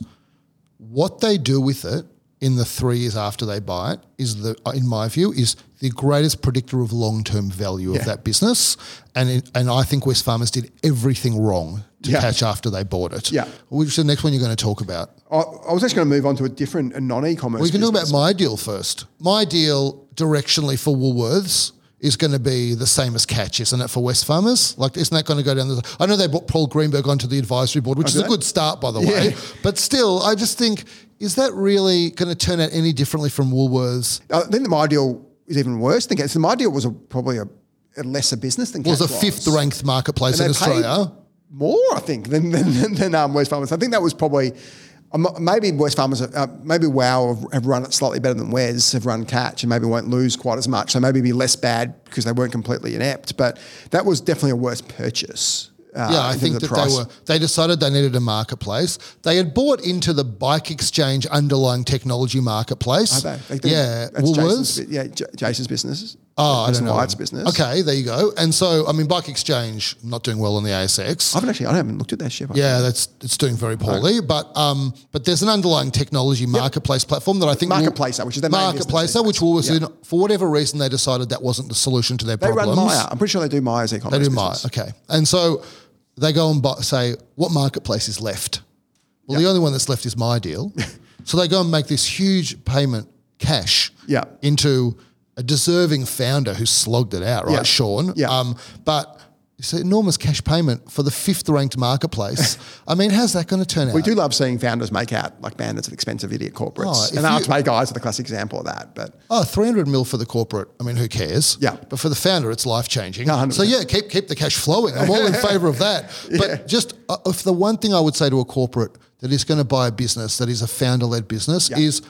Speaker 2: what they do with it in the three years after they buy it is the, uh, in my view, is the greatest predictor of long-term value
Speaker 1: Yeah.
Speaker 2: of that business. And it, and I think Wesfarmers did everything wrong to
Speaker 1: Yeah.
Speaker 2: catch after they bought it.
Speaker 1: Yeah.
Speaker 2: Which is the next one you're going to talk about.
Speaker 1: I, I was actually going to move on to a different, a non-e-commerce.
Speaker 2: We can talk about MyDeal first. MyDeal directionally for Woolworths is going to be the same as Catch, isn't it, for West Farmers? Like, isn't that going to go down the? I know they brought Paul Greenberg onto the advisory board, which oh,
Speaker 1: is
Speaker 2: a good start, by the way.
Speaker 1: Yeah.
Speaker 2: But still, I just think, is that really going to turn out any differently from Woolworths?
Speaker 1: I think the MyDeal is even worse. than the MyDeal was a, probably a, a lesser business than Catch
Speaker 2: Was a fifth ranked marketplace in Australia.
Speaker 1: more, I think, than than, than, um, Wesfarmers. I think that was probably um, maybe Wesfarmers, uh, maybe Wow have, have run it slightly better than Wes have run Catch, and maybe won't lose quite as much. So maybe be less bad because they weren't completely inept. But that was definitely a worse purchase. Uh,
Speaker 2: Yeah, I think that
Speaker 1: price.
Speaker 2: they were. They decided they needed a marketplace. They had bought into the bike exchange underlying technology marketplace.
Speaker 1: Are they? They.
Speaker 2: Yeah,
Speaker 1: That's Jason's,
Speaker 2: Woolworths.
Speaker 1: yeah, J- Jason's business.
Speaker 2: Oh, I don't know.
Speaker 1: Wyatt's business.
Speaker 2: Okay, there you go. And so, I mean, Bike Exchange not doing well on the ASX.
Speaker 1: I haven't actually. I haven't looked at that shit.
Speaker 2: yeah, that's it's doing very poorly. But um, but there's an underlying technology marketplace platform that I think
Speaker 1: marketplace, which is their main business
Speaker 2: marketplacer,
Speaker 1: these
Speaker 2: which. Woolworths
Speaker 1: Yeah.
Speaker 2: in for whatever reason they decided that wasn't the solution to their
Speaker 1: They
Speaker 2: problems.
Speaker 1: run Myer. I'm pretty sure they do Myer's e-commerce.
Speaker 2: They do
Speaker 1: Myer.
Speaker 2: Okay. And so they go and buy, say, what marketplace is left? Well, the only one that's left is MyDeal. so they go and make this huge payment cash
Speaker 1: Yeah.
Speaker 2: into a deserving founder who slogged it out, right,
Speaker 1: Yeah.
Speaker 2: Shaun?
Speaker 1: Yeah.
Speaker 2: Um, but it's an enormous cash payment for the fifth ranked marketplace. I mean, how's that going to turn out?
Speaker 1: We do love seeing founders make out like bandits and expensive idiot corporates.
Speaker 2: Oh,
Speaker 1: and Archway guys are the classic example of that. But
Speaker 2: Oh, 300 mil for the corporate. I mean, who cares?
Speaker 1: Yeah.
Speaker 2: But for the founder, it's life changing. So, yeah, keep, keep the cash flowing. I'm all in favor of that. But just uh, if the one thing I would say to a corporate that is going to buy a business that is a founder led business
Speaker 1: Yeah.
Speaker 2: is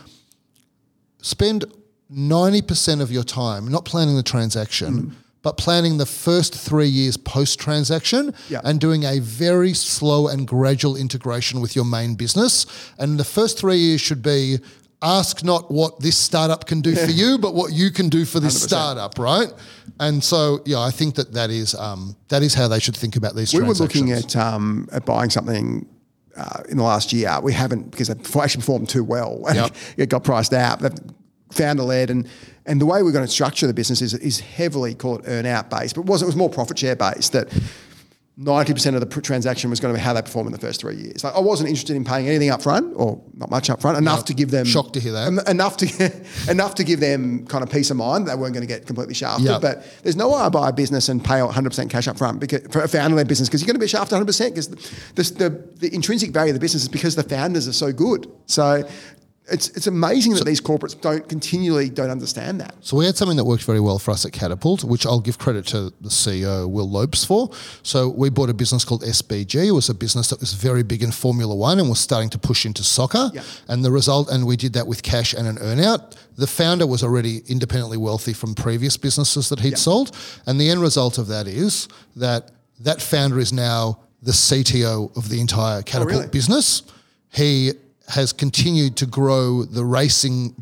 Speaker 2: spend 90% of your time not planning the transaction.
Speaker 1: Mm.
Speaker 2: But planning the first three years post transaction
Speaker 1: Yeah.
Speaker 2: and doing a very slow and gradual integration with your main business. And the first three years should be ask not what this startup can do for you, but what you can do for this
Speaker 1: 100%.
Speaker 2: startup, right? And so, yeah, I think that that is um, that is how they should think about these
Speaker 1: we were looking at um, at buying something uh, in the last year. We haven't because it actually performed too well. and
Speaker 2: Yep.
Speaker 1: it got priced out. They've Founder led and and the way we're going to structure the business is, is heavily called earn out based, but it was it was more profit share based that. 90% of the transaction was going to be how they perform in the first three years. Like I wasn't interested in paying anything up front or not much up front, enough to give them
Speaker 2: Shocked to hear that.
Speaker 1: en- enough to enough to give them kind of peace of mind that they weren't going to get completely shafted.
Speaker 2: Yeah.
Speaker 1: But there's no way I buy a business and pay 100% cash up front because, for a founder-led business because you're going to be shafted 100% because the, the, the, the intrinsic value of the business is because the founders are so good. So it's it's amazing that these corporates don't continually don't understand that.
Speaker 2: So we had something that worked very well for us at Catapult, which I'll give credit to the CEO Will Lopes for. So we bought a business called SBG. It was a business that was very big in Formula One and was starting to push into soccer.
Speaker 1: Yeah.
Speaker 2: And the result, and we did that with cash and an earnout. The founder was already independently wealthy from previous businesses that he'd sold, and the end result of that is that that founder is now the CTO of the entire oh, Catapult
Speaker 1: really?
Speaker 2: business. He has continued to grow the racing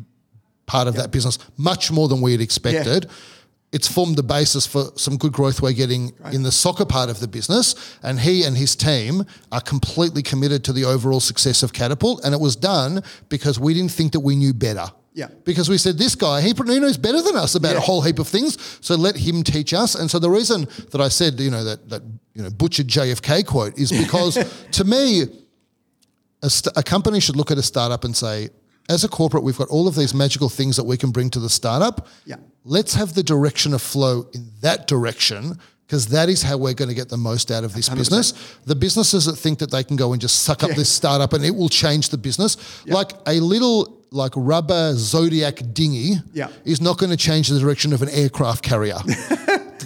Speaker 2: part of that business much more than we had expected. It's formed the basis for some good growth we're getting in the soccer part of the business. And he and his team are completely committed to the overall success of Catapult. And it was done because we didn't think that we knew better.
Speaker 1: Yeah.
Speaker 2: Because we said, this guy, he, he knows better than us about a whole heap of things. So let him teach us. And so the reason that I said, you know, that, that you know, butchered JFK quote is because to me, a, st- a company should look at a startup and say, as a corporate, we've got all of these magical things that we can bring to the startup.
Speaker 1: Yeah.
Speaker 2: Let's have the direction of flow in that direction because that is how we're going to get the most out of this business. The businesses that think that they can go and just suck up this startup and it will change the business, like a little like rubber Zodiac dinghy,
Speaker 1: Yeah.
Speaker 2: is not going to change the direction of an aircraft carrier.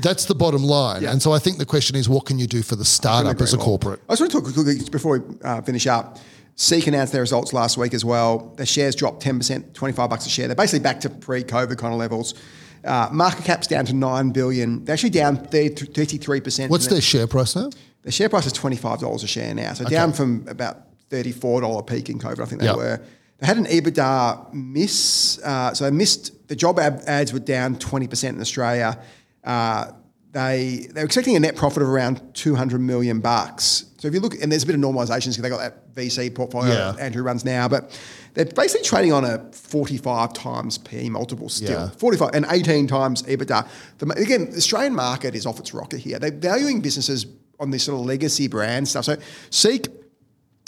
Speaker 2: That's the bottom line.
Speaker 1: Yeah.
Speaker 2: And so I think the question is, what can you do for the startup as a
Speaker 1: well.
Speaker 2: corporate?
Speaker 1: I just want to talk quickly before we uh, finish up. Seek announced their results last week as well. Their shares dropped 10%, 25 bucks a share. They're basically back to pre-COVID kind of levels. Uh, market cap's down to 9 billion. They're actually down 33%.
Speaker 2: What's their share price now?
Speaker 1: their share price is $25 a share now. So down from about $34 peak in COVID, I think they
Speaker 2: Yep.
Speaker 1: were. They had an EBITDA miss. Uh, so they missed the job ad- ads were down 20% in Australia. Uh, they they were expecting a net profit of around 200 million bucks. So if you look, and there's a bit of normalisation because they got that VC portfolio
Speaker 2: Yeah.
Speaker 1: that Andrew runs now, but they're basically trading on a 45 times P multiple still,
Speaker 2: Yeah.
Speaker 1: 45 and 18 times EBITDA. The, again, the Australian market is off its rocker here. They're valuing businesses on this sort of legacy brand stuff. So Seek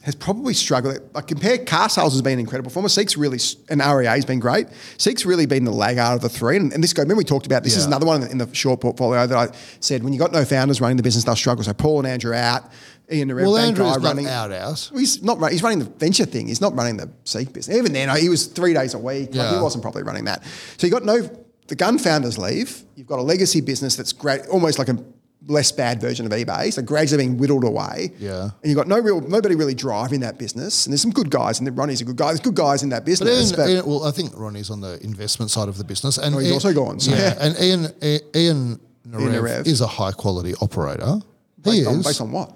Speaker 1: has probably struggled. Like compare car sales has been incredible performer. Seek's really and REA has been great. Seek's really been the laggard of the three. And, and this go. Remember we talked about this is another one in the short portfolio that I said when you got no founders running the business, they'll struggle. So Paul and Andrew out. Ian, the
Speaker 2: Well, Andrew's
Speaker 1: guy running
Speaker 2: out.
Speaker 1: Well, He's not. run- He's running the venture thing. He's not running the Seek business. Even then, he was three days a week. Like, he wasn't probably running that. So you got no. The gun founders leave. You've got a legacy business that's great, almost like a less bad version of eBay. So gradually being whittled away.
Speaker 2: Yeah.
Speaker 1: And you've got no real nobody really driving that business. And there's some good guys, and Ronnie's a good guy. There's good guys in that
Speaker 2: But
Speaker 1: business.
Speaker 2: Ian,
Speaker 1: but
Speaker 2: Ian- well, I think Ronnie's on the investment side of the business, and
Speaker 1: Oh, he's
Speaker 2: Ian-
Speaker 1: also gone, so-
Speaker 2: yeah, and Ian Ian Narev,
Speaker 1: Narev.
Speaker 2: is a high quality operator. He
Speaker 1: on,
Speaker 2: is.
Speaker 1: based on what?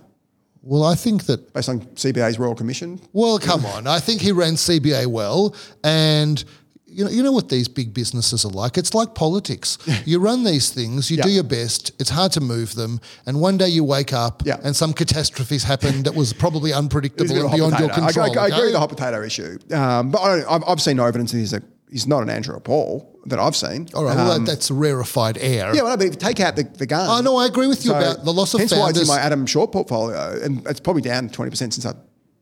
Speaker 2: well, I think that
Speaker 1: Based on CBA's Royal Commission.
Speaker 2: Well, come on. I think he ran CBA well, and you know, you know what these big businesses are like. It's like politics. you run these things, you do your best. It's hard to move them, and one day you wake up,
Speaker 1: Yeah.
Speaker 2: and some catastrophes happen that was probably unpredictable and beyond your
Speaker 1: potato. I-
Speaker 2: control.
Speaker 1: I, I, agree with the hot potato issue, um, but I don't, I've, I've seen no evidence that he's a he's not an Andrew Paul that I've seen.
Speaker 2: All right,
Speaker 1: Um,
Speaker 2: that, that's rarefied air.
Speaker 1: yeah, well, no, but if you take out the, the gun.
Speaker 2: I know, I agree with you about the loss of
Speaker 1: hence why it's in my Adam Short portfolio, and it's probably down twenty percent since I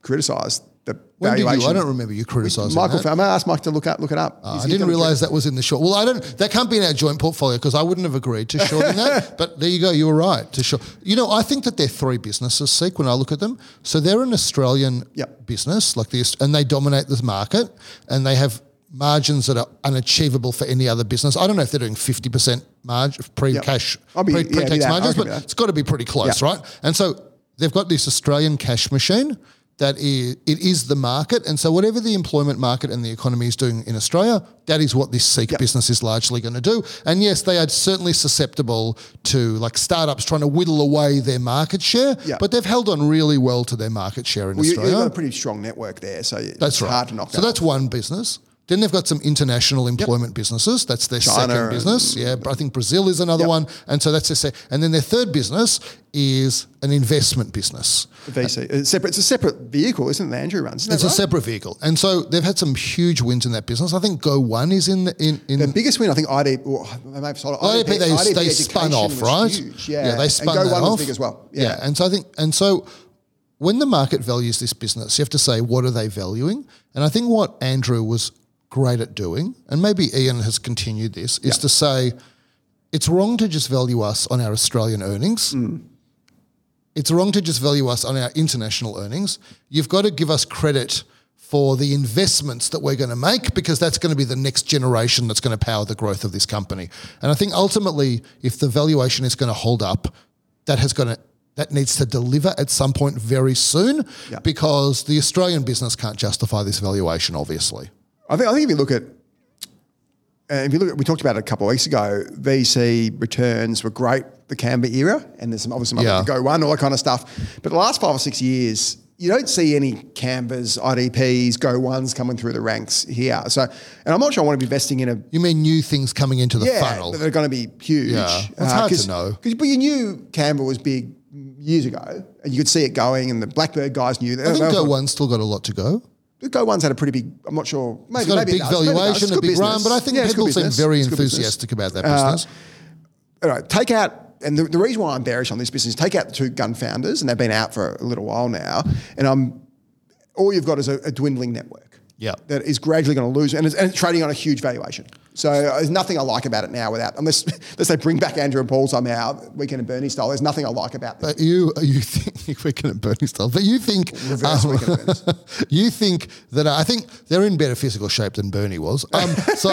Speaker 1: criticised the
Speaker 2: when did you? I don't remember you criticising
Speaker 1: Michael,
Speaker 2: that.
Speaker 1: I'm gonna ask Mike to look up look it up.
Speaker 2: Uh, I didn't realize that was in the short. Well, I don't. That can't be in our joint portfolio because I wouldn't have agreed to shorting that. But there you go. You were right to short. You know, I think that they're three businesses. Seek when I look at them. So they're an Australian
Speaker 1: Yep.
Speaker 2: business like this, and they dominate this market, and they have margins that are unachievable for any other business. I don't know if they're doing fifty percent margin pre-cash
Speaker 1: be-
Speaker 2: pre-
Speaker 1: yeah, it'd be
Speaker 2: pre-tax
Speaker 1: that. I
Speaker 2: margins, but it's got to be pretty close,
Speaker 1: Yeah.
Speaker 2: right? And so they've got this Australian cash machine that is it is the market, and so whatever the employment market and the economy is doing in Australia, that is what this Seek business is largely going to do. And yes, they are certainly susceptible to like startups trying to whittle away their market share,
Speaker 1: Yeah.
Speaker 2: but they've held on really well to their market share in
Speaker 1: Well,
Speaker 2: Australia.
Speaker 1: you've got a pretty strong network there, so
Speaker 2: That's
Speaker 1: it's
Speaker 2: right.
Speaker 1: hard to knock
Speaker 2: so
Speaker 1: that
Speaker 2: that's one business. Then they've got some international employment businesses. That's their
Speaker 1: China
Speaker 2: second business. Yeah, but I think Brazil is another
Speaker 1: Yep.
Speaker 2: one, and so that's their. And then their third business is an investment business.
Speaker 1: VC. It's uh, separate. It's a separate vehicle, isn't it? Andrew runs. Isn't
Speaker 2: It's
Speaker 1: that
Speaker 2: a separate vehicle, and so they've had some huge wins in that business. I think Go One is in the, in in
Speaker 1: The biggest win, I think, ID. Well, they may have sold it.
Speaker 2: IDP, they,
Speaker 1: IDP
Speaker 2: they spun off, right?
Speaker 1: huge, Yeah.
Speaker 2: they spun
Speaker 1: and Go One
Speaker 2: off.
Speaker 1: was big as well.
Speaker 2: Yeah. and so I think, and so when the market values this business, you have to say what are they valuing? And I think what Andrew was great at doing, and maybe Ian has continued this, is
Speaker 1: Yeah.
Speaker 2: to say it's wrong to just value us on our Australian earnings.
Speaker 1: Mm.
Speaker 2: It's wrong to just value us on our international earnings. You've got to give us credit for the investments that we're going to make because that's going to be the next generation that's going to power the growth of this company. And I think ultimately, if the valuation is going to hold up, that has got to that needs to deliver at some point very soon
Speaker 1: Yeah.
Speaker 2: because the Australian business can't justify this valuation, obviously.
Speaker 1: I think. I think if you look at. Uh, if you look at, we talked about it a couple of weeks ago. VC returns were great the Canva era, and there's some obviously some
Speaker 2: Yeah.
Speaker 1: other Go One, all that kind of stuff. But the last five or six years, you don't see any Canvas, IDPs, Go Ones coming through the ranks here. So, and I'm not sure I want to be investing in a
Speaker 2: You mean new things coming into the
Speaker 1: yeah,
Speaker 2: funnel?
Speaker 1: that are going to be huge.
Speaker 2: Yeah. It's hard to know.
Speaker 1: 'cause- but you knew Canva was big years ago, and you could see it going, and the Blackbird guys knew. that.
Speaker 2: I think Go One's still got a lot to go.
Speaker 1: The Go One's had a pretty big. I'm not sure. Maybe
Speaker 2: It's got
Speaker 1: maybe
Speaker 2: a big valuation, a big run, but I think
Speaker 1: Yeah,
Speaker 2: people seem very
Speaker 1: It's
Speaker 2: enthusiastic about that
Speaker 1: Uh,
Speaker 2: business.
Speaker 1: all right, take out, and the, the reason why I'm bearish on this business take out the two gun founders, and they've been out for a little while now, and I'm all you've got is a, a dwindling network.
Speaker 2: Yeah.
Speaker 1: that is gradually going to lose, and it's, and it's trading on a huge valuation. So uh, there's nothing I like about it now. Without unless unless they bring back Andrew and Paul somehow, Weekend and Bernie style. There's nothing I like about this.
Speaker 2: But you, you think we're going Bernie style, but you think um,
Speaker 1: Weekend
Speaker 2: you think that I think they're in better physical shape than Bernie was. Um, so,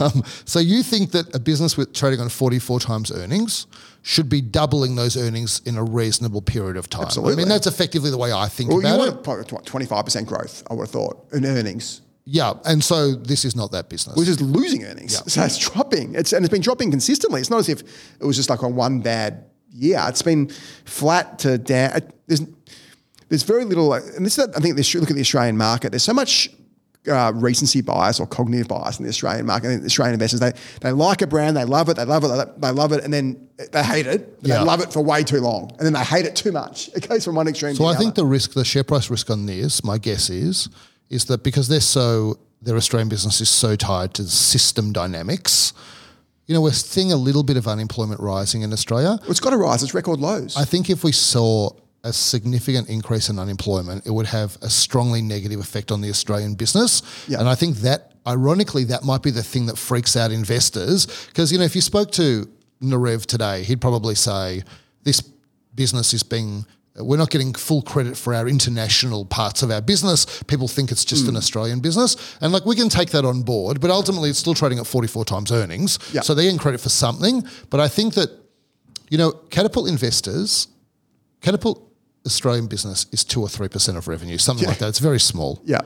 Speaker 2: um, so you think that a business with trading on 44 times earnings should be doubling those earnings in a reasonable period of time.
Speaker 1: Absolutely.
Speaker 2: I mean, that's effectively the way I think
Speaker 1: Well, you
Speaker 2: about
Speaker 1: want
Speaker 2: it.
Speaker 1: probably 25% growth, I would have thought, in earnings,
Speaker 2: Yeah, and so this is not that business.
Speaker 1: which is losing earnings.
Speaker 2: Yeah.
Speaker 1: So it's dropping. It's and it's been dropping consistently. It's not as if it was just like on one bad year. It's been flat to down. There's there's very little, and this is, I think, this should look at the Australian market. There's so much uh, recency bias or cognitive bias in the Australian market. The Australian investors they they like a brand, they love it, they love it, they love it, and then they hate it. Yeah. They love it for way too long, and then they hate it too much. It goes from one extreme.
Speaker 2: So
Speaker 1: I
Speaker 2: think the risk, the share price risk on this, my guess is, is that because they're so their Australian business is so tied to system dynamics. You know, we're seeing a little bit of unemployment rising in Australia.
Speaker 1: It's got to rise. It's record lows.
Speaker 2: I think if we saw a significant increase in unemployment, it would have a strongly negative effect on the Australian business. Yeah. And I think that, ironically, that might be the thing that freaks out investors. Because, you know, if you spoke to Narev today, he'd probably say this business is being we're not getting full credit for our international parts of our business. People think it's just mm. an Australian business. And like we can take that on board, but ultimately it's still trading at 44 times earnings. Yeah. So they're getting credit for something. But I think that, you know, Catapult investors, Catapult Australian business is two or three percent of revenue, something yeah. like that. It's very small.
Speaker 1: Yeah.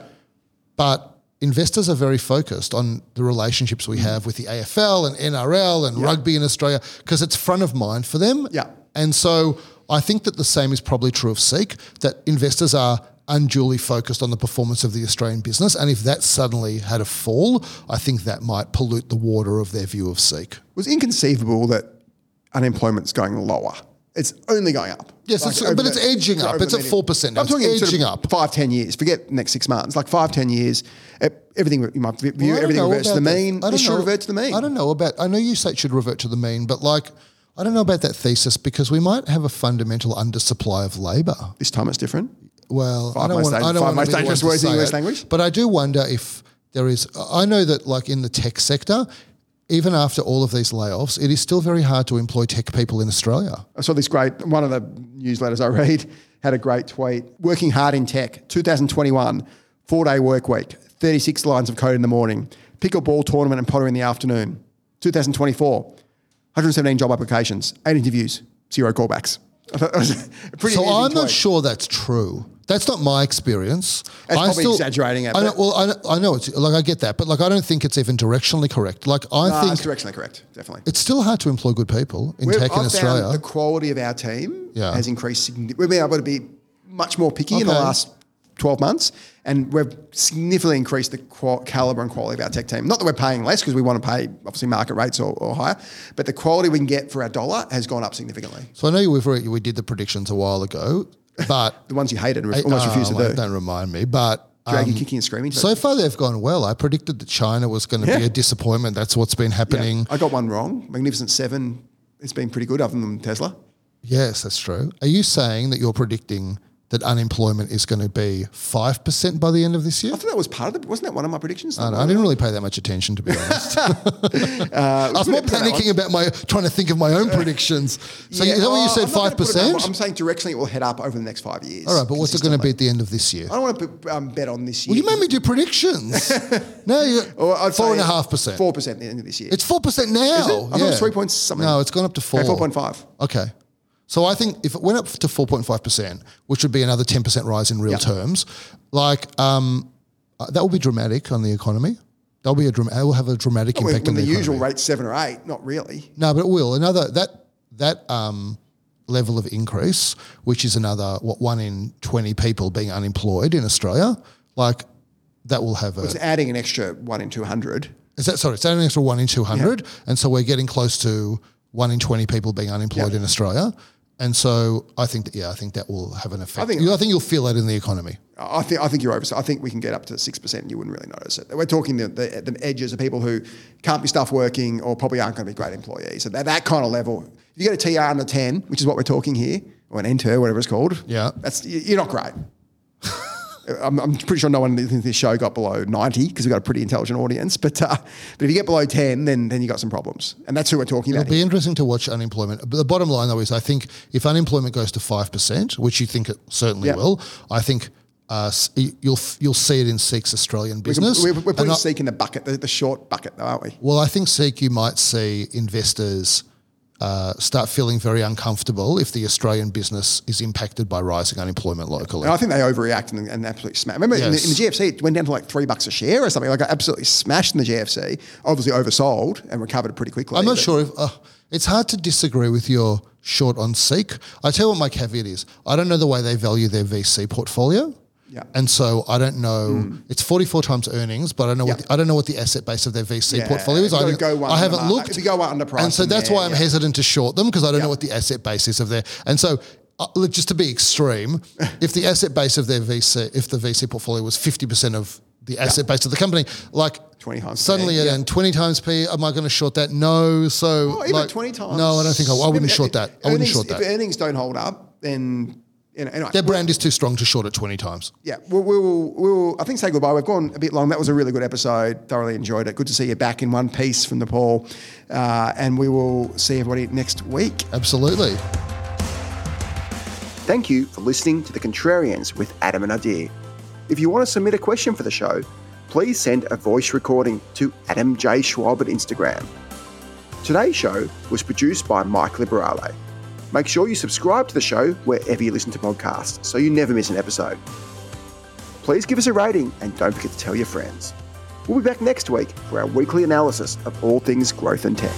Speaker 2: But investors are very focused on the relationships we have with the AFL and NRL and yeah. rugby in Australia because it's front of mind for them.
Speaker 1: Yeah.
Speaker 2: And so I think that the same is probably true of Seek, that investors are unduly focused on the performance of the Australian business. And if that suddenly had a fall, I think that might pollute the water of their view of Seek. It
Speaker 1: was inconceivable that unemployment's going lower it's only going up.
Speaker 2: Yes, like it's, but it's edging up. It's at four percent. I'm talking edging sort of up.
Speaker 1: Five, ten years. Forget next six months. Like five, ten years. Everything you might view well, everything reverts to the mean. It should revert to the mean.
Speaker 2: I don't know about. I know you say it should revert to the mean, but like. I don't know about that thesis because we might have a fundamental undersupply of labour.
Speaker 1: This time it's different.
Speaker 2: Well, five I don't want. I don't want most dangerous words in English language. But I do wonder if there is. I know that, like in the tech sector, even after all of these layoffs, it is still very hard to employ tech people in Australia.
Speaker 1: I saw this great, one of the newsletters I read had a great tweet. Working hard in tech, 2021, four day work week, 36 lines of code in the morning, pickleball tournament and potter in the afternoon. 2024, 117 job applications, eight interviews, zero callbacks.
Speaker 2: so I'm not sure that's true. That's not my experience.
Speaker 1: That's I probably still, exaggerating it.
Speaker 2: I know, well, I, I, know it's like I get that, but like I don't think it's even directionally correct. Like I no, think
Speaker 1: it's directionally correct, definitely.
Speaker 2: It's still hard to employ good people in We've, tech in I've Australia.
Speaker 1: the quality of our team yeah. has increased. Significantly. We've been able to be much more picky okay. in the last 12 months, and we've significantly increased the qual- caliber and quality of our tech team. Not that we're paying less because we want to pay obviously market rates or, or, higher, but the quality we can get for our dollar has gone up significantly.
Speaker 2: So I know we we did the predictions a while ago. But
Speaker 1: the ones you hated and almost refused to do.
Speaker 2: Don't remind me. But
Speaker 1: Draggy um, kicking and screaming.
Speaker 2: So far, they've gone well. I predicted that China was going to yeah. be a disappointment. That's what's been happening. Yeah.
Speaker 1: I got one wrong. Magnificent Seven it's been pretty good, other than Tesla.
Speaker 2: Yes, that's true. Are you saying that you're predicting that unemployment is going to be 5% by the end of this year?
Speaker 1: I thought that was part of it. Wasn't that one of my predictions?
Speaker 2: I, I didn't really pay that much attention, to be honest. uh, I was more panicking about my trying to think of my own predictions. So yeah, is that what you said, 5%?
Speaker 1: I'm saying directionally it will head up over the next five years.
Speaker 2: All right, but what's it going to be at the end of this year?
Speaker 1: I don't want to um, bet on this year.
Speaker 2: Well, you made me do predictions. no, you well, I'd 4.5%.
Speaker 1: 4% at the end of this year.
Speaker 2: It's 4% now.
Speaker 1: Is it? I yeah. it was 3 points something.
Speaker 2: No, it's gone up to 4.
Speaker 1: Okay, 4.5.
Speaker 2: Okay. So I think if it went up to 4.5%, which would be another 10% rise in real yep. terms, like um, uh, that will be dramatic on the economy. That'll be a dram- it will have a dramatic impact when,
Speaker 1: when
Speaker 2: on the,
Speaker 1: the usual
Speaker 2: economy.
Speaker 1: rate's seven or eight, not really.
Speaker 2: No, but it will. Another that that um, level of increase, which is another what one in twenty people being unemployed in Australia, like that will have a.
Speaker 1: It's adding an extra one in two hundred.
Speaker 2: Is that sorry? It's adding an extra one in two hundred, yeah. and so we're getting close to one in twenty people being unemployed yeah. in Australia. And so I think that yeah, I think that will have an effect. I think, I think you'll feel that in the economy.
Speaker 1: I think I think you're over. I think we can get up to six percent, and you wouldn't really notice it. We're talking the, the, the, edges of people who can't be stuff working or probably aren't going to be great employees. So that, that kind of level, if you get an ATAR under ten, which is what we're talking here, or an enter, whatever it's called,
Speaker 2: yeah,
Speaker 1: that's you're not great. I'm, I'm, pretty sure no one in this show got below 90 because we've got a pretty intelligent audience. But uh, but if you get below 10, then then you got some problems, and that's who we're talking
Speaker 2: It'll
Speaker 1: about.
Speaker 2: It'll be here. interesting to watch unemployment. But the bottom line though is, I think if unemployment goes to five percent, which you think it certainly yep. will, I think. Uh, you'll you'll see it in Seek's Australian business.
Speaker 1: We're, we're putting Seek in the bucket, the, the short bucket, though, aren't we?
Speaker 2: Well, I think Seek you might see investors uh, start feeling very uncomfortable if the Australian business is impacted by rising unemployment locally.
Speaker 1: And I think they overreact and, and absolutely smash. Remember yes. in, the, in, the, GFC, it went down to like three bucks a share or something. Like I absolutely smashed in the GFC. Obviously oversold and recovered pretty quickly.
Speaker 2: I'm not sure if uh, it's hard to disagree with your short on Seek. I tell you what my caveat is. I don't know the way they value their VC portfolio.
Speaker 1: Yeah.
Speaker 2: And so I don't know. It's 44 times earnings, but I don't know what the, I don't know what the asset base of their VC
Speaker 1: Yeah,
Speaker 2: portfolio is. I,
Speaker 1: go
Speaker 2: I haven't
Speaker 1: mark-
Speaker 2: looked.
Speaker 1: if you go under price
Speaker 2: and so that's
Speaker 1: there,
Speaker 2: why I'm
Speaker 1: yeah.
Speaker 2: hesitant to short them because I don't
Speaker 1: Yeah.
Speaker 2: know what the asset base is of their. And so. Uh, look, just to be extreme, if the asset base of their VC, if the VC portfolio was 50% of the asset base of the company, like
Speaker 1: 20 times
Speaker 2: suddenly
Speaker 1: P,
Speaker 2: at
Speaker 1: yeah.
Speaker 2: and 20 times P, am I going to short that? No. So
Speaker 1: Oh, even
Speaker 2: like,
Speaker 1: 20 times.
Speaker 2: No, I don't think I, I wouldn't
Speaker 1: If-
Speaker 2: short
Speaker 1: if
Speaker 2: that. I wouldn't
Speaker 1: earnings-
Speaker 2: short that.
Speaker 1: If earnings don't hold up, then you know, anyway,
Speaker 2: Their brand is too strong to short it 20 times.
Speaker 1: Yeah, we'll, we'll, we'll, I think say goodbye. We've gone a bit long. That was a really good episode. Thoroughly enjoyed it. Good to see you back in one piece from Nepal. Uh, and we will see everybody next week.
Speaker 2: Absolutely.
Speaker 1: Thank you for listening to The Contrarians with Adam and Adir. If you want to submit a question for the show, please send a voice recording to Adam J. Schwab at Instagram. Today's show was produced by Mike Liberale. Make sure you subscribe to the show wherever you listen to podcasts so you never miss an episode. Please give us a rating and don't forget to tell your friends. We'll be back next week for our weekly analysis of all things growth and tech.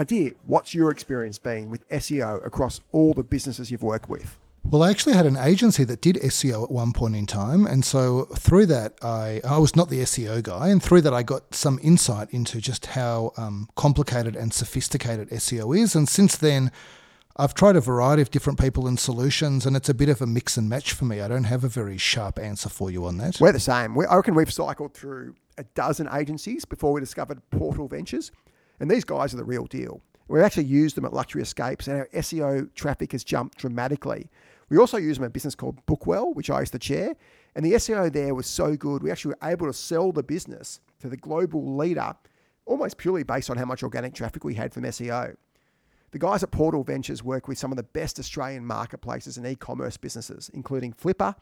Speaker 1: Adir, what's your experience been with SEO across all the businesses you've worked with?
Speaker 2: Well, I actually had an agency that did SEO at one point in time, and so through that, I I was not the SEO guy, and through that, I got some insight into just how um, complicated and sophisticated SEO is. And since then, I've tried a variety of different people and solutions, and it's a bit of a mix and match for me. I don't have a very sharp answer for you on that.
Speaker 1: We're the same. We, I reckon we've cycled through a dozen agencies before we discovered Portal Ventures, and these guys are the real deal. We've actually used them at Luxury Escapes, and our SEO traffic has jumped dramatically. We also use them at a business called Bookwell, which I used to chair, and the SEO there was so good, we actually were able to sell the business to the global leader almost purely based on how much organic traffic we had from SEO. The guys at Portal Ventures work with some of the best Australian marketplaces and e-commerce businesses, including Flippa,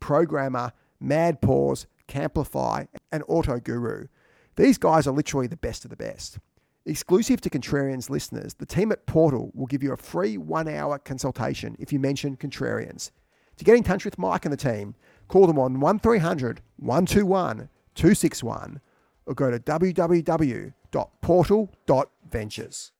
Speaker 1: Programmer, Mad MadPaws, Camplify, and AutoGuru. These guys are literally the best of the best. Exclusive to Contrarians listeners, the team at Portal will give you a free one hour consultation if you mention Contrarians. To get in touch with Mike and the team, call them on 1300 121 261 or go to www.portal.ventures.